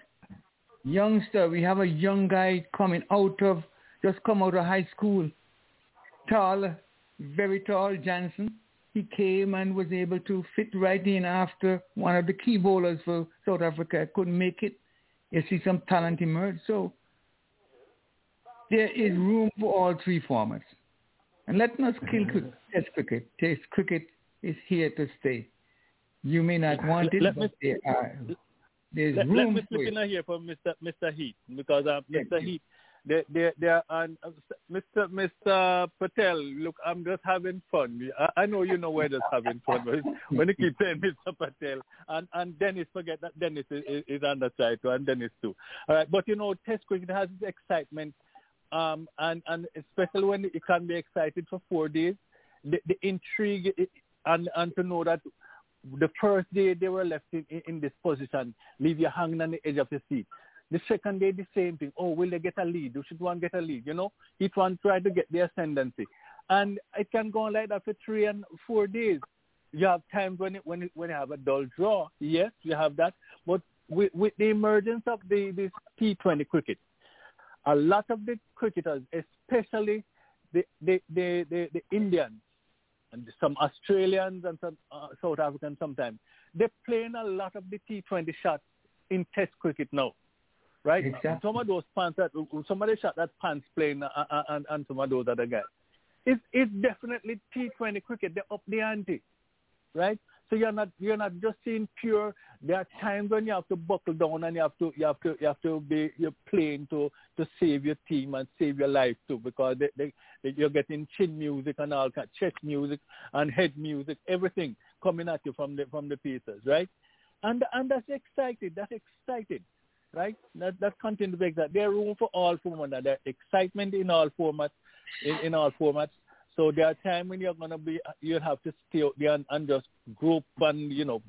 Youngster, we have a young guy coming out of, just come out of high school. Tall, very tall, Jansen. He came and was able to fit right in after one of the key bowlers for South Africa couldn't make it. You see some talent emerge. So there is room for all three formats. And let us kill Test cricket. Test cricket is here to stay. You may not want it, let but me, there are. There's let, room let me for slip in here for Mr. Mr. Heat because uh, Mr. Heat, they they they are uh, Mr. Mr. Patel. Look, I'm just having fun. I, I know you know we're just having fun, but when you keep saying Mr. Patel and and Dennis, forget that Dennis is, is, is on the side too, and Dennis too. All right, but you know, Test cricket has its excitement um, and and especially when you can be excited for four days, the, the intrigue and and to know that the first day they were left in, in this position, leave you hanging on the edge of the seat. The second day, the same thing. Oh, will they get a lead? Should one get a lead? You know, each one try to get the ascendancy, and it can go on like that for three and four days. You have times when it, when it, when you have a dull draw. Yes, you have that. But with, with the emergence of the this T20 cricket, a lot of the cricketers, especially the the the, the, the Indians and some Australians and some uh, South Africans sometimes, they're playing a lot of the T20 shots in Test cricket now, right? Exactly. Some of those pants that some of the shot that pants playing uh, uh, and, and some of those other guys. It's it's definitely T20 cricket. They're up the ante, right? So you're not you're not just seeing pure. There are times when you have to buckle down and you have to you have to you have to be you're playing to to save your team and save your life too because they, they, they, you're getting chin music and all kind chest music and head music everything coming at you from the from the pieces right, and and that's exciting that's exciting right? That that continues to make that there's room for all formats there's excitement in all formats in, in all formats so there are times when you're gonna be, you have to stay out there and, and just group and you know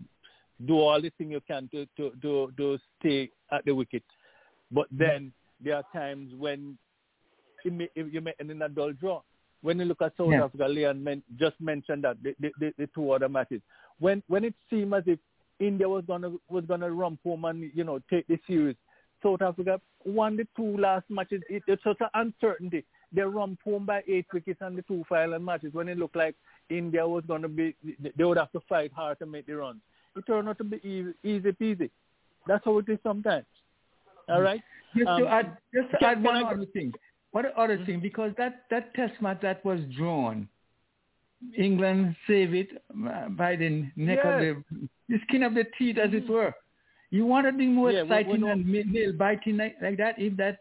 do all the thing you can to to to, to stay at the wicket. But then there are times when you may, you make an adult draw. When you look at South Yeah. Africa, Leon men, just mentioned that the, the, the, the two other matches. When when it seemed as if India was gonna was gonna rump home and you know take the series, South Africa won the two last matches. It, it's such an uncertainty. They rump home by eight wickets on the two final matches when it looked like India was going to be, they would have to fight hard to make the runs. It turned out to be easy, easy peasy. That's how it is sometimes. All right? Just Um, to add, just to add one I- other thing. One other thing, because that, that test match that was drawn, England saved it by the neck of the, the skin of the teeth, as it were. You want anything more Yeah, exciting we than nail biting like, like that? If that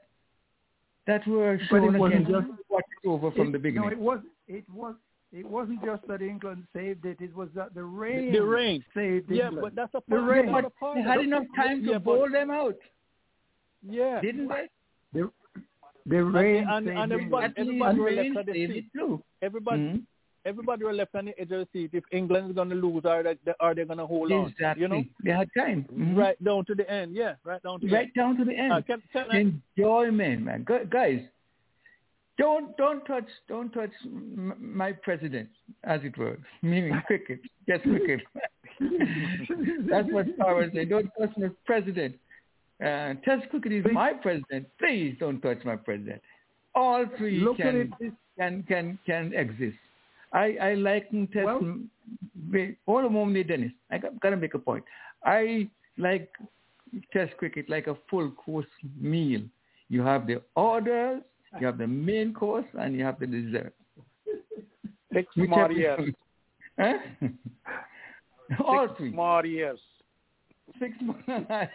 that were But shown it wasn't again, just- over from It- the beginning. No, it was it was it wasn't just that England saved it; it was that the rain, The rain. saved Yeah, England. but that's a the rain. part they had enough time to Yeah, but- bowl them out, Yeah. didn't they? The, the rain and, saved and everybody, everybody rain left on the saved it too. Everybody, Mhm. Everybody were left on the edge of the seat. If England is going to lose, are they, are they going to hold on? Exactly. You know, They had time. Mhm. right down to the end. Yeah, right down to the right end. down to the end. Uh, can, can I, Enjoyment, man. Gu- Guys, don't don't touch don't touch my president, as it were, meaning cricket, just cricket. That's what Star say. Don't touch my president. Uh, Test cricket is my president. Please don't touch my president. All three Look can, can can can exist. I I like Test. Well- hold a moment, Dennis. I got, gotta make a point. I like Test cricket like a full course meal. You have the orders, you have the main course, and you have the dessert. Six more years. Huh? All Six three. more years. Six more.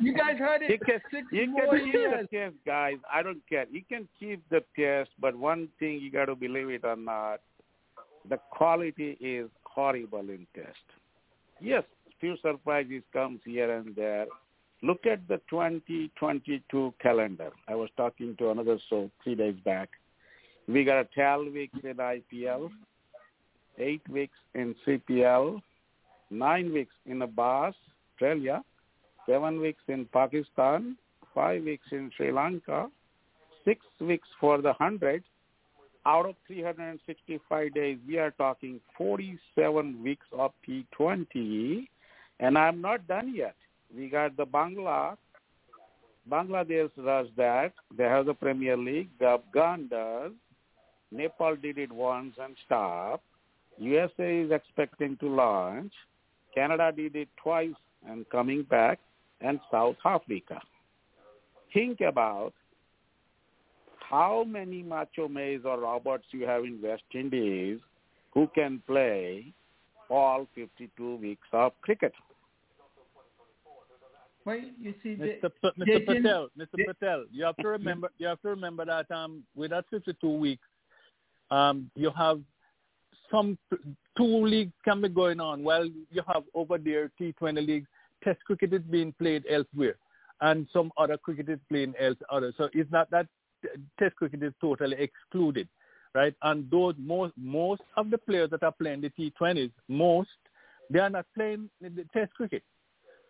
you guys heard it. You can, Six you more can keep years. the test, guys. I don't care. You can keep the test, but one thing you got to believe it or not, the quality is horrible in test. Yes, few surprises comes here and there. Look at the 2022 calendar. I was talking to another show three days back. We got a 12 weeks in IPL, eight weeks in CPL, nine weeks in a Abbas, Australia, seven weeks in Pakistan, five weeks in Sri Lanka, six weeks for the 100. Out of 365 days, we are talking 47 weeks of T20, and I'm not done yet. We got the Bangla. Bangladesh does that. They have the Premier League. The Afghan does. Nepal did it once and stopped. USA is expecting to launch. Canada did it twice and coming back, and South Africa. Think about how many Macho Mays or Roberts you have in West Indies who can play all 52 weeks of cricket. Well, you see, the, Mr. P- Mr. can- Patel, Mr. they- Patel, you have to remember, you have to remember that um, with that 52 weeks, um, you have some two leagues can be going on. Well, you have over there T20 leagues, Test cricket is being played elsewhere, and some other cricket is playing elsewhere. So it's not that Test cricket is totally excluded, right? And those most most of the players that are playing the T20s, most they are not playing the Test cricket.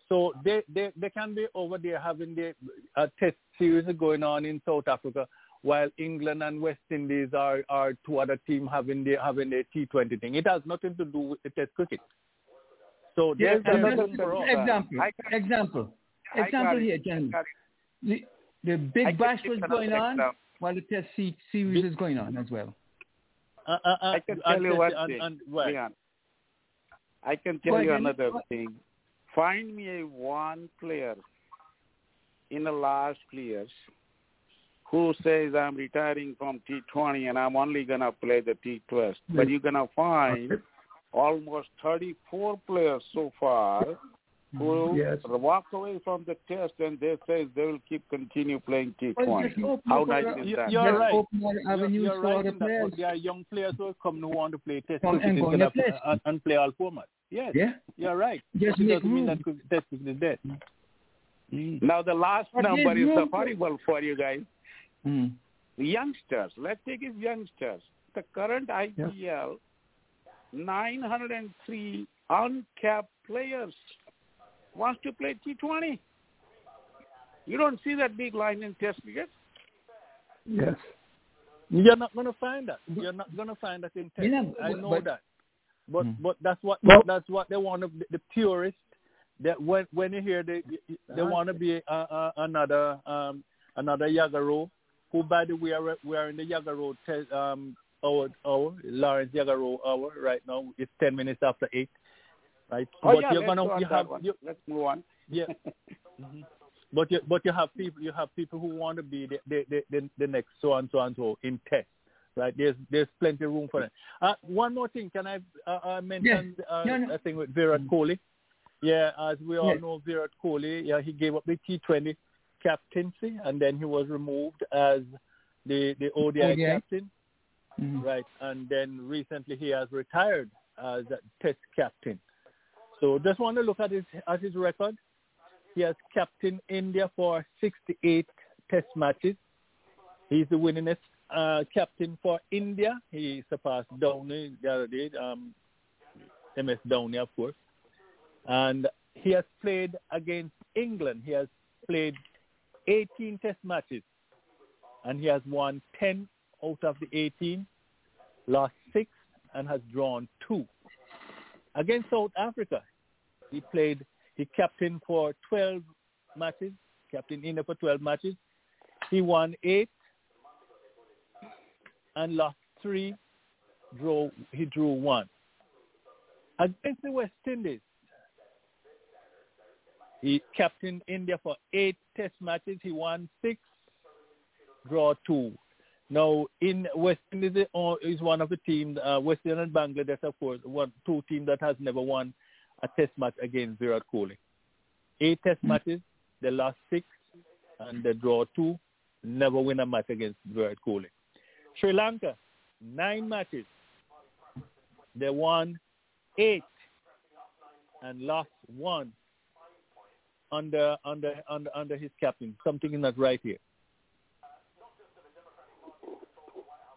So they, they, they can be over there having the uh, test series going on in South Africa, while England and West Indies are, are two other teams having the having the T20 thing. It has nothing to do with the test cricket. So Yeah, there's and another just- for example, I got- example, I example here, I gentlemen. The, the big can bash was going on example. while the test se- series is going on as well. Uh, uh, uh, I can tell you one thing. and- right. Leon. I can tell Go you another Dennis. thing. Find me a one player in the last years who says I'm retiring from T20 and I'm only going to play the T-Test. But you're going to find almost 34 players so far who Yes. walk away from the test and they say they will keep continue playing T20. How nice is You- that? You're Just right. open more You're, avenues you're for right other in that, players. there are young players who come who want to play test Come cricket and go in instead your of, place. uh, and play all formats. Yes, Yeah. you're right. Just it doesn't mean that cricket- test is dead. Now the last But number is room for- horrible for you guys. Mm. Youngsters. Let's take his youngsters. The current IPL, 903 uncapped players wants to play T20. You don't see that big line in Test cricket. Yes. You're not going to find that. You're not going to find that in test. Yeah, I know but- that. But Mm. but that's what Well- that's what they want to the, the purists that when when you hear they they want to be uh, uh, another um another Yagaro who by the way are we are in the Yagaro te- um hour hour Lawrence Yagaro hour right now it's ten minutes after eight right Oh but yeah, you're let's gonna you have you, Let's move on. yeah. Mhm. But you but you have people you have people who want to be the the the, the, the next so and so and so in tech, right? There's there's plenty of room for that. Uh, one more thing, can I uh, uh, mention uh, Yeah, no. a thing with Virat Kohli? Yeah, as we all Yeah. know, Virat Kohli, yeah, he gave up the T20 captaincy and then he was removed as the the ODI, ODI. captain, Mm. right? And then recently he has retired as a Test captain. So just want to look at his at his record. He has captained India for 68 Test matches. He's the winningest uh, captain for India. He surpassed Dhoni the other day, um, MS Dhoni, of course. And he has played against England. He has played 18 Test matches, and he has won 10 out of the 18, lost six, and has drawn two. Against South Africa, he played, he captained for 12 matches, captain India for 12 matches. He won eight and lost three, draw, he drew one. Against the West Indies, he captained India for eight test matches. He won six, draw two. Now, in West Indies uh, is one of the teams, uh, West Indies and Bangladesh, of course, one two teams that has never won a test match against Virat Kohli. Eight test matches, they lost six, and they draw two. Never win a match against Virat Kohli. Sri Lanka, nine matches. They won eight and lost one under under under under his captain. Something is not right here.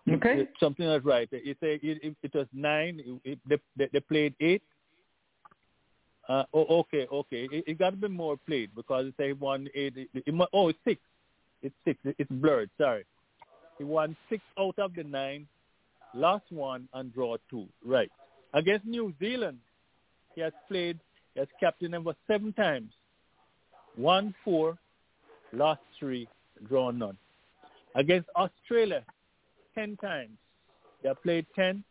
Okay. Something not right. It, it, it, it was nine. It, they, they, they played eight. Uh, oh, okay, okay. It, it got to be more played because it's say one eight. It, it, mu- oh, it's six. It's six. It, it's blurred. Sorry. He won six out of the nine, lost one and draw two. Right. Against New Zealand, he has played. Captained them for seven times. Won four, lost three, draw none. Against Australia, ten times. They played ten.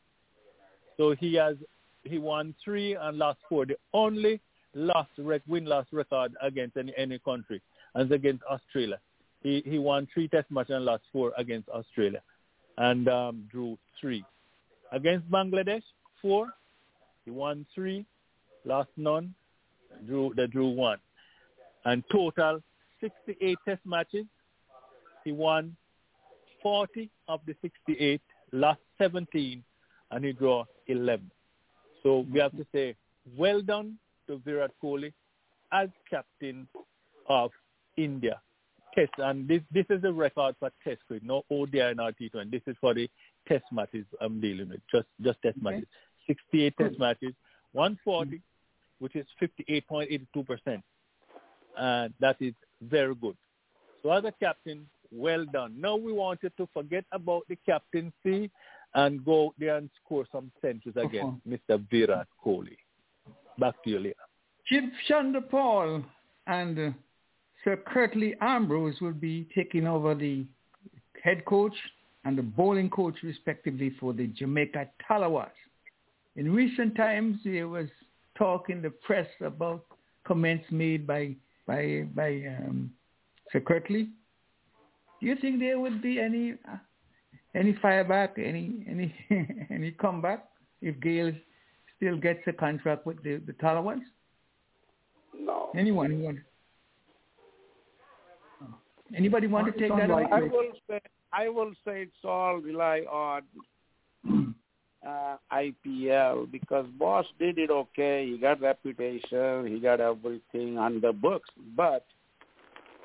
So he has he won three and lost four. The only lost rec, win loss record against any any country and against Australia. He he won three test matches and lost four against Australia, and um, drew three. Against Bangladesh, four. He won three, lost none, drew they drew one, and total 68 test matches. He won 40 of the 68, lost 17, and he draw 11. So we have to say, well done to Virat Kohli as captain of India. Test, and this this is a record for Test cricket, no ODI and T20. This is for the Test matches I'm dealing with, just just Test Okay. matches. 68 Test matches, 140, which is 58.82 percent, and that is very good. So as a captain, well done. Now we wanted to forget about the captaincy and go out there and score some centuries again, Mr. Virat Kohli. Back to you, Leah. Chip Chandra Paul and uh, Sir Curtly Ambrose will be taking over the head coach and the bowling coach respectively for the Jamaica Tallawahs. In recent times, there was talk in the press about comments made by by by um, Sir Curtly Do you think there would be any uh, any fireback, any any any comeback if Gayle still gets a contract with the the Tallawahs? No. Anyone who want? Anybody want to take that? I will say I will say it's all rely on uh, IPL because Boss did it okay. He got reputation. He got everything on the books, but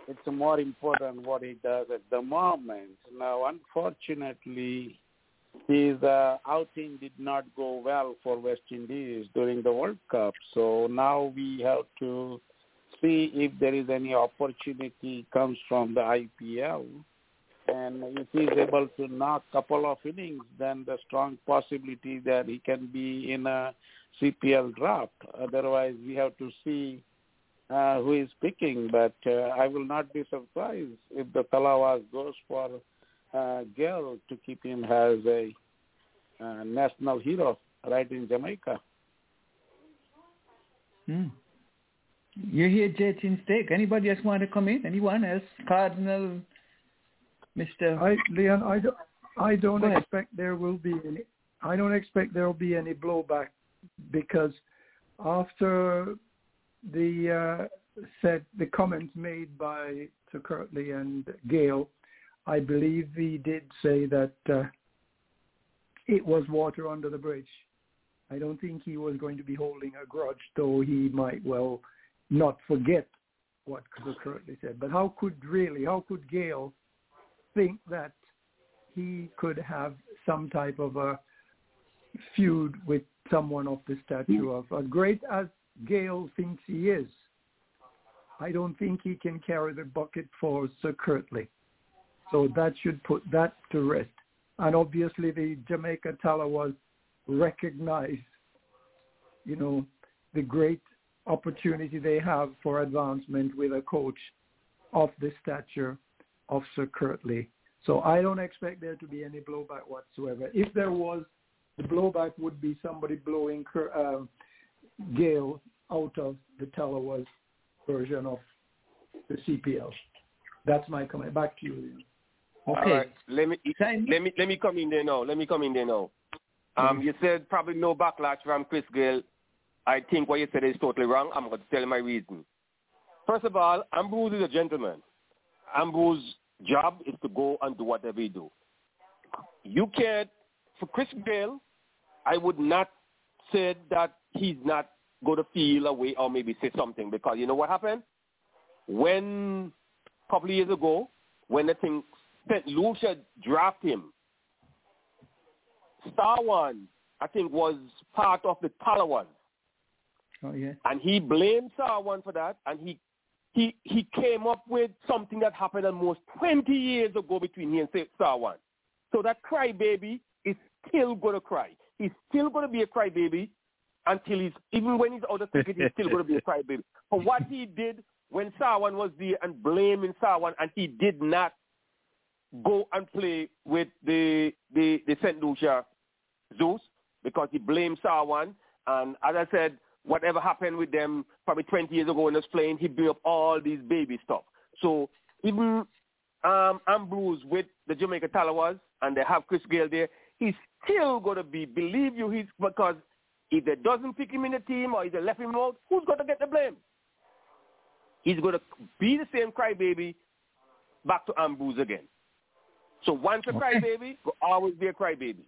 it's more important what he does at the moment. Now, unfortunately, his uh, outing did not go well for West Indies during the World Cup. So now we have to see if there is any opportunity comes from the IPL. And if he's able to knock a couple of innings, then the strong possibility that he can be in a CPL draft. Otherwise, we have to see uh, who is picking. But uh, I will not be surprised if the Tallawahs goes for uh, Gayle to keep him as a uh, national hero right in Jamaica. Hmm. You're here, J. Steak. Anybody else want to come in? Anyone else? Cardinal, Mr. I, Leon, I don't, I don't expect there will be any. I don't expect there will be any blowback because after the uh, said the comments made by Sir Curtly and Gayle, I believe he did say that uh, it was water under the bridge. I don't think he was going to be holding a grudge, though he might well not forget what Sir Curtly said. But how could really, how could Gayle think that he could have some type of a feud with someone of the stature of as great as Gayle thinks he is. I don't think he can carry the bucket for Sir Curtly. So that should put that to rest. And obviously the Jamaica Tallawahs recognize, you know, the great opportunity they have for advancement with a coach of the stature of Sir Curtly. So I don't expect there to be any blowback whatsoever. If there was, the blowback would be somebody blowing uh, Gayle out of the Tallawahs version of the CPL. That's my comment. Back to you, Leon. Okay. All right. Let me let me let me come in there now. Let me come in there now. Um, mm-hmm. you said probably no backlash from Chris Gayle. I think what you said is totally wrong. I'm going to tell you my reason. First of all, Ambrose is a gentleman. Ambrose's job is to go and do whatever he do. You can't, for Chris Gayle, I would not say that he's not going to feel a way or maybe say something because you know what happened? When, a couple of years ago, when the thing, St. Lucia drafted him, Sarwan, I think, was part of the Tallawahs. Oh yeah. And he blamed Sarwan for that, and he he he came up with something that happened almost 20 years ago between he and Sarwan. So that crybaby is still going to cry. He's still going to be a crybaby until he's even when he's out of cricket, he's still going to be a crybaby for what he did when Sarwan was there and blaming Sarwan, and he did not go and play with the the the Saint Lucia Zouks because he blamed Sarwan. And as I said, whatever happened with them probably 20 years ago when he was playing, he blew up all these baby stuff. So even um, Ambrose with the Jamaica Tallawahs, and they have Chris Gayle there, he's still going to be, believe you, he's because if they doesn't pick him in the team or if they left him out, who's going to get the blame? He's going to be the same crybaby back to Ambrose again. So once a okay. crybaby, will always be a crybaby.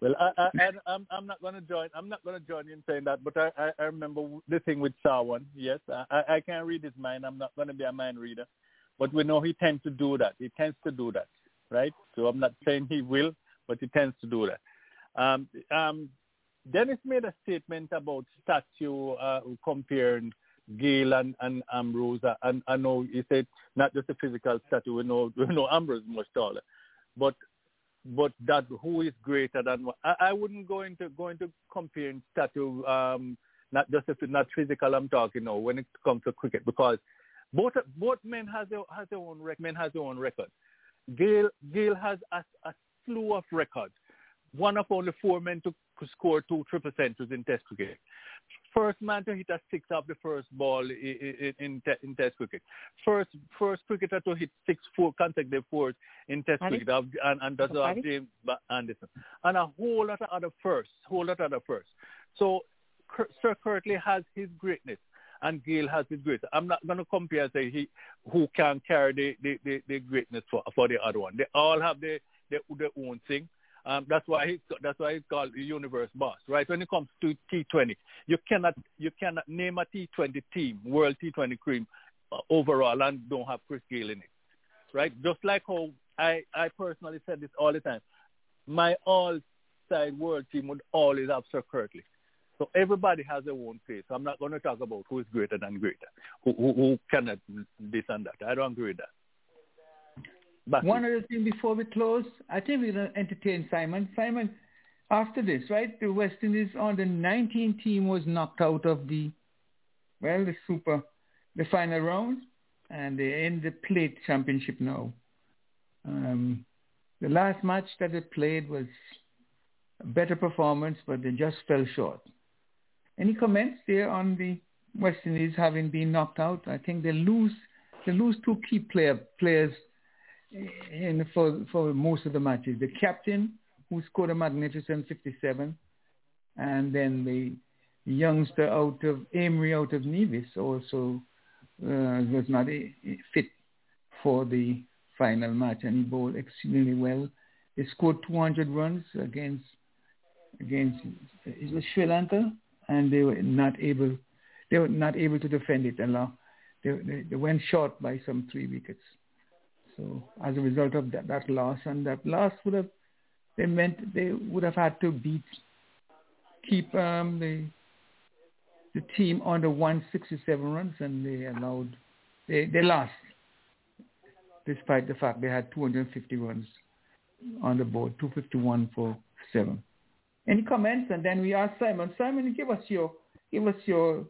Well, I, I, and I'm, I'm not going to join. I'm not going to join in saying that, but I, I, I remember the thing with Sarwan. Yes, I, I can't read his mind. I'm not going to be a mind reader, but we know he tends to do that. He tends to do that, right? So I'm not saying he will, but he tends to do that. Um, um, Dennis made a statement about statue uh, comparing Gayle and, and Ambrose. And I know he said not just a physical statue. We know we know Ambrose is much taller, but but that who is greater than I, I wouldn't go into go into comparing statue um not just if not physical I'm talking now when it comes to cricket because both both men has their has their own rec- men has their own record. Gayle Gayle has a, a slew of records. One of only four men to score two triple centuries in Test cricket. first man to hit a six off the first ball in, in, in Test cricket. First first cricketer to hit six four consecutive fours in Test cricket, and, and that's uh, James Anderson, and a whole lot of other firsts, whole lot of other firsts. So Sir Curtly has his greatness, and Gayle has his greatness. I'm not going to compare and say he who can carry the, the, the, the greatness for for the other one. They all have their their, their own thing. Um, that's why he's that's why he's called the universe boss, right? When it comes to T20, you cannot you cannot name a T20 team, world T20 cream uh, overall, and don't have Chris Gayle in it, right? Just like how I I personally said this all the time, my all-side world team would always have Sir Curtly. So everybody has their own. So I'm not going to talk about who is greater than greater, who, who, who cannot this and that. I don't agree with that. Back One other thing before we close, I think we're going to entertain Simon. Simon, after this, right, the West Indies on the 19 team was knocked out of the, well, the super, the final round, and they're in the plate championship now. Um, the last match that they played was a better performance, but they just fell short. Any comments there on the West Indies having been knocked out? I think they lose they lose two key player, players in for for most of the matches. The captain, who scored a magnificent 57, and then the youngster out of Emery out of Nevis also uh, was not a, a fit for the final match, and he bowled exceedingly well. They scored 200 runs against against it Sri Lanka, and they were not able they were not able to defend it. And they, they, they went short by some three wickets. So as a result of that, that loss, and that loss would have, they meant they would have had to beat, keep um, the the team under 167 runs, and they allowed, they they lost, despite the fact they had 250 runs on the board, 251 for seven. Any comments? And then we ask Simon. Simon, give us your give us your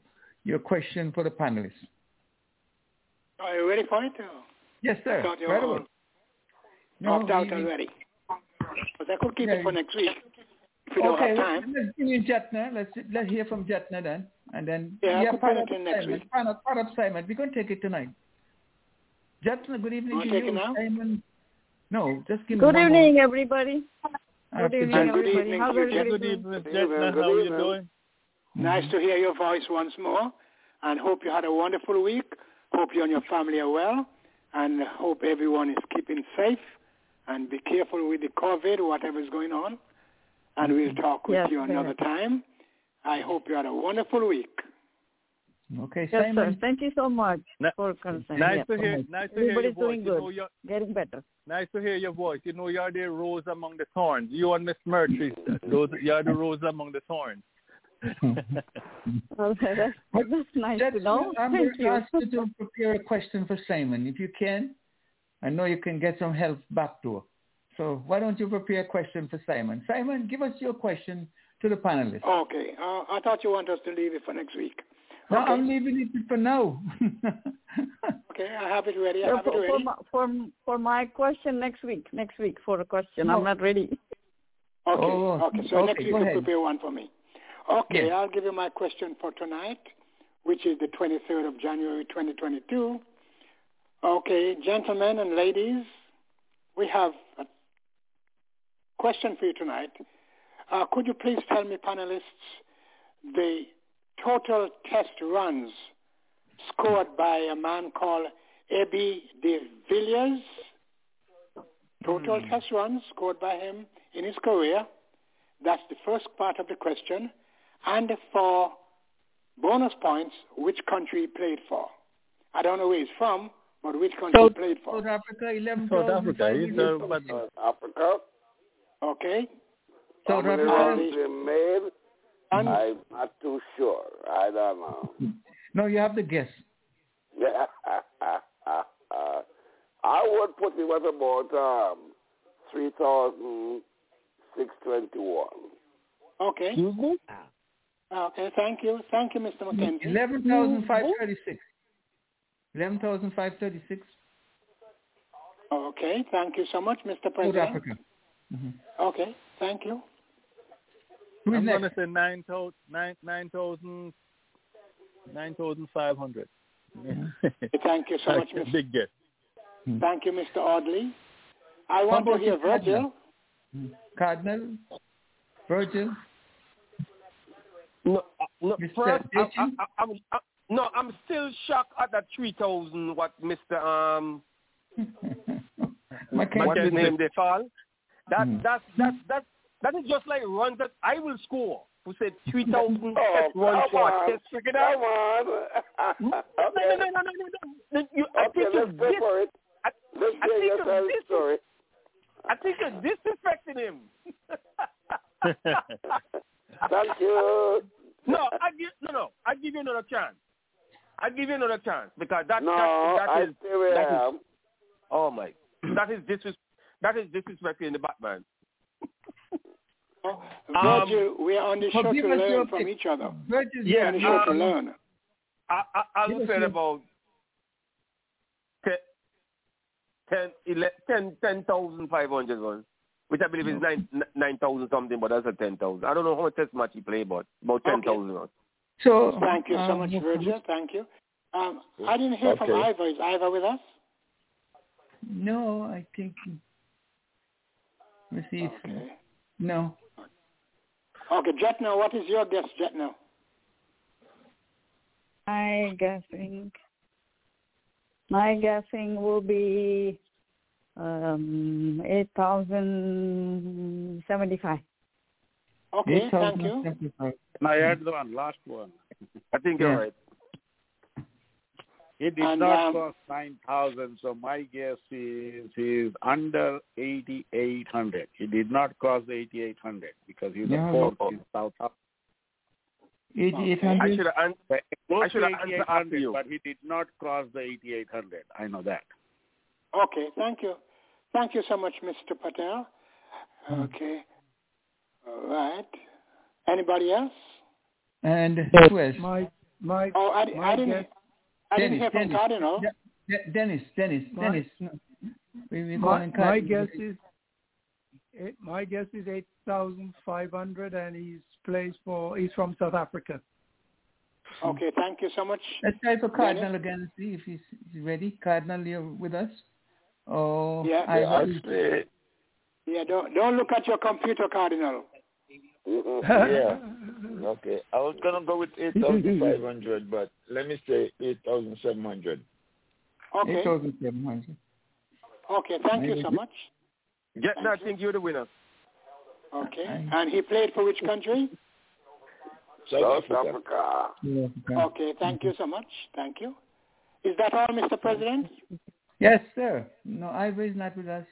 your question for the panelists. Are you ready for it? Yes, sir. I thought right away. No, out already. But I could keep yeah, it for next week if we okay, don't have time. Let's give you Jetna. Let's let's hear from Jetna then, and then yeah, yeah I could put it in next Simon. Part of, part of Simon. We're going to take it tonight. Jetna, good evening to you. Simon. No, just give good me evening, more. everybody. Ah, good evening, everybody. good evening How's everybody Good evening, Jetna. How are you doing? Nice to hear your voice once more, and hope you had a wonderful week. Hope you and your family are well and hope everyone is keeping safe and be careful with the COVID, whatever is going on. And we'll mm-hmm. talk with yes, you another time. I hope you had a wonderful week. Okay, yes, Simon. Sir. Thank you so much for concern. Nice yes, to hear. Nice to hear your voice. doing good. You know, Getting better. nice to hear your voice. You know, you're the rose among the thorns. You and Miss Murtry, those you're the rose among the thorns. Well, that's, that's nice That's, to know. I'm Thank going to you. ask you to prepare a question for Simon, if you can. I know you can get some help back door. So why don't you prepare a question for Simon? Simon, give us your question to the panelists. Okay. Uh, I thought you want us to leave it for next week. No, Okay. I'm leaving it for now. Okay, I have it ready. I Yeah, have it for, for, my, for, for my question next week. Next week for a question. No. I'm not ready. Okay. Oh, okay. So okay, next week you prepare one for me. Okay, Yes. I'll give you my question for tonight, which is the 23rd of January 2022. Okay, gentlemen and ladies, we have a question for you tonight. Uh, could you please tell me, panelists, the total test runs scored by a man called A.B. de Villiers? Total test runs scored by him in his career. That's the first part of the question. And for bonus points, which country he played for. I don't know where he's from, but which country South, he played for. South Africa, 11 South Africa. He's uh, but, South Africa. Okay. South How many Africa. he made? And I'm not too sure. I don't know. No, you have to guess. I would put him at about um, 3,621. okay. Excuse me? Okay, thank you. Thank you, Mr. McKenzie. 11,536. 11,536. Okay, thank you so much, Mr. President. South President. Africa. Mhm. Okay, thank you. Who's I'm next? going to say 9,000 9,000 9,500. Mm-hmm. Thank you so much, Mr. Big guess. Hmm. Thank you, Mr. Audley. I want to hear Virgil. Cardinal? Hmm. Virgil? No, uh, no, first, I, I, I, I'm, I, no, I'm still shocked at that 3,000 what Mr. Um, what his name they fall. That, mm. that, that, that, that is just like runs that I will score. Who said 3,000 oh, runs for on. test cricket? Come on. no, no, no, no, no, no, no. You, I okay, think let's go dis- for it. I, let's I hear think your side dis- story. I think you're disrespecting him. Thank you. No, I give no, no. I give you another chance. I give you another chance because that no, that, that I is, stay where that I is- oh my, that is disres that is disrespecting the Batman. Virgil, we are on the show to learn from pick. each other. Virgil's Yeah, on the show to um, learn. I I, I Give would us say your- about ten, ten, ele- ten, ten thousand five hundred ones, which I believe is nine nine thousand something, but that's a ten thousand. I don't know how much test match he played, but about ten thousand ones. So Thank you so um, much, Virgil. Thank you. Um, I didn't hear from Okay. Ivor. Is Ivor with us? No, I think. Let's see. Okay. No. Okay, Jetno, what is your guess, Jetno? My guessing, my guessing will be um, eight thousand seventy-five. Okay, thank you. 8,075. I had the one, last one. I think Yeah. you're right. He did And, not um, cost 9,000, so my guess is he's under 8,800. He did not cross the 8,800 because he's Yeah, a fourth no. in South Africa. 8,800? I should have answered. I should have answered after 8,800, you. but he did not cross the 8,800. I know that. Okay, thank you. Thank you so much, Mr. Patel. Okay. All right. Anybody else? And who else? My my Oh, I, my I didn't. guess I didn't Dennis, hear from Dennis. Cardinal. De- De- Dennis, Dennis, My- Dennis. We, we my, calling my guess is eh, my guess is eight thousand five hundred, and he's plays for he's from South Africa. Okay, thank you so much. Let's try for Cardinal again and see if he's, he's ready. Cardinal, you're with us? Oh, Yeah. I Yeah, actually, Yeah, don't don't look at your computer, Cardinal. yeah. Okay. I was gonna go with eight thousand five hundred, but let me say eight thousand seven hundred. Okay. 8,700. Okay, thank you so much. Get that. I think you're the winner. Okay. And he played for which country? South South Africa. Africa. Yeah, okay. Okay, thank you so much. Thank you. Is that all, Mr. President? Yes, sir. No, Ivor is not with us.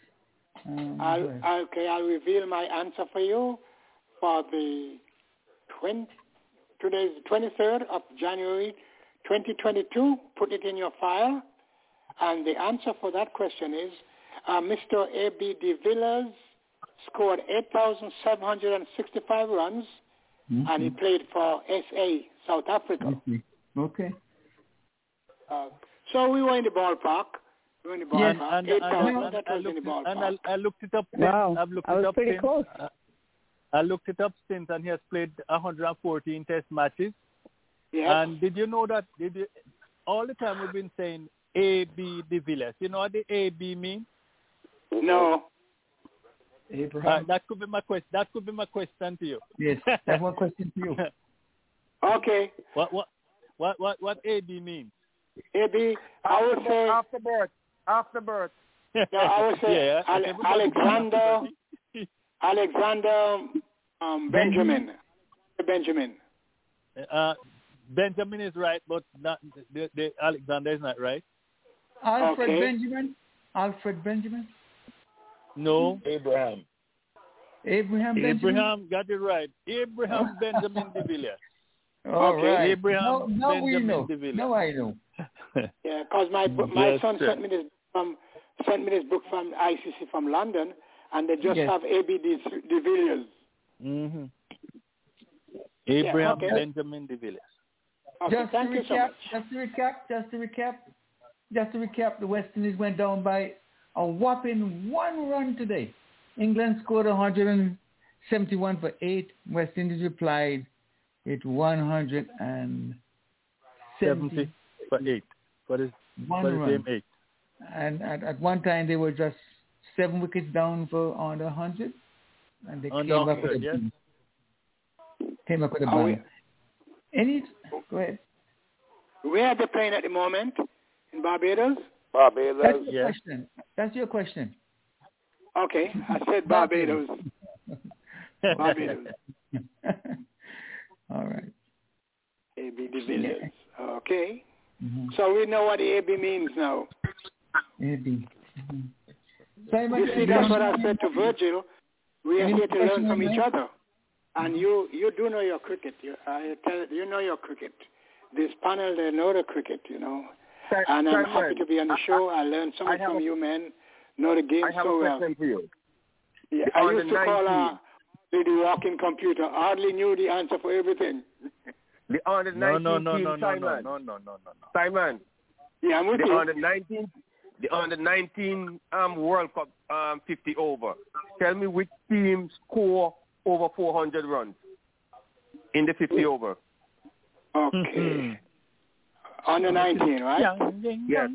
Um, I'll, okay, I'll reveal my answer for you for the 20, today's the 23rd of January 2022. Put it in your file. And the answer for that question is uh, Mr. A.B. de Villiers scored 8,765 runs and he played for SA, South Africa. Okay. Uh, so we were in the ballpark. We were And, and, and, and, I looked it, and. I, I looked it up. Since, Wow, I've looked I it was up pretty since. close. Uh, I looked it up since, and he has played 114 Test matches. Yes. And did you know that? Did you, all the time we've been saying A B de Villiers. You know what the A B means? No. Abraham. Uh, that could be my question. That could be my question to you. Yes, I have one question for you. Okay. What what what what what A B means? AB, I would say, after birth. After birth. yeah, I would say Yeah, Ale- Alexander, Alexander um, Benjamin. Benjamin. Uh, Benjamin is right, but not the, the Alexander is not right. Alfred Okay. Benjamin? Alfred Benjamin? No, Abraham. Abraham Benjamin? Abraham got it right. Abraham Benjamin de Villiers. All Okay. right. Abraham now, now we Benjamin know. de Villiers. Now I know. Yeah, because my my Yes, son sir. sent me this from sent me this book from ICC from London, and they just Yes. have AB de, de Villiers. hmm Abraham okay. Benjamin de Villiers. Okay, just thank to you so recap, just to recap, just to recap, just to recap, the West Indies went down by a whopping one run today. England scored 171 for eight. West Indies replied with 106 70 for eight. For his, one for his run. game eight. And at, at one time they were just seven wickets down for under 100. And they Under came up with a 100, yes. bang. Came up with a Are we- bang. Any, go ahead. Where are they playing at the moment? In Barbados? Barbados. That's your question. That's your question. Okay, I said Barbados. Barbados. All right. AB de Villiers. Okay. Mm-hmm. So we know what the AB means now. Maybe. Mm-hmm. Simon, You see, that's what I said to Virgil. We are here to learn from each other. And you, you do know your cricket. You, I tell you know your cricket. This panel, they know the cricket, you know. Sir- And I'm Sir, happy to be on the I- show. I learned so much from a- you, men. Know the game I have so a well. question for you. Yeah, I used to call uh, 19. her Lady Walking Computer. Hardly knew the answer for everything. The under No, 19 no, no, team, no, no, no, Simon. no, no, no, no, no. Simon. Yeah, I'm with the you. under 19, the under 19 um, World Cup um, 50 over. Tell me which team score over 400 runs in the 50 over. Okay. Under 19, right? Yes.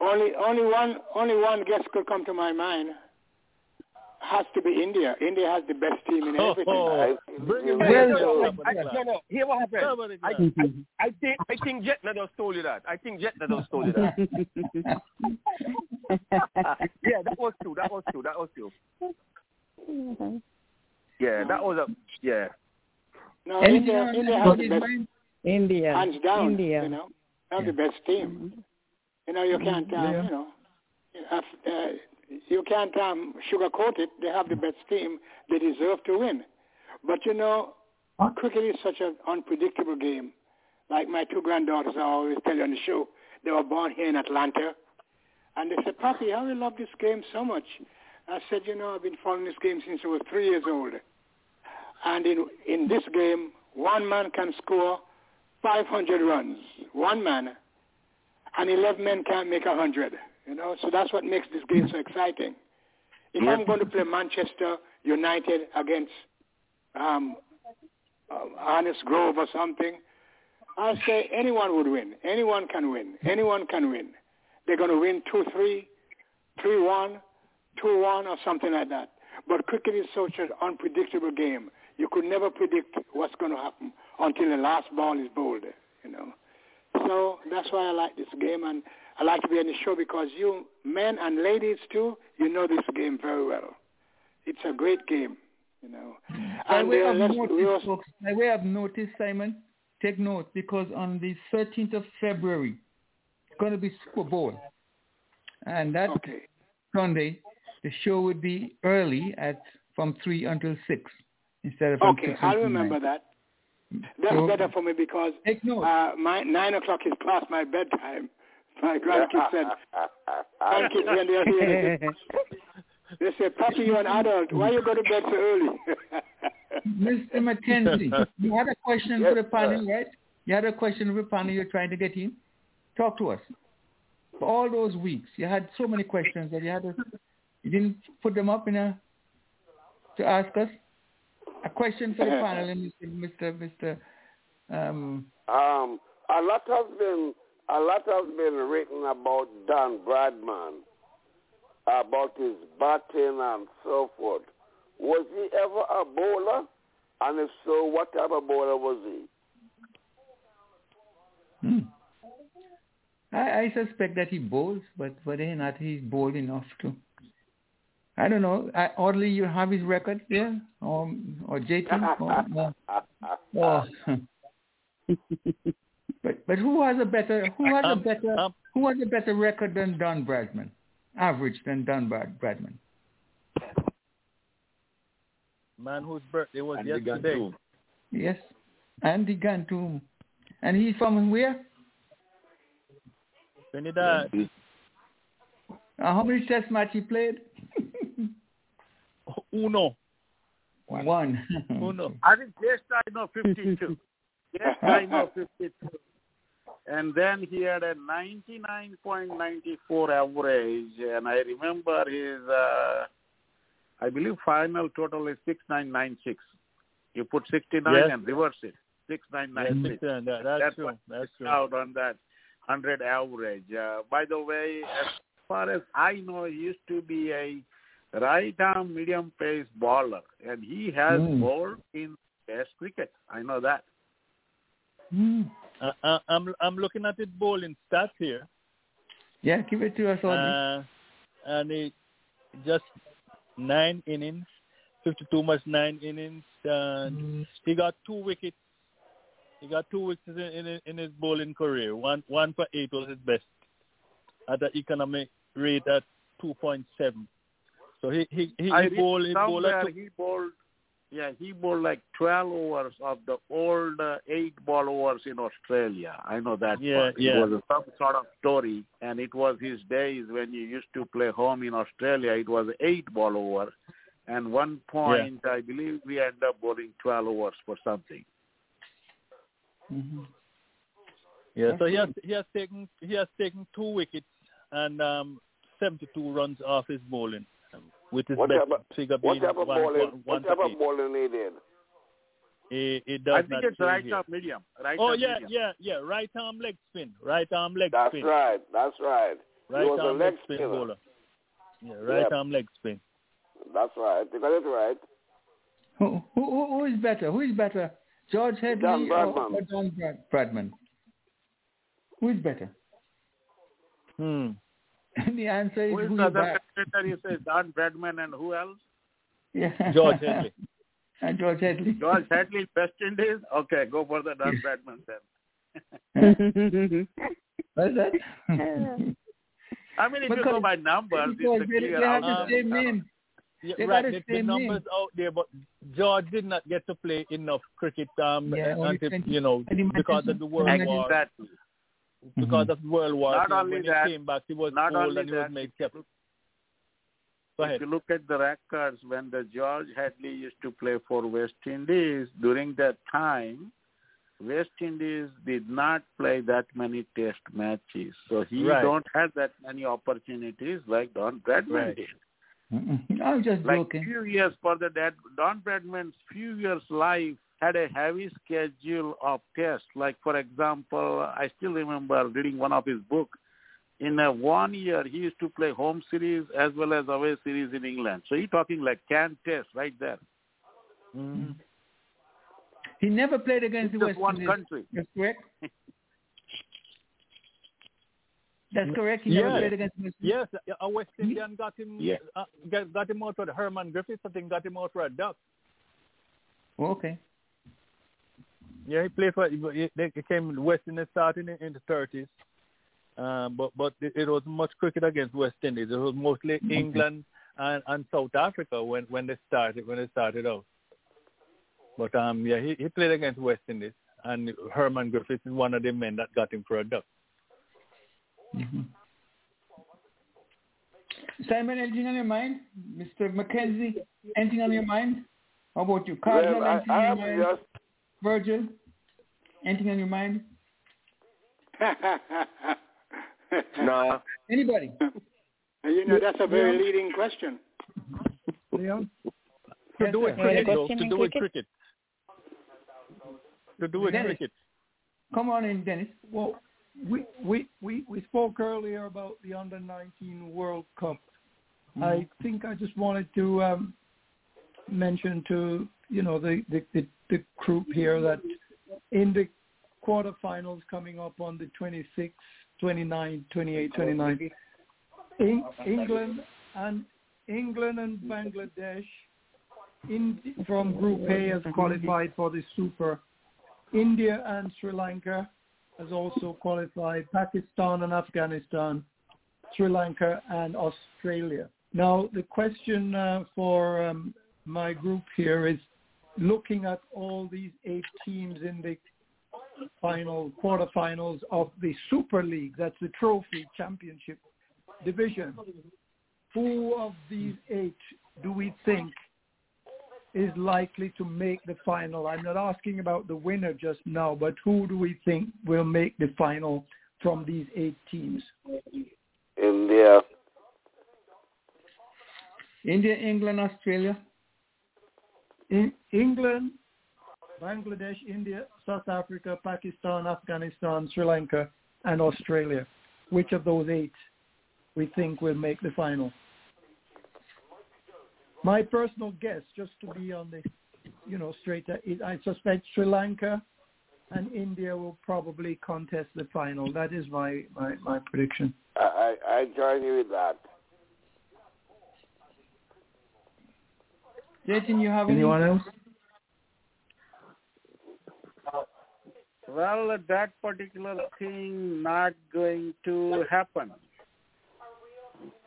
Only only one only one guess could come to my mind. Has to be India. India has the best team in everything. Oh, bring him Well, back. I, no, no. Here what happened. I, clap. I, I think I think Jetna just told you that. I think Jetna just told you that. yeah, that was true. That was true. That was true. Yeah, that was a yeah. No, Anything India, India has the best, India. hands down. India. You know, they have the best team. You know, you can't, um, you know, you have, uh, you can't um, sugarcoat it. They have the best team. They deserve to win. But you know, cricket is such an unpredictable game. Like my two granddaughters, I always tell you on the show, they were born here in Atlanta, and they said, "Papi, how we love this game so much." I said, "You know, I've been following this game since I was three years old, and in in this game, one man can score 500 runs, one man, and 11 men can't make 100. You know, so that's what makes this game so exciting. If I'm going to play Manchester United against um, um, Honest Grove or something, I'll say anyone would win. Anyone can win. Anyone can win. They're going to win 2-3, 3-1, 2-1 or something like that. But cricket is such an unpredictable game. You could never predict what's going to happen until the last ball is bowled, you know. So that's why I like this game, and I like to be on the show because you men and ladies too, you know this game very well. It's a great game, you know. By And way uh, of notice, we also, folks, by way of notice, Simon, take note because on the 13th of February, it's going to be Super Bowl. And that okay. Sunday, the show would be early at from 3 until 6 instead of from Okay, 6 I'll until remember 9. that. That's So- better for me because uh, my nine o'clock is past my bedtime. My grandkids said, grandkids when they're here, they say, Papi, you're an adult. Why you go to bed so early? Mr. McKenzie, you had a question Yes, for the panel, sir. right? You had a question for the panel you're trying to get in? Talk to us. For all those weeks, you had so many questions that you had to, you didn't put them up in a, to ask us? A question for the panel, and Mr. Mr. Mr. Um, Um, a lot has been a lot has been written about Don Bradman, about his batting and so forth. Was he ever a bowler? And if so, what type of bowler was he? Hmm. I, I suspect that he bowls, but whether or not he's bold enough to. I don't know. I, oddly, you have his record there, or or JT, or, or, or but but who has a better who has a Um, better um, who has a better record than Don Bradman? Average than Don Brad, Bradman. Man whose birthday was And they got yesterday. two. Yes, Andy Ganteaume, and he's from where? Trinidad. Uh, how many Test match he played? Uno. One. Uno. I think yes, I know 52. yes, I know 52. And then he had a 99.94 average, and I remember his, uh, I believe final total is 6996. You put 69 Yes. and reverse it. six nine nine six. Yeah, that, that's, that's true. That's true. Out on that hundred average. Uh, by the way, as far as I know, he used to be a right arm medium pace bowler, and he has mm. bowled in Test cricket. I know that. Mm. Uh, I'm I'm looking at it bowling stats here. Yeah, give it to us, uh, And it just nine innings, 52 much nine innings, and mm. he got two wickets. He got two wickets in, in, in his bowling career. One one for eight was his best at the economic rate at 2.7. So he he he, he bowled he bowled, he bowled yeah, he bowled like 12 overs of the old uh, eight ball overs in Australia. I know that. Yeah, part. yeah. It was some sort of story, and it was his days when he used to play home in Australia. It was eight ball over, and one point yeah. I believe we ended up bowling 12 overs for something. Mm-hmm. Yeah, so he has he has taken he has taken two wickets and um 72 runs off his bowling with his what best type of, figure what being type of one, bowling, one, one what type of eight. bowling he did? It, it does I think not it's right here. arm medium. Right oh arm yeah, medium. yeah, yeah. Right arm leg spin. Right arm leg That's spin. That's right. That's right. Right was arm a leg leg spin spinner. bowler. Yeah, right Yep. arm leg spin. That's right. You got it right. Who, who, who is better? Who is better? George Headley Don or, Bradman. or Don Brad, Bradman? Who is better? Hmm. the answer is Who is who the other back. cricketer? You say Don Bradman and who else? Yeah. George Headley. and George Headley. George Headley, West Indies. Okay, go for the Don Bradman then. What's that? I mean, if you go by numbers, because it's a they, clear they have the outcome. same name. Yeah, They right. The, the the same numbers out there, but George did not get to play enough cricket, um, Yeah, until, you know, because of the World War. Exactly. Because mm-hmm. of World War, Not you only when that- he came back, he was not old and he was that, made captain. Go ahead. If you look at the records, when the George Headley used to play for West Indies, during that time, West Indies did not play that many test matches. So he Right. don't have that many opportunities like Don Bradman Right. did. Mm-mm. I'm just Like joking. few years for the dad, Don Bradman's few years life had a heavy schedule of tests. Like for example, I still remember reading one of his books. In a one year, he used to play home series as well as away series in England. So you're talking like can test right there. Mm-hmm. He never played against It's the just West one Indies. country. That's correct. That's correct. He never Yes. played against the West Indies. Yes, a West Indian got him. Yeah. Uh, got, got him out for Herman Griffiths. I think got him out for a duck. Okay. Yeah, he played for. He, they came West Indies starting in, in the thirties, um, but but it, it was much cricket against West Indies. It was mostly England and, and South Africa when when they started when they started out. But um, yeah, he, he played against West Indies, and Herman Griffiths is one of the men that got him for a duck. Mm-hmm. Simon, anything on your mind? Mr. Mackenzie, anything on your mind? How about you? Cardinal, Well, I, anything I am just Virgil, anything on your mind? No. Anybody? you know, that's a very Yeah. leading question. Leon? To do with sir. cricket, though, to do with cricket? cricket. To do with Dennis. cricket. Come on in, Dennis. Well, we, we, we, we spoke earlier about the under 19 World Cup. I think I just wanted to um, mention to you know the, the, the, the group here that in the quarterfinals coming up on the 26th, 29, 28, 29, in, England and England and Bangladesh in from Group A has qualified for the Super. India and Sri Lanka has also qualified. Pakistan and Afghanistan, Sri Lanka and Australia. Now the question uh, for um, my group here is looking at all these eight teams in the final quarterfinals of the Super League. That's the trophy championship division. Who of these eight do we think is likely to make the final? I'm not asking about the winner just now, but who do we think will make the final from these eight teams? India. India, England, Australia. In England, Bangladesh, India, South Africa, Pakistan, Afghanistan, Sri Lanka, and Australia. Which of those eight we think will make the final? My personal guess, just to be on the, you know, straight, I suspect Sri Lanka and India will probably contest the final. That is my, my, my prediction. I, I join you with that. Jason, you have anyone any? else? Well, that particular thing not going to happen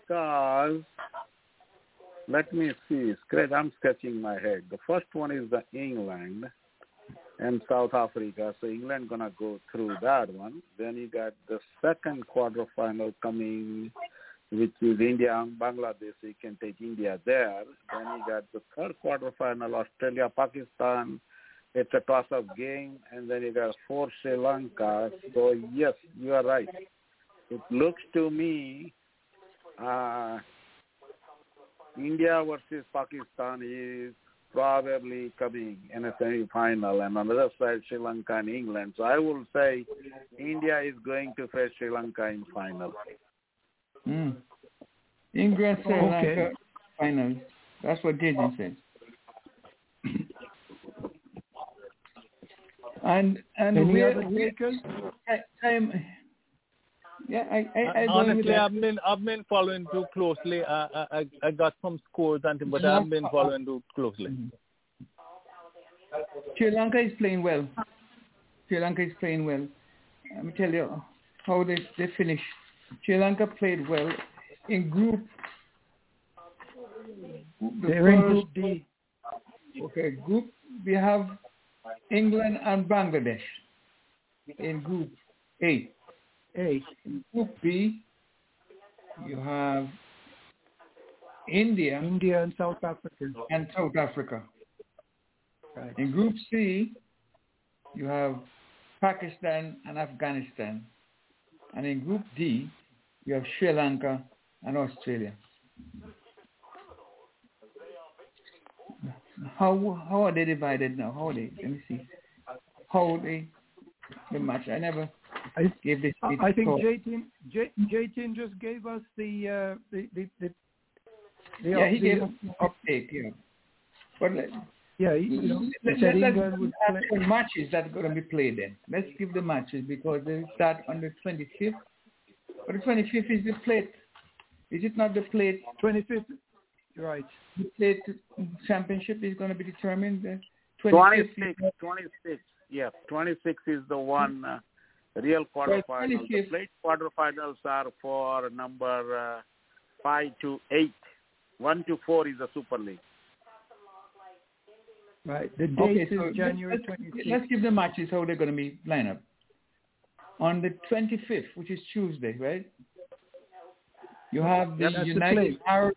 because let me see. I'm sketching my head. The first one is the England and South Africa. So England gonna go through that one. Then you got the second quarterfinal coming, which is India and Bangladesh. You can take India there. Then you got the third quarterfinal, Australia, Pakistan. It's a toss-up game, and then you got four Sri Lanka. So yes, you are right. It looks to me, uh, India versus Pakistan is probably coming in a semi-final, and on the other side, Sri Lanka and England. So I will say India is going to face Sri Lanka in final. Mm. England, Sri Okay. Uh, Lanka, final. That's what Jason said. and and Any where, other where takers? I, I'm, yeah, I, I, I uh, Honestly, I've been I've been following too closely. I I, I- I got some scores and but I haven't been following too closely. Mm-hmm. Sri Lanka is playing well. Sri Lanka is playing well. Let me tell you how they they finished. Sri Lanka played well in group. the They're in Group D. Okay, group we have England and Bangladesh in group A. A. In group B, you have India, India and South Africa. and South Africa. Right. In Group C, you have Pakistan and Afghanistan. And in Group D, you have Sri Lanka and Australia. How how are they divided now? How are they? Let me see. How are they the match? I never I, gave this. I I think. Jatin just gave us the uh, the the, the, the yeah, he gave us update. Yeah, but let, yeah, he, you know, he let, said let, England us would play. actual matches that are going to be played then. Let's give the matches because they start on the 25th. But the 25th is the plate. Is it not the plate? 25th. Right. The plate championship is going to be determined. The 25th 26, 26, yeah, 26 is the one uh, real quarterfinal. The plate quarterfinals are for number uh, 5 to 8. 1 to 4 is the Super League. Right. The date Okay, is so January let's, 26th. let's give the matches how they're going to be lined up. On the 25th, which is Tuesday, right? You have the Yeah, that's the United plate. Arab.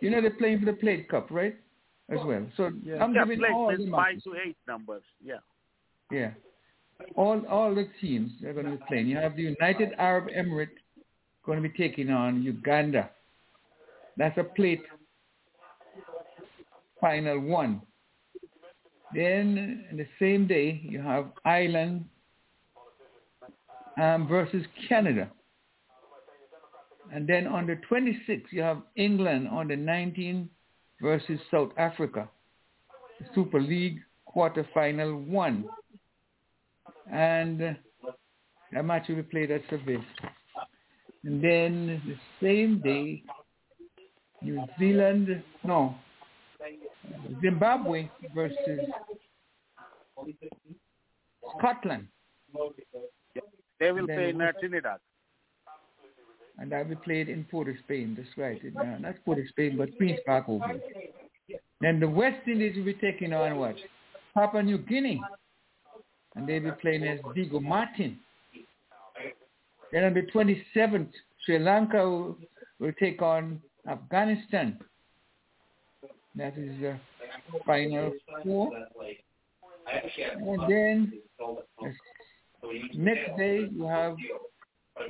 You know they're playing for the Plate Cup, right? As well. So Yeah. I'm yeah, giving plate all is the 5 matches. to 8 numbers, yeah. Yeah. All all the teams they're going to be playing. You have the United Arab Emirates going to be taking on Uganda. That's a plate final one. Then in the same day you have Ireland um, versus Canada. And then on the 26th you have England on the 19th versus South Africa. Super League quarterfinal one. And uh, that match will be played at Seville. And then the same day, New Zealand, no, Zimbabwe versus Scotland. They will play in uh, Trinidad. And that will be played in Port of Spain. That's right. It- uh, not Port of Spain, but Queen's Park Oval. Then the West Indies will be taking on what? Papua New Guinea. And they'll be playing as Diego Martin. Then on the 27th, Sri Lanka will, will take on Afghanistan. That is the final four. And then next day you have,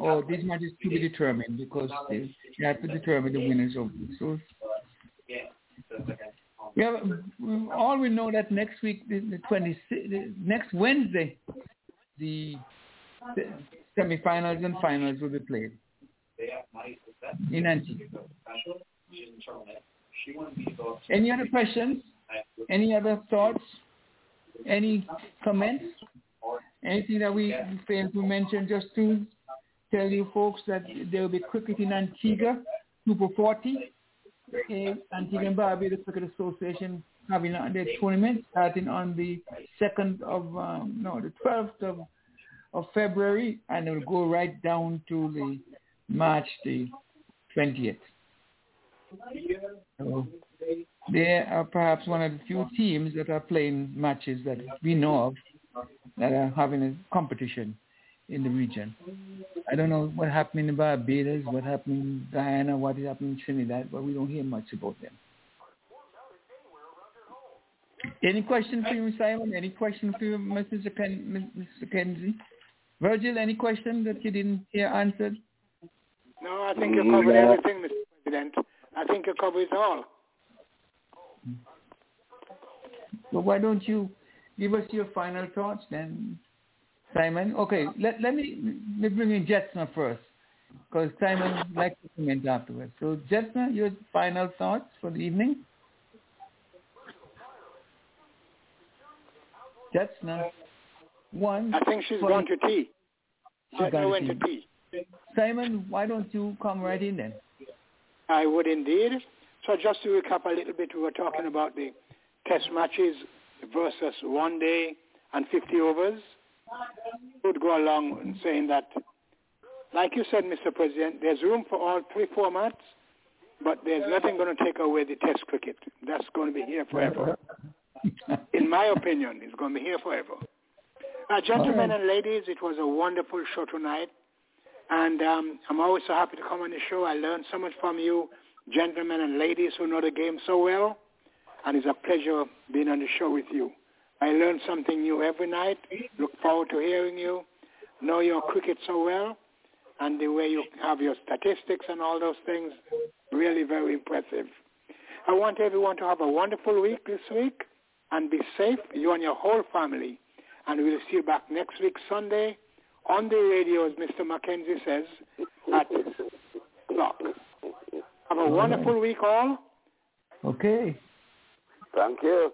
oh, these matches to be determined because they, you have to determine the winners of this. So, yeah, Yeah, all we know that next week, the, the 20, the, next Wednesday, the, the semifinals and finals will be played in Antigua. Any other questions? Any other thoughts? Any comments? Anything that we failed to mention just to tell you folks that there will be cricket in Antigua, Super 40. Okay, Antigua and Barbuda Cricket Association having their tournament starting on the 2nd of, um, no, the 12th of, of February and it will go right down to the March the 20th. They are perhaps one of the few teams that are playing matches that we know of that are having a competition in the region. I don't know what happened in Barbados, what happened in Guyana, what is happening in Trinidad, but we don't hear much about them. Any question for you, Simon? Any question for you, Mr. Ken, Mr. Kenzie? Virgil, any question that you didn't hear answered? No, I think you covered everything, Mr. President. I think it all. Well, why don't you give us your final thoughts then, Simon? Okay, let, let me let me bring in Jetsna first, because Simon would like to comment afterwards. So, Jetsna, your final thoughts for the evening? Jetsna, one. I think she's gone to tea. She's going to tea. Simon, why don't you come right in then? I would indeed. So just to recap a little bit, we were talking about the test matches versus one day and 50 overs. Would go along in saying that, like you said, Mr. President, there's room for all three formats, but there's nothing going to take away the test cricket. That's going to be here forever. in my opinion, it's going to be here forever. Uh, gentlemen and ladies, it was a wonderful show tonight. And um, I'm always so happy to come on the show. I learned so much from you, gentlemen and ladies who know the game so well. And it's a pleasure being on the show with you. I learn something new every night. Look forward to hearing you. Know your cricket so well. And the way you have your statistics and all those things, really very impressive. I want everyone to have a wonderful week this week and be safe, you and your whole family. And we'll see you back next week, Sunday, on the radio, as Mr. Mackenzie says, at clock. Have a wonderful week, all. Okay. Thank you.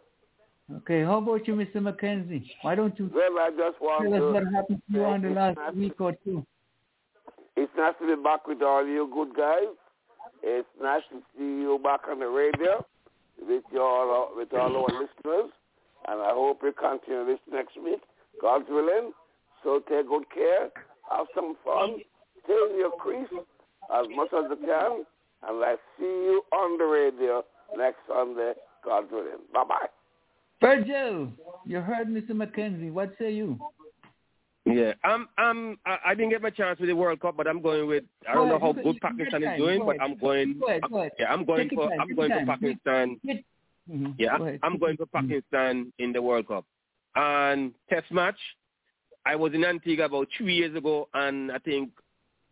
Okay, how about you, Mr. Mackenzie? Why don't you well, I just want tell us what happened to you on the last week or two? It's nice to be back with all you good guys. It's nice to see you back on the radio with your with all our listeners, and I hope you continue this next week, God's willing. So take good care, have some fun, stay in your crease as much as you can, and let's see you on the radio next Sunday, God willing. Bye-bye. Virgil, you heard Mr. Mackenzie. What say you? Yeah, I'm. I'm. I, I didn't get my chance with the World Cup, but I'm going with. I don't know how good Pakistan is doing, but I'm going. Yeah, I'm going for. I'm going for Pakistan. Mm-hmm. Yeah, I'm going for Pakistan in the World Cup. And Test match, I was in Antigua about two years ago, and I think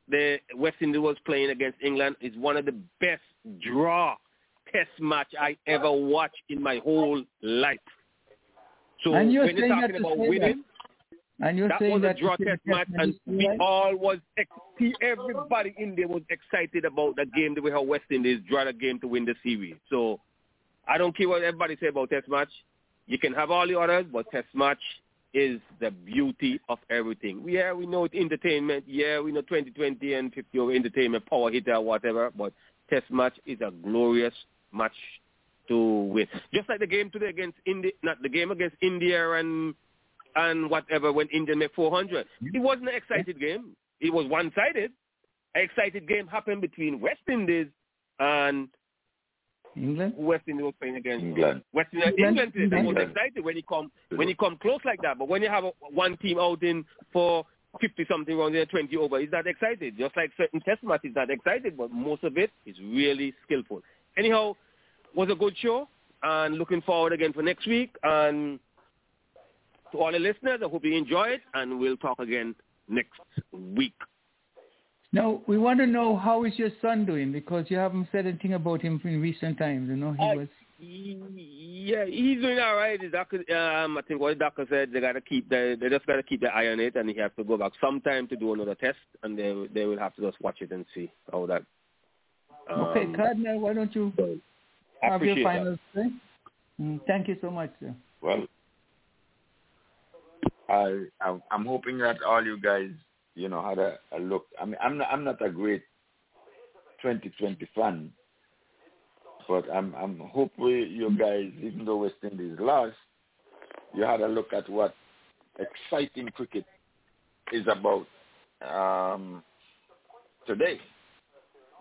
the West Indies was playing against England. It's one of the best draw Test match I ever watched in my whole life. So and you're when you're talking about winning, that. And you're that saying was that a draw test match, and we all was ex- everybody in there was excited about the game the way how West Indies draw the game to win the series. So I don't care what everybody say about test match. You can have all the others, but test match is the beauty of everything. Yeah, we know it's entertainment. Yeah, we know 2020 and 50 over entertainment, power hitter, whatever. But test match is a glorious match to win. Just like the game today against India, not the game against India and and whatever when India made 400. It wasn't an excited game. It was one-sided. An excited game happened between West Indies and England. West Indies was playing against England. West Indies. England. England today. That was England. excited when you come when you come close like that. But when you have a, one team out in for 50 something rounds and 20 over, is that excited? Just like certain test matches, not excited, but most of it is really skillful. Anyhow, was a good show, and looking forward again for next week. And to all the listeners, I hope you enjoy it, and we'll talk again next week. Now, we want to know how is your son doing because you haven't said anything about him in recent times. You know, he Uh, was Yeah, he's doing all right. The doctor, um, I think what the doctor said, they gotta keep the, they just gotta keep the eye on it, and he has to go back sometime to do another test, and they they will have to just watch it and see how that. Um, okay, Cardinal, why don't you have your final say? Mm, thank you so much, sir. Well, I I'm hoping that all you guys, you know, had a, a look. I mean, I'm not I'm not a great 2020 fan, but I'm I'm hopefully you guys, even though West Indies lost, you had a look at what exciting cricket is about um, today.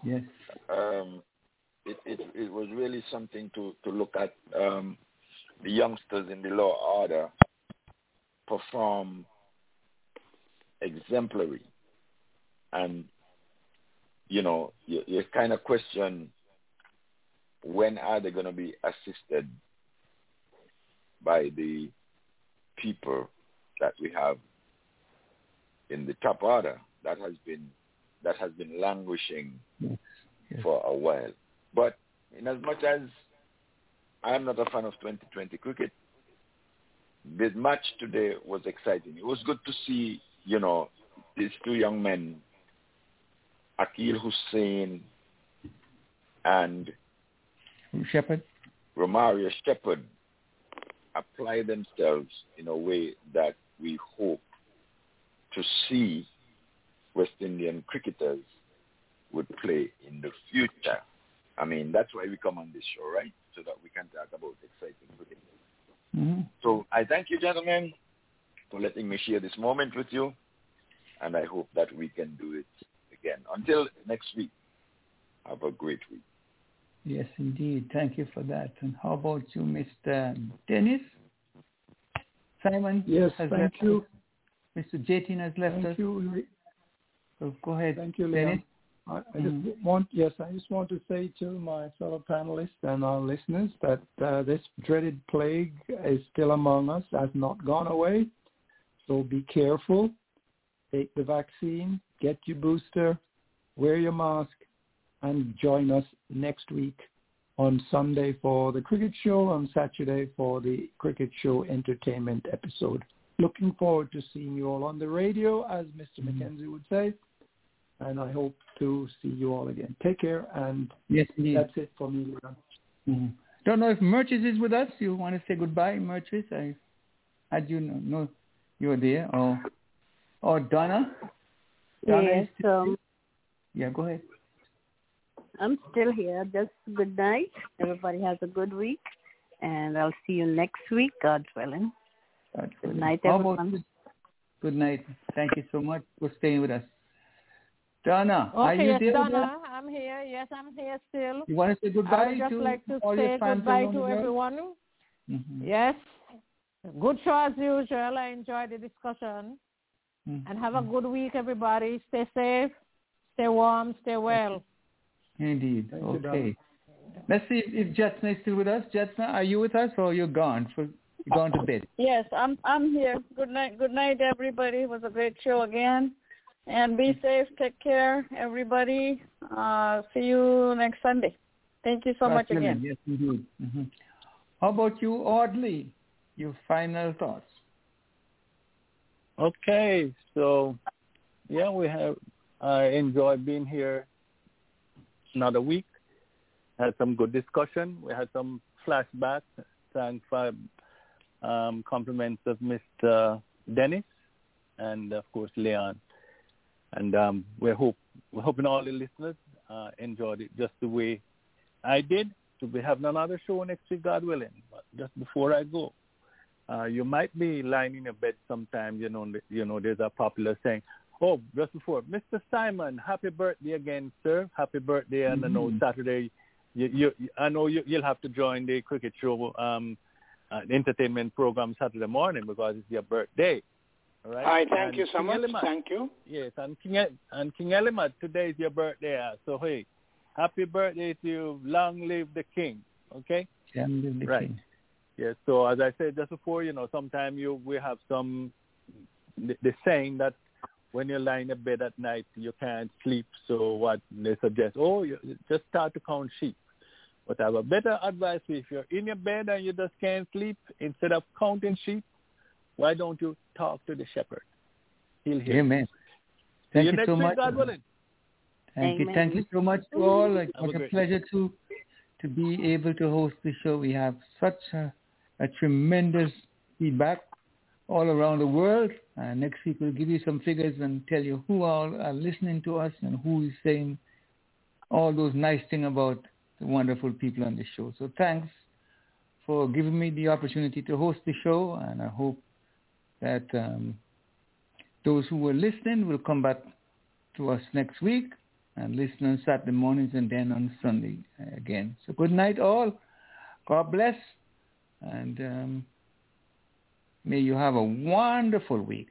Yes. Um, it, it it was really something to to look at um, the youngsters in the lower order perform exemplary, and you know you, you kind of question when are they going to be assisted by the people that we have in the top order that has been that has been languishing yes. Yes. for a while. But in as much as I am not a fan of 2020 cricket, the match today was exciting. It was good to see, you know, these two young men, Akil Hosein and Shepherd. Romario Shepherd apply themselves in a way that we hope to see West Indian cricketers would play in the future. I mean, that's why we come on this show, right? So that we can talk about exciting cricket. Mm-hmm. So I thank you, gentlemen, for letting me share this moment with you, and I hope that we can do it again. Until next week, have a great week. Yes, indeed. Thank you for that. And how about you, Mr. Dennis? Simon? Yes, thank you. Us. Mr. Jatin has left thank us. You. So go ahead. Thank you, Dennis. I, I just mm-hmm. want, yes, I just want to say to my fellow panelists and our listeners that uh, this dreaded plague is still among us, has not gone away. So be careful. Take the vaccine, get your booster, wear your mask, and join us next week on Sunday for the cricket show, on Saturday for the cricket show entertainment episode. Looking forward to seeing you all on the radio, as Mr. Mm-hmm. McKenzie would say and I hope to see you all again. Take care, and yes, that's it for me, Mm-hmm. Don't know if Merchis is with us. You want to say goodbye, Merchis? I had you know, know you were there, or or Donna. Donna yes. Um, yeah, go ahead. I'm still here. Just good night. Everybody has a good week, and I'll see you next week, God willing. God good night, everyone. Good night. Thank you so much for staying with us. Donna, okay, are you yes, there? Donna, I'm here. Yes, I'm here still. You want to say goodbye I would just to like to say goodbye to everyone. Mm-hmm. Yes. Good show as usual. I enjoyed the discussion. Mm-hmm. And have a good week, everybody. Stay safe, stay warm, stay well. Indeed. Thank okay. You, Let's see if, if Jetsna is still with us. Jetsna, are you with us or you're gone? For, you're gone to bed? Yes, I'm I'm here. Good night. Good night, everybody. It was a great show again. And be safe. Take care, everybody. Uh, see you next Sunday. Thank you so much again. Yes, indeed. Mm-hmm. How about you, Audley? Your final thoughts. Okay, so yeah, we have. Enjoyed being here another week. Had some good discussion. We had some flashbacks. Thanks for um, compliments of Mr. Dennis and of course Leon. And um, we're hope we're hoping all the listeners uh, enjoyed it just the way I did. To be having another show next week, God willing. But just before I go, uh, you might be lying in your bed sometime. You know, you know, there's a popular saying. Oh, just before, Mr. Simon, happy birthday again, sir. Happy birthday, and mm-hmm. I know Saturday. You, you, I know you, you'll have to join the cricket show, um, uh, entertainment program Saturday morning because it's your birthday. All right. Hi, thank and you so King much. Elimat, Thank you. Yes, and King and King Elimat, today is your birthday. uh, So hey, happy birthday to you. Long live the king. Okay. Long live the right. king. Yes. So as I said just before, you know, sometimes you we have some the, the saying that when you're lying in bed at night you can't sleep. So what they suggest? Oh, you just start to count sheep. But I have a better advice if you're in your bed and you just can't sleep, instead of counting sheep, why don't you talk to the shepherd? He'll hear. Amen. Thank you, you so much. God willing. Thank Amen. you. Thank you so much to all. It was a pleasure to to be able to host the show. We have such a, a tremendous feedback all around the world. Uh, next week we'll give you some figures and tell you who all are listening to us and who is saying all those nice things about the wonderful people on the show. So thanks for giving me the opportunity to host the show, and I hope that um, those who were listening will come back to us next week and listen on Saturday mornings and then on Sunday again. So good night all. God bless. And um, may you have a wonderful week.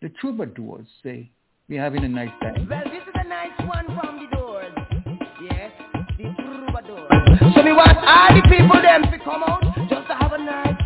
The troubadours say we're having a nice time. Well, this is a nice one from the doors. Yes, the troubadours. So we want all the people them to come out just to have a nice